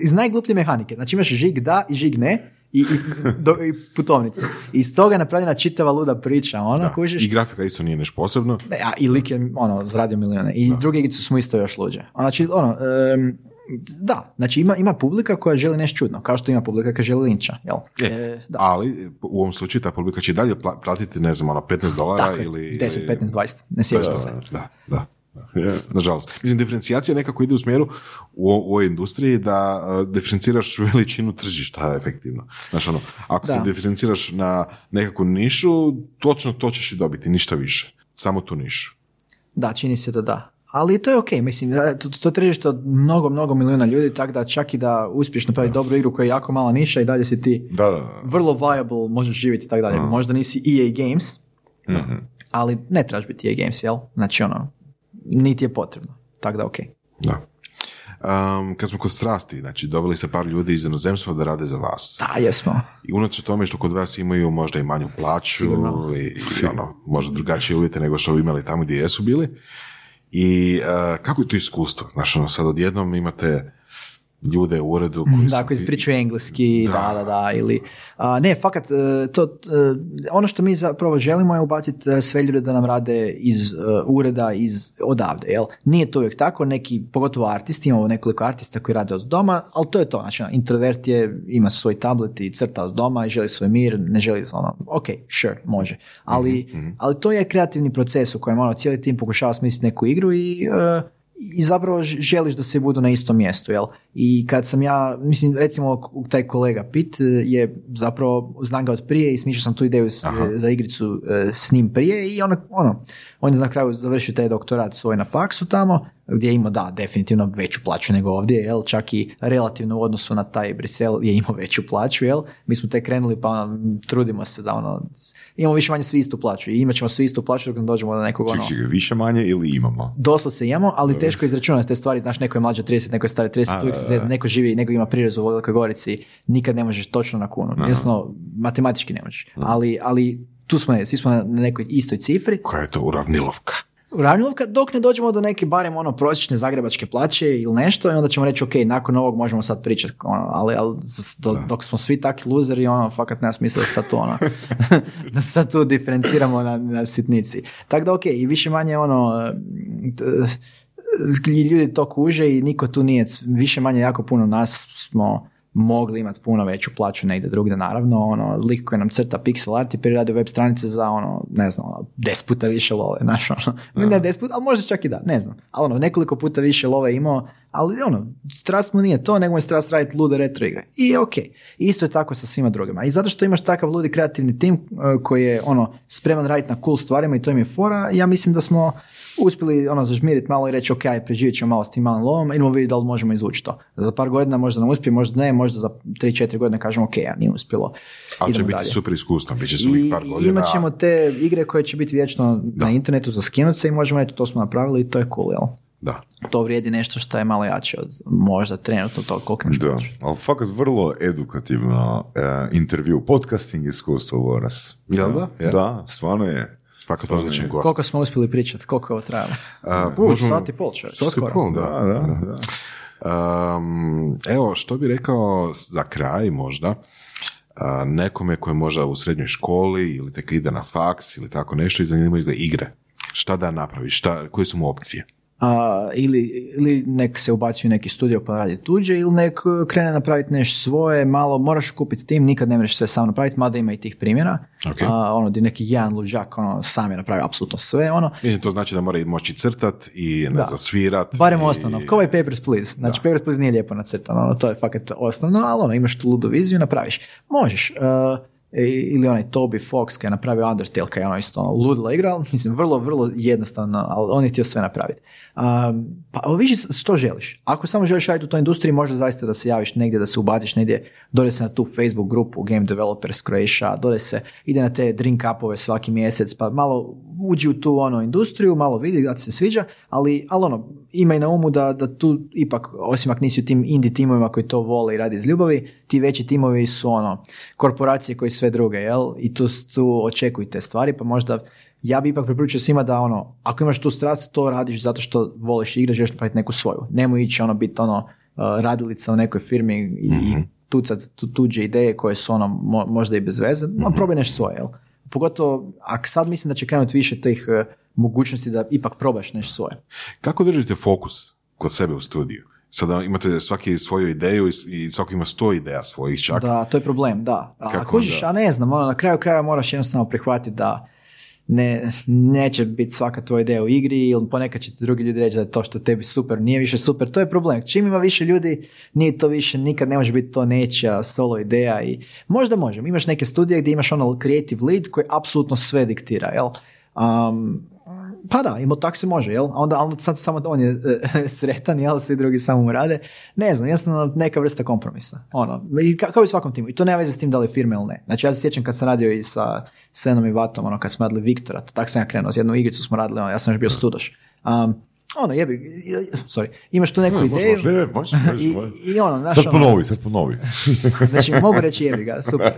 iz najgluplje mehanike, znači imaš žig da i žig ne, i, i, do, i putovnice. I iz toga je napravljena čitava luda priča, ono, Da. kužiš? I grafika isto nije nešto posebno. A i lik je ono, zaradio milijune. I druge igrice su mu isto još luđe. Znači, ono, em, da, znači ima, ima publika koja želi nešto čudno, kao što ima publika koja želi linča, jel? E, E, da. Ali u ovom slučaju ta publika će dalje pla- platiti, ne znam, ono, 15 dolara Tako ili... 10, 15, 20, ne sjećam se. Da, da. Da. Nažalost. Mislim, diferencijacija nekako ide u smjeru u, u ovoj industriji da uh, diferenciraš veličinu tržišta efektivno. Znaš, ono, ako se Da. diferenciraš na nekakvu nišu, točno to ćeš i dobiti, ništa više. Samo tu nišu. Da, čini se da da. Ali to je ok, mislim, to, to tržište od mnogo, mnogo milijuna ljudi, tako da čak i da uspiješ napraviti dobru igru koja je jako mala niša i dalje si ti Da, da, da. vrlo viable, možeš živjeti i tako dalje. Možda nisi EA Games, Mhm. ali ne trebaš biti EA Games, jel? Znači ono, niti je potrebno. Tako da ok. Da. Um, kad smo kod strasti, znači doveli se par ljudi iz inozemstva da rade za vas. Da, jesmo. I unatoč tome što kod vas imaju možda i manju plaću i, i ono, možda drugačije uvjete nego što bi imali tamo gdje jesu bili. I uh, kako je to iskustvo? Znaš, ono, sad odjednom imate ljude u uredu koji Da, su... koji pričaju engleski, da, da, da, ili... a, ne, fakat, e, to, e, ono što mi zapravo želimo je ubaciti e, sve ljude da nam rade iz ureda, iz odavde, jel? Nije to uvijek tako, neki, pogotovo artisti, imamo nekoliko artista koji rade od doma, ali to je to, znači, ono, introvert je, ima svoj tablet i crta od doma i želi svoj mir, ne želi, ono, ok, sure, može, ali, ali to je kreativni proces u kojem, ono, cijeli tim pokušava smisliti neku igru i... e, i zapravo želiš da se budu na istom mjestu, jel? I kad sam ja, mislim, recimo taj kolega Pit e, je zapravo, znam ga od prije i smišljao sam tu ideju s- za igricu e, s njim prije i ono, ono, on je na kraju završio taj doktorat svoj na faksu tamo, gdje je imao, da, definitivno veću plaću nego ovdje, jel? Čak i relativno u odnosu na taj Brisel je imao veću plaću, jel? Mi smo tek krenuli pa ono, trudimo se da ono, imamo više manje svi istu plaću i imat ćemo svi istu plaću dok ne dođemo do nekog ono, Ček, ček, više manje ili imamo? doslovce imamo, ali teško izračunati te stvari, znaš, neko je mlađe od 30, neko je stari 30, uvijek se zezne, neko živi, neko ima prirez u Velikoj Gorici, nikad ne možeš točno na kunu, jednostavno, matematički ne možeš, ali, ali tu smo, ne, svi smo na nekoj istoj cifri, Koja je to uravnilovka? Uravnilovka, dok ne dođemo do neke barem ono prosječne zagrebačke plaće ili nešto i onda ćemo reći ok, nakon ovog možemo sad pričati, ono, ali, ali do- dok smo svi takvi luzeri, ono, fakat nema smisla da sad to ono, da sad tu diferenciramo na, na sitnici. Tako da ok, i više manje ono, t- ljudi to kuže i niko tu nije, više manje jako puno nas smo mogli imati puno veću plaću negdje drugdje, naravno, ono, lik koji nam crta pixel art i prije radi web stranice za, ono, ne znam, ono, des puta više love, znaš, ono, ne des puta, ali možda čak i da, ne znam, ali ono, nekoliko puta više love imao, ali ono, strast mu nije to, nego je strast raditi lude retro igre. I je ok. Isto je tako sa svima drugima. I zato što imaš takav ludi kreativni tim uh, koji je ono spreman raditi na cool stvarima i to im je fora, ja mislim da smo uspjeli ono zažmiriti malo i reći ok, aj, preživjet ćemo malo s tim malim lovom, idemo vidjeti da li možemo izvući to. Za par godina možda nam uspije, možda ne, možda za 3-4 godine kažemo ok, ja nije uspjelo. Ali će biti dalje. super iskusno, bit će su par godina. imat ćemo te igre koje će biti vječno na internetu za skinut se i možemo reći to smo napravili i to je cool, jel? Da. To vrijedi nešto što je malo jače od možda trenutno to koliko imaš Da, ali fakat vrlo edukativno e, intervju, podcasting iskustvo Boras. Jel da? Je? Da, stvarno je. Fakat odličan gost. Koliko smo uspjeli pričati, koliko je ovo trajalo? Uh, možemo- sat i pol čovječ, Sat i skoro. pol, da. Da, da, da. Um, evo, što bi rekao za kraj možda, a, nekome koji je možda u srednjoj školi ili tek ide na faks ili tako nešto i zanimaju ga igre. Šta da napravi? Šta, koje su mu opcije? A, ili, ili nek se ubaci u neki studio pa radi tuđe ili nek uh, krene napraviti nešto svoje, malo moraš kupiti tim, nikad ne možeš sve sam napraviti, mada ima i tih primjera. Ok. A, ono, di neki jedan luđak ono, sam je napravio apsolutno sve, ono, Mislim, to znači da mora i moći crtat i ne Da. znam, svirat. Barem i... osnovno. Kao ovaj Papers, Please. Znači, Papers, Please nije lijepo nacrtano, ono, to je fakat osnovno, ali ono, imaš tu ludu viziju, napraviš. Možeš. Uh, ili onaj Toby Fox koji je napravio Undertale, koji je ono isto ono, ludila igra, ali mislim, vrlo, vrlo jednostavno, ali on je htio sve napraviti. Um, pa oviši što želiš. Ako samo želiš raditi u toj industriji, možda zaista da se javiš negdje, da se ubaciš negdje, dole se na tu Facebook grupu Game Developers Croatia, dole se ide na te drink upove svaki mjesec, pa malo uđi u tu ono industriju, malo vidi da ti se sviđa, ali, ali ono, imaj na umu da, da tu ipak, osim ako nisi u tim indie timovima koji to vole i radi iz ljubavi, ti veći timovi su ono, korporacije koji sve druge, jel? I tu, tu očekuj te stvari, pa možda ja bi ipak preporučio svima da ono, ako imaš tu strast, to radiš zato što voliš igre, želiš napraviti neku svoju. Nemoj ići ono biti ono uh, radilica u nekoj firmi i, i tucat tu, tuđe ideje koje su ono mo- možda i bez veze, no, probaj nešto svoje, jel? Pogotovo, a sad mislim da će krenuti više tih e, mogućnosti da ipak probaš nešto svoje. Kako držite fokus kod sebe u studiju? Sada imate svaki svoju ideju i- svaki ima sto ideja svojih čak. Da, to je problem, da. A Kako kužiš, a ne znam, ono, na kraju kraja moraš jednostavno prihvatiti da ne, neće biti svaka tvoja ideja u igri ili ponekad će ti drugi ljudi reći da je to što tebi super nije više super, to je problem. Čim ima više ljudi, nije to više, nikad ne može biti to nečija solo ideja i možda može. Imaš neke studije gdje imaš ono creative lead koji apsolutno sve diktira, jel? Um, pa da, ima tak se može, jel? A onda, a onda sad samo on je e, sretan, jel? Svi drugi samo mu rade. Ne znam, jednostavno neka vrsta kompromisa. Ono, i ka- kao i svakom timu. I to nema veze s tim da li je firme ili ne. Znači ja se sjećam kad sam radio i sa Svenom i Vatom, ono, kad smo radili Viktora, tako sam ja krenuo, s jednu igricu smo radili, ono, ja sam još bio studoš. Um, ono, jebi, sorry, imaš tu neku ideju Ne, može, i, i ono, Sad ono, ponovi, sad ponovi. Znači, mogu reći jebi ga, super.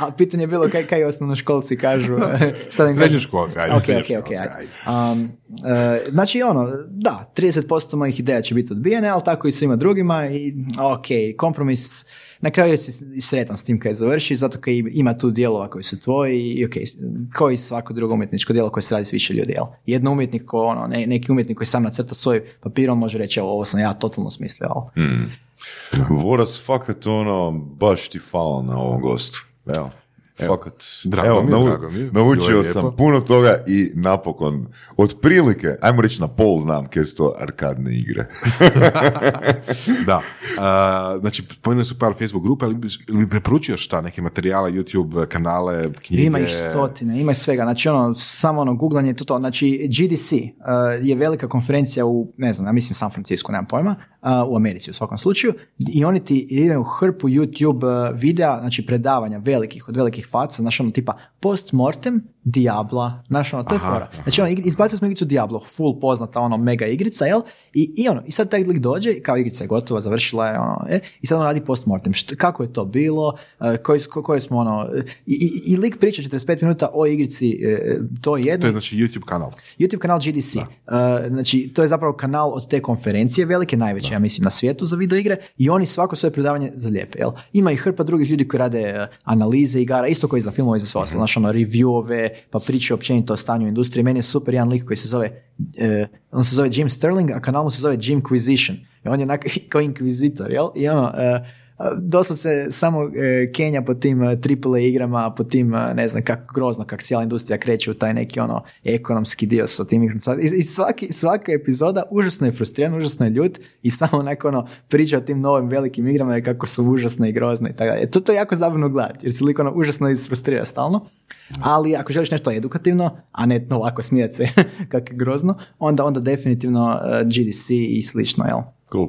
A, pitanje je bilo kaj, kaj osnovnoškolci kažu. šta im? Srednjoškolci, ajde, Ok, ok, ok, ajde. Um, e, znači, ono, da, 30% mojih ideja će biti odbijene, ali tako i svima drugima i ok, kompromis, na kraju si sretan s tim kad završi, zato kad ima tu dijelova koji su tvoji i ok, kao i svako drugo umjetničko djelo koje se radi s više ljudi, jel? Jedno umjetnik, ko, ono, ne, neki umjetnik koji sam nacrta svoj papirom može reći, evo, ovo sam ja totalno smislio, jel? Voras, fakat ono, baš ti hvala na ovom gostu. Evo. Fakat. Drago Evo, mi je, nau- drago mi je. Naučio sam lijepo. puno toga i napokon, otprilike, ajmo reći na pol znam kaj su to arkadne igre. Da. A, znači, spomenuli su par Facebook grupa, ali bi, ili bi preporučio šta, neke materijale, YouTube kanale, knjige? Ima ih stotine, ima svega. Znači ono, samo ono, googlanje, to to. Znači GDC uh, je velika konferencija u, ne znam, ja mislim San Francisco, nemam pojma, uh, u Americi u svakom slučaju. I oni ti imaju hrpu YouTube uh, videa, znači predavanja velikih, od velikih faca, znači ono tipa post-mortem Diabla, znaš ono, to je Aha, fora. Znači ono, izbacili smo igricu Diablo, full poznata ono mega igrica, jel? I, i ono, i sad taj lik dođe, kao igrica je gotova, završila je ono, e, i sad on radi postmortem. Št, kako je to bilo, e, koji, ko- koje smo ono, e, i, i, i lik priča 45 minuta o igrici, e, to je To jedno. je znači YouTube kanal. YouTube kanal GDC. Uh, znači, to je zapravo kanal od te konferencije, velike, najveće, ja mislim, na svijetu za videoigre i oni svako svoje predavanje zalijepe, jel? Ima i hrpa drugih ljudi koji rade analize igara, isto koji za filmove i za sve ostalo, znači ono, reviewove, pa priče općenito o stanju u industriji. Meni je super jedan lik koji se zove, uh, on se zove Jim Sterling, a kanal mu se zove Jimquisition. I on je onak kao inkvizitor, jel? I ono, uh, dosta se samo e, Kenja po tim e, AAA igrama, po tim, e, ne znam, kako grozno, kako cijela industrija kreće u taj neki ono ekonomski dio sa tim igrama. I, i svaki, svaka epizoda užasno je frustriran, užasno je ljut i samo onako ono priča o tim novim velikim igrama i kako su užasne i grozne i tako. To, to je jako zabavno gledati jer se lik ono užasno isfrustrira stalno. Ali ako želiš nešto edukativno, a ne ovako smijati se kako je grozno, onda, onda definitivno e, GDC i slično, jel? Cool.